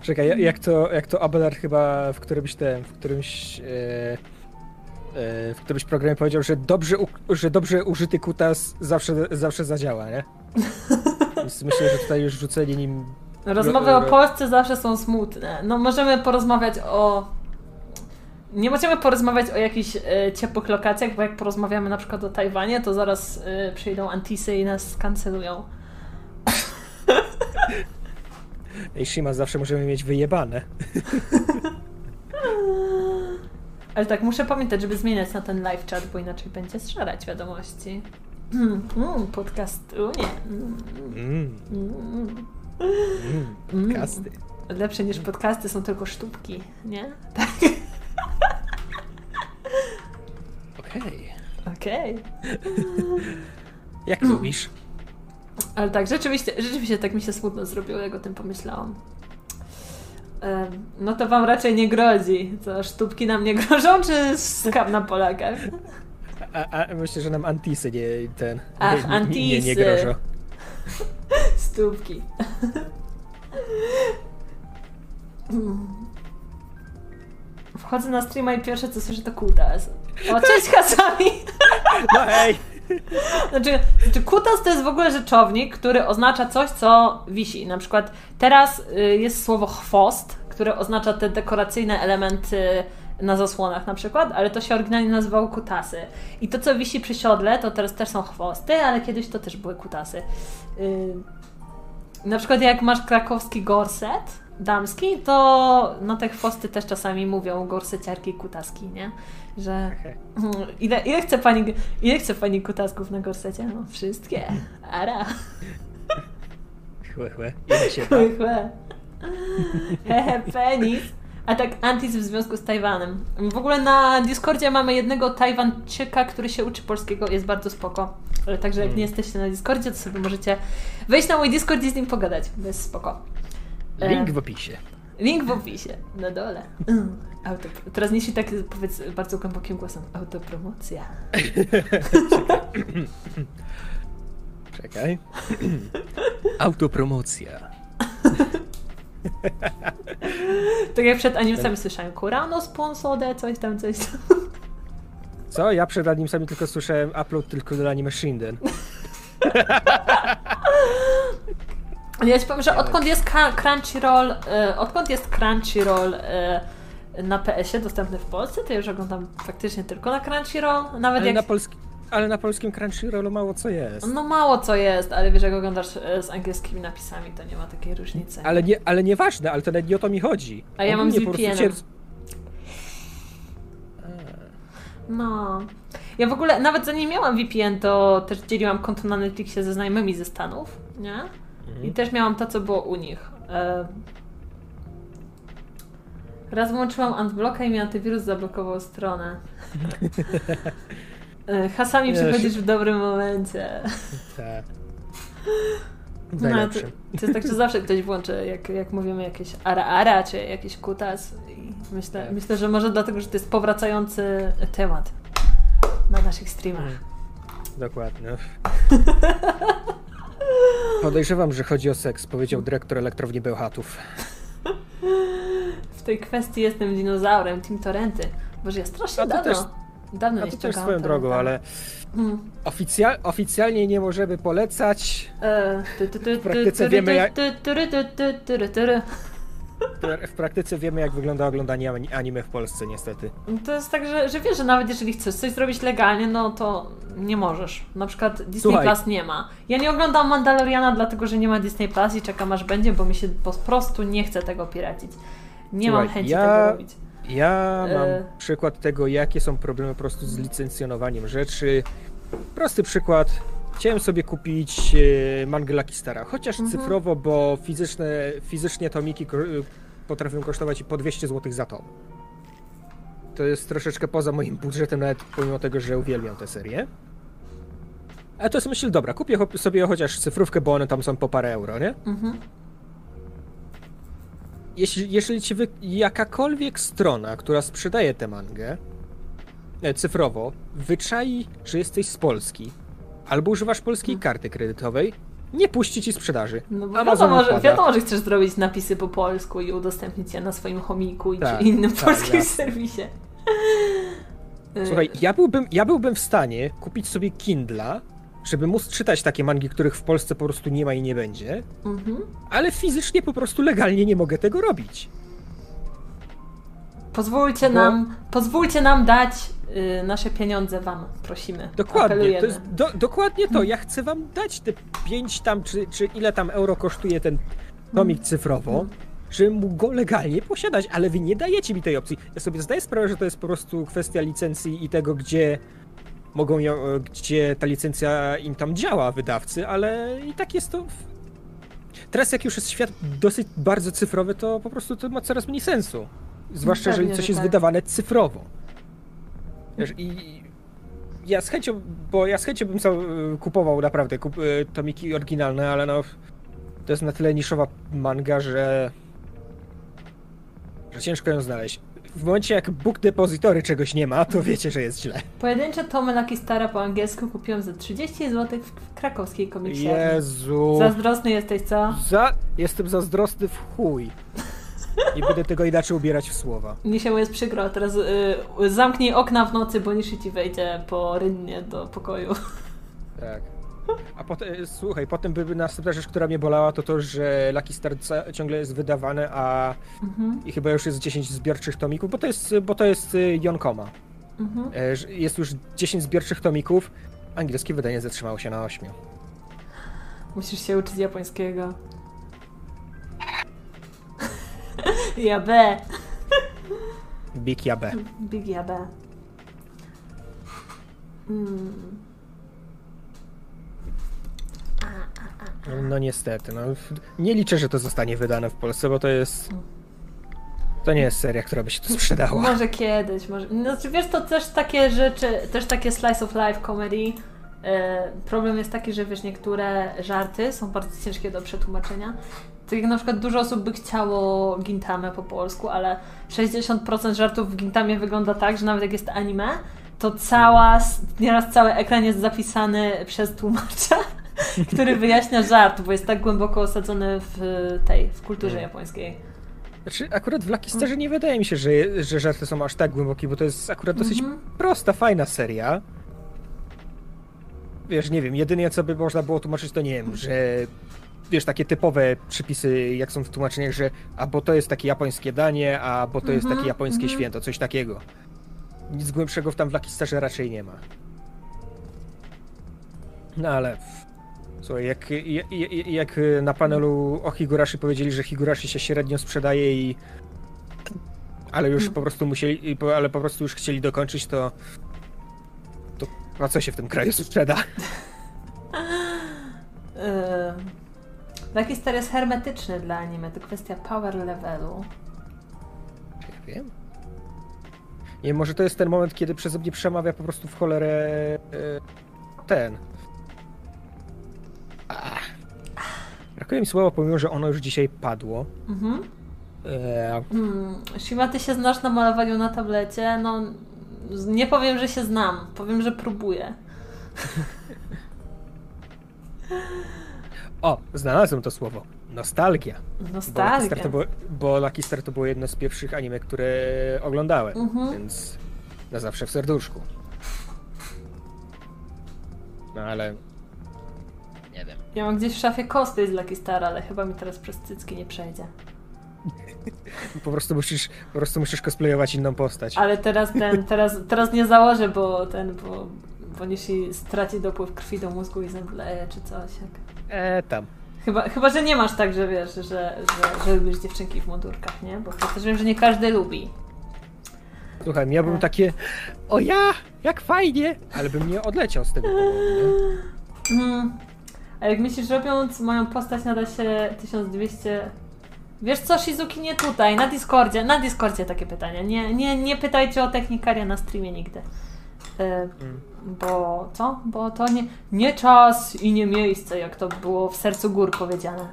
czekaj, jak to, jak to Abelard chyba w którymś tym, w którymś e, e, w którymś programie powiedział, że dobrze, że dobrze użyty kutas zawsze, zawsze zadziała, nie? Więc myślę, że tutaj już rzucenie nim... Rozmowy o Polsce zawsze są smutne. No możemy porozmawiać o... Nie możemy porozmawiać o jakichś e, ciepłych lokacjach, bo jak porozmawiamy na przykład o Tajwanie, to zaraz e, przyjdą antisy i nas skancelują. Ej, Shima, zawsze możemy mieć wyjebane. Ale tak, muszę pamiętać, żeby zmieniać na ten live chat, bo inaczej będzie zżerać wiadomości. Mm, mm, podcastu, nie. Mm, mm. mm. mm podcasty. Lepsze niż podcasty są tylko sztuki, nie? Tak. Okej. Okej. Jak lubisz? Ale tak, rzeczywiście, rzeczywiście tak mi się smutno zrobiło, jak o tym pomyślałam. No to wam raczej nie grozi. Co, sztuczki nam nie grożą, czy skam na Polakach? A, a, myślę, że nam antisy nie ten. Ach, nie, antisy. Nie, nie grożą. Stópki. Wchodzę na streama i pierwsze co słyszę to kutas. O, cześć Hasami! No hej! Znaczy, znaczy kutas to jest w ogóle rzeczownik, który oznacza coś, co wisi. Na przykład teraz y, jest słowo chwost, które oznacza te dekoracyjne elementy na zasłonach na przykład, ale to się oryginalnie nazywało kutasy. I to, co wisi przy siodle, to teraz też są chwosty, ale kiedyś to też były kutasy. Y, na przykład jak masz krakowski gorset damski, to no te chwosty też czasami mówią gorseciarki kutaski, nie? Że ile, ile, chce pani, ile chce pani kutasków na gorsecie? No wszystkie. Ara. Chłe, chłe. Chłe, chłe. Hehe, penis. A tak antis w związku z Tajwanem. W ogóle na Discordzie mamy jednego Tajwanczyka, który się uczy polskiego, jest bardzo spoko. Ale Także jak nie jesteście na Discordzie, to sobie możecie wejść na mój Discord i z nim pogadać. Jest spoko. E, Link w opisie. Link w opisie, na dole. Auto, teraz nie się tak powiedz bardzo głębokim głosem. Autopromocja. Czekaj. Autopromocja. Tak jak przed animsami słyszałem Kurano sponsode, coś tam, coś tam. Co? Ja przed animsami tylko słyszałem upload tylko do anime Shinden. Ja ci powiem, że odkąd jest Crunchyroll, odkąd jest Crunchyroll na PS-ie dostępny w Polsce, to ja już oglądam faktycznie tylko na Crunchyroll. Nawet Ale jak... na, polski, ale na polskim Crunchyrollu mało co jest. No mało co jest, ale wiesz, jak oglądasz y, z angielskimi napisami, to nie ma takiej różnicy. Ale, nie, ale nieważne, ale to nawet nie o to mi chodzi. A ja mam z cię- No. Ja w ogóle, nawet zanim miałam VPN, to też dzieliłam konto na Netflixie ze znajomymi ze Stanów, nie? I też miałam to, co było u nich. E... Raz włączyłam Antblocka i mi antywirus zablokował stronę. E, Hasami Nie, przychodzisz się- w dobrym momencie. Tak. No, to, to jest tak, że zawsze ktoś włączy, jak, jak mówimy jakieś ara-ara, czy jakiś kutas. I myślę, Tak. myślę, że może dlatego, że to jest powracający temat na naszych streamach. Mm. Dokładnie. Podejrzewam, że chodzi o seks, powiedział dyrektor elektrowni Bełchatów. W tej kwestii jestem dinozaurem, Team Torrenty. Boże, ja strasznie dawno, też- dawno A nie to też swoją drogą, ale Hmm. oficjal, oficjalnie nie możemy polecać. E, W praktyce ty, wiemy, jak- W praktyce wiemy, jak wygląda oglądanie ani- anime w Polsce, niestety. To jest tak, że, że wiesz, że nawet jeżeli chcesz coś zrobić legalnie, no to nie możesz. Na przykład Disney Słuchaj. Plus nie ma. Ja nie oglądam Mandaloriana dlatego, że nie ma Disney Plus i czekam aż będzie, bo mi się po prostu nie chce tego piracić. Nie mam Słuchaj, chęci ja- tego robić. Ja mam E. przykład tego, jakie są problemy po prostu z licencjonowaniem rzeczy. Prosty przykład. Chciałem sobie kupić e, mangę Lucky Stara, chociaż Mhm. cyfrowo, bo fizyczne, fizycznie tomiki potrafią kosztować i po 200 zł za tom. To jest troszeczkę poza moim budżetem, nawet pomimo tego, że uwielbiam tę serię. Ale to jest myśl, dobra, kupię sobie chociaż cyfrówkę, bo one tam są po parę euro, nie? Mhm. Jeśli, jeżeli ci wy, jakakolwiek strona, która sprzedaje tę mangę e, cyfrowo, wyczai, że jesteś z Polski, albo używasz polskiej karty kredytowej, nie puści ci sprzedaży. No bo Amazon wiadomo, że, wiadomo, że chcesz zrobić napisy po polsku i udostępnić je na swoim chomiku i Tak, czy innym tak, polskim serwisie. Słuchaj, ja byłbym, ja byłbym w stanie kupić sobie Kindla, żeby móc czytać takie mangi, których w Polsce po prostu nie ma i nie będzie, Mhm. ale fizycznie po prostu legalnie nie mogę tego robić. Pozwólcie Bo- nam, pozwólcie nam dać nasze pieniądze wam, prosimy. Dokładnie, apelujemy. to jest do, dokładnie to. Ja chcę wam dać te 5 tam, czy, czy ile tam euro kosztuje ten tomik cyfrowo, żebym mógł go legalnie posiadać, ale wy nie dajecie mi tej opcji. Ja sobie zdaję sprawę, że to jest po prostu kwestia licencji i tego, gdzie mogą ją, gdzie ta licencja im tam działa, wydawcy, ale i tak jest to... w- Teraz jak już jest świat dosyć bardzo cyfrowy, to po prostu to ma coraz mniej sensu. Zwłaszcza, Pewnie, jeżeli coś że jest tak. wydawane cyfrowo. Wiesz, i ja z chęcią, bo ja z chęcią bym sam y, kupował naprawdę kup, y, tomiki oryginalne, ale no to jest na tyle niszowa manga, że że ciężko ją znaleźć. W momencie jak Book Depository czegoś nie ma, to wiecie, że jest źle. Pojedyncze tomy Lucky Stara po angielsku kupiłam za 30 zł w krakowskiej komiksiarni. Jezu. Zazdrosny jesteś, co? Za... Jestem zazdrosny w chuj. Nie będę tego inaczej ubierać w słowa. Się jest przykro, teraz y, zamknij okna w nocy, bo Nishi ci wejdzie po rynnie do pokoju. Tak. A potem, e, słuchaj, potem by następna rzecz, która mnie bolała, to to, że Lucky Star ciągle jest wydawane, a Mhm, i chyba już jest 10 zbiorczych tomików, bo to jest, bo to jest y, Yonkoma. mhm. E, Jest już 10 zbiorczych tomików, angielskie wydanie zatrzymało się na 8. Musisz się uczyć japońskiego. Ja B. Big Yabe. Big ja B. Mm. No, niestety, no. Nie liczę, że to zostanie wydane w Polsce, bo to jest... To nie jest seria, która by się tu sprzedała. Może kiedyś, może. No, wiesz, to też takie rzeczy, też takie slice of life comedy. E, problem jest taki, że wiesz, niektóre żarty są bardzo ciężkie do przetłumaczenia. Tak jak na przykład dużo osób by chciało Gintamę po polsku, ale 60% żartów w Gintamie wygląda tak, że nawet jak jest anime, to cała, nieraz cały ekran jest zapisany przez tłumacza, który wyjaśnia żart, bo jest tak głęboko osadzony w tej, w kulturze Mm. japońskiej. Znaczy, akurat w Lucky Starze nie wydaje mi się, że, że żarty są aż tak głębokie, bo to jest akurat dosyć Mhm. prosta, fajna seria. Wiesz, nie wiem, jedynie co by można było tłumaczyć, to nie wiem, że wiesz, takie typowe przypisy, jak są w tłumaczeniach, że a bo to jest takie japońskie danie, a bo to jest Mhm, takie japońskie mhm. święto, coś takiego. Nic głębszego w tam w Lucky Starze raczej nie ma. No ale... Słuchaj, jak, jak, jak na panelu o Higurashi powiedzieli, że Higurashi się średnio sprzedaje i... Ale już po prostu musieli, ale po prostu już chcieli dokończyć, to... To a co się w tym kraju sprzeda? Yy, Lucky Star jest hermetyczny dla anime, to kwestia power levelu. Ja wiem. Nie, może to jest ten moment, kiedy przeze mnie przemawia po prostu w cholerę e, ten. Ach. Brakuje mi słowa, pomimo, że ono już dzisiaj padło. Mhm. E, Hmm. Shima, ty się znasz na malowaniu na tablecie? No, nie powiem, że się znam. Powiem, że próbuję. o, znalazłem to słowo. Nostalgia. Bo Nostalgia. to było, bo Lucky Star to było jedno z pierwszych anime, które oglądałem, Mhm. więc na zawsze w serduszku. No ale... Nie wiem. Ja mam gdzieś w szafie cosplay z Lucky Star, ale chyba mi teraz przez cycki nie przejdzie. Po prostu musisz, po prostu musisz cosplayować inną postać. Ale teraz ten, teraz, teraz nie założę, bo ten, bo, bo jeśli straci dopływ krwi do mózgu i zemdleje czy coś. Jak... E, tam. Chyba, chyba, że nie masz tak, że wiesz, że, że, że lubisz dziewczynki w mundurkach, nie? Bo też wiem, że nie każdy lubi. Słuchaj, miałbym Tak. takie, o ja, jak fajnie, ale bym nie odleciał z tego powodu, nie? Mm. A jak myślisz, robiąc moją postać nada się 1200... Wiesz co, Shizuki, nie tutaj, na Discordzie, na Discordzie takie pytania. Nie, nie, nie pytajcie o technikaria na streamie nigdy. E, Mm. bo co? Bo to nie, nie czas i nie miejsce, jak to było w Sercu Gór powiedziane.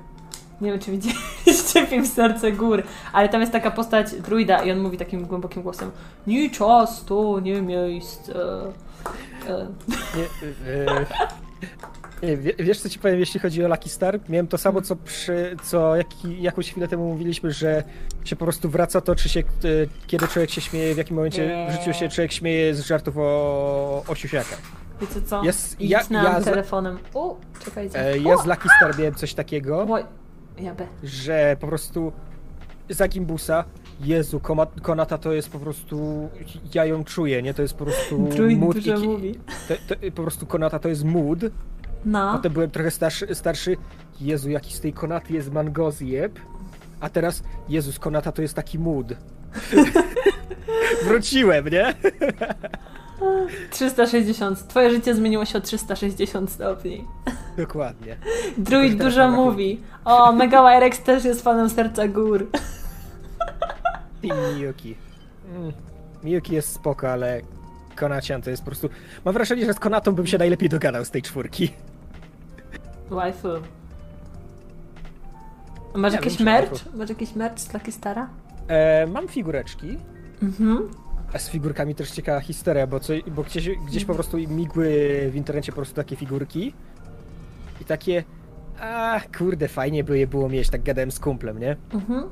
Nie wiem, czy widzieliście film Serce Gór, ale tam jest taka postać druida i on mówi takim głębokim głosem Nie czas, to nie miejsce. E, nie e, nie, wie- wiesz co ci powiem, jeśli chodzi o Lucky Star? Miałem to samo, co przy, co jak, jakąś chwilę temu mówiliśmy, że się po prostu wraca to, czy się, e, kiedy człowiek się śmieje, w jakim momencie w życiu się człowiek śmieje z żartów o, o siusiakach. Wiecie co? Jest- ja- ja z- telefonem. U, czekajcie. E, ja z Lucky Star miałem coś takiego, Oj, ja B. że po prostu za Gimbusa, Jezu, Konata to jest po prostu, ja ją czuję, nie? To jest po prostu Druid mood dużo i, mówi. to, to, po prostu Konata to jest mood. No. Potem byłem trochę starszy, starszy. Jezu, jaki z tej Konaty jest mangozjeb. A teraz, Jezus, Konata to jest taki mood. Wróciłem, nie? 360. Twoje życie zmieniło się o 360 stopni. Dokładnie. Druid dużo mówi. O, Mega Wirex też jest fanem Serca Gór. Team Miyuki. Mm. Miyuki jest spoko, ale Konacian to jest po prostu... Mam wrażenie, że z Konatą bym się najlepiej dogadał z tej czwórki. Waifu. Masz Nie jakiś wiem, merch? waifu. Masz jakiś merch z Lucky Stara? E, mam figureczki. Mhm. A z figurkami też ciekawa historia, bo, co, bo gdzieś, gdzieś po prostu migły w internecie po prostu takie figurki. I takie... A kurde, fajnie by je było mieć, tak gadałem z kumplem, nie? Mhm.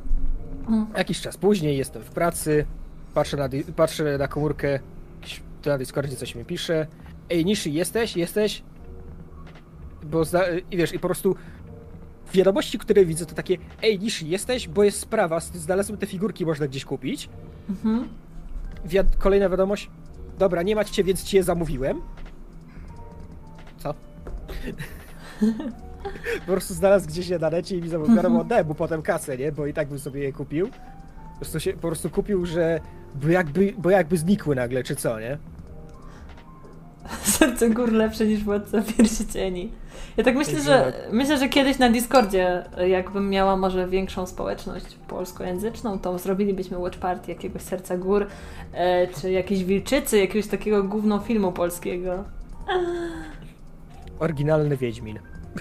Jakiś czas później jestem w pracy, patrzę na, patrzę na komórkę, na Discordzie coś mi pisze. Ej, Niszy, jesteś? Jesteś? Bo i wiesz, i po prostu wiadomości, które widzę, to takie Ej, Niszy, jesteś? Bo jest sprawa, znalazłem te figurki, można gdzieś kupić. Mhm. Wiad- kolejna wiadomość. Dobra, nie macie, więc ci je zamówiłem. Co? po prostu znalazł gdzieś je na necie i mi zamówił. Oddałem mu potem kasę, nie? Bo i tak bym sobie je kupił. Po prostu, się, po prostu kupił, że... Bo jakby, bo jakby znikły nagle, czy co, nie? Serce gór lepsze niż władca pierścieni. Ja tak myślę, że myślę, że kiedyś na Discordzie, jakbym miała może większą społeczność polskojęzyczną, to zrobilibyśmy watch party jakiegoś Serca Gór, e, czy jakiejś Wilczycy, jakiegoś takiego gówno filmu polskiego. Oryginalny Wiedźmin.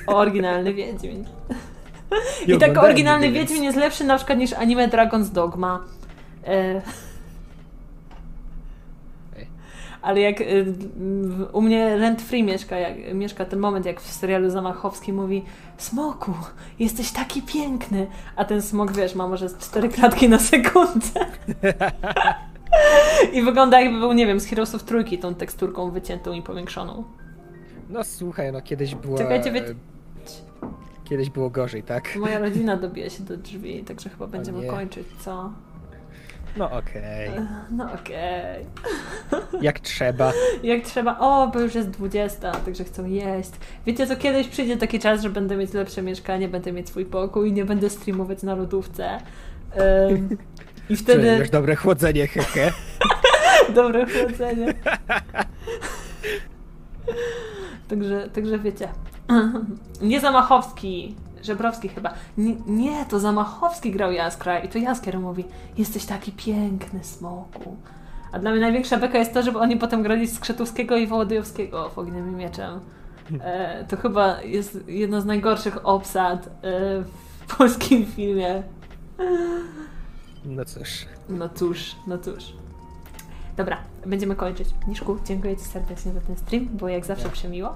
Oryginalny Wiedźmin. Nie I tak oryginalny Wiedźmin jest lepszy na przykład niż anime Dragon's Dogma. E, ale jak w- u mnie rent free mieszka, jak, mieszka ten moment, jak w serialu Zamachowski mówi Smoku, jesteś taki piękny, a ten smok, wiesz, ma może cztery klatki na sekundę. I wygląda jakby był, nie wiem, z Heroesów trójki tą teksturką wyciętą i powiększoną. No słuchaj, no kiedyś było... Czekajcie, wie- Kiedyś było gorzej, tak? Moja rodzina dobija się do drzwi, także chyba będziemy kończyć, co? No okej. No okej. Jak trzeba. Jak trzeba, o, bo już jest 20, także chcą jeść. Wiecie co, kiedyś przyjdzie taki czas, że będę mieć lepsze mieszkanie, będę mieć swój pokój i nie będę streamować na lodówce. Ym, I Wtedy... wtedy Masz dobre chłodzenie, hehe. dobre chłodzenie. Także, także wiecie. Nie Zamachowski, Żebrowski chyba. Nie, nie, to Zamachowski grał Jaskra i to Jaskier mówi jesteś taki piękny, smoku. A dla mnie największa beka jest to, żeby oni potem grali Skrzetowskiego i Wołodyjowskiego w Ogniem i Mieczem. E, to chyba jest jedna z najgorszych obsad e, w polskim filmie. No cóż. No cóż, no cóż. Dobra, będziemy kończyć. Niszku, dziękuję Ci serdecznie za ten stream, było jak zawsze przemiło.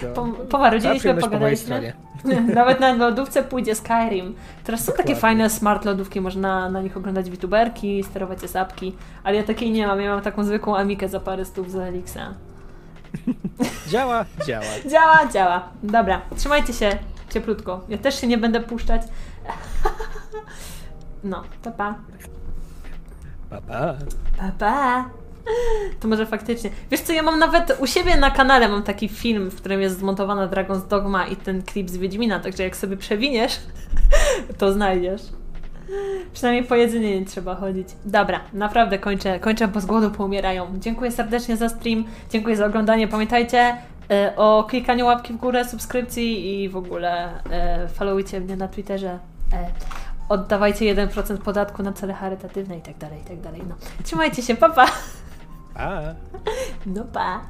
To... Po, po mojej pogadaliśmy. stronie. Nawet na lodówce pójdzie Skyrim. Teraz są takie Dokładnie. fajne smart lodówki, można na nich oglądać VTuberki, sterować zapki, ale ja takiej nie mam, ja mam taką zwykłą Amikę za parę stów z Elixa. Działa, działa. Działa, działa. Dobra, trzymajcie się cieplutko. Ja też się nie będę puszczać. No, pa pa. Pa, pa. Pa, pa. To może faktycznie. Wiesz co, ja mam nawet u siebie na kanale mam taki film, w którym jest zmontowana Dragon's Dogma i ten klip z Wiedźmina, także jak sobie przewiniesz, to znajdziesz. Przynajmniej po jedzenie nie trzeba chodzić. Dobra, naprawdę kończę, kończę, bo z głodu poumierają. Dziękuję serdecznie za stream, dziękuję za oglądanie. Pamiętajcie e, o klikaniu łapki w górę, subskrypcji i w ogóle e, followujcie mnie na Twitterze. E, oddawajcie 1% podatku na cele charytatywne i tak dalej, i tak dalej. No. Trzymajcie się, papa! Pa. Pa. No pa!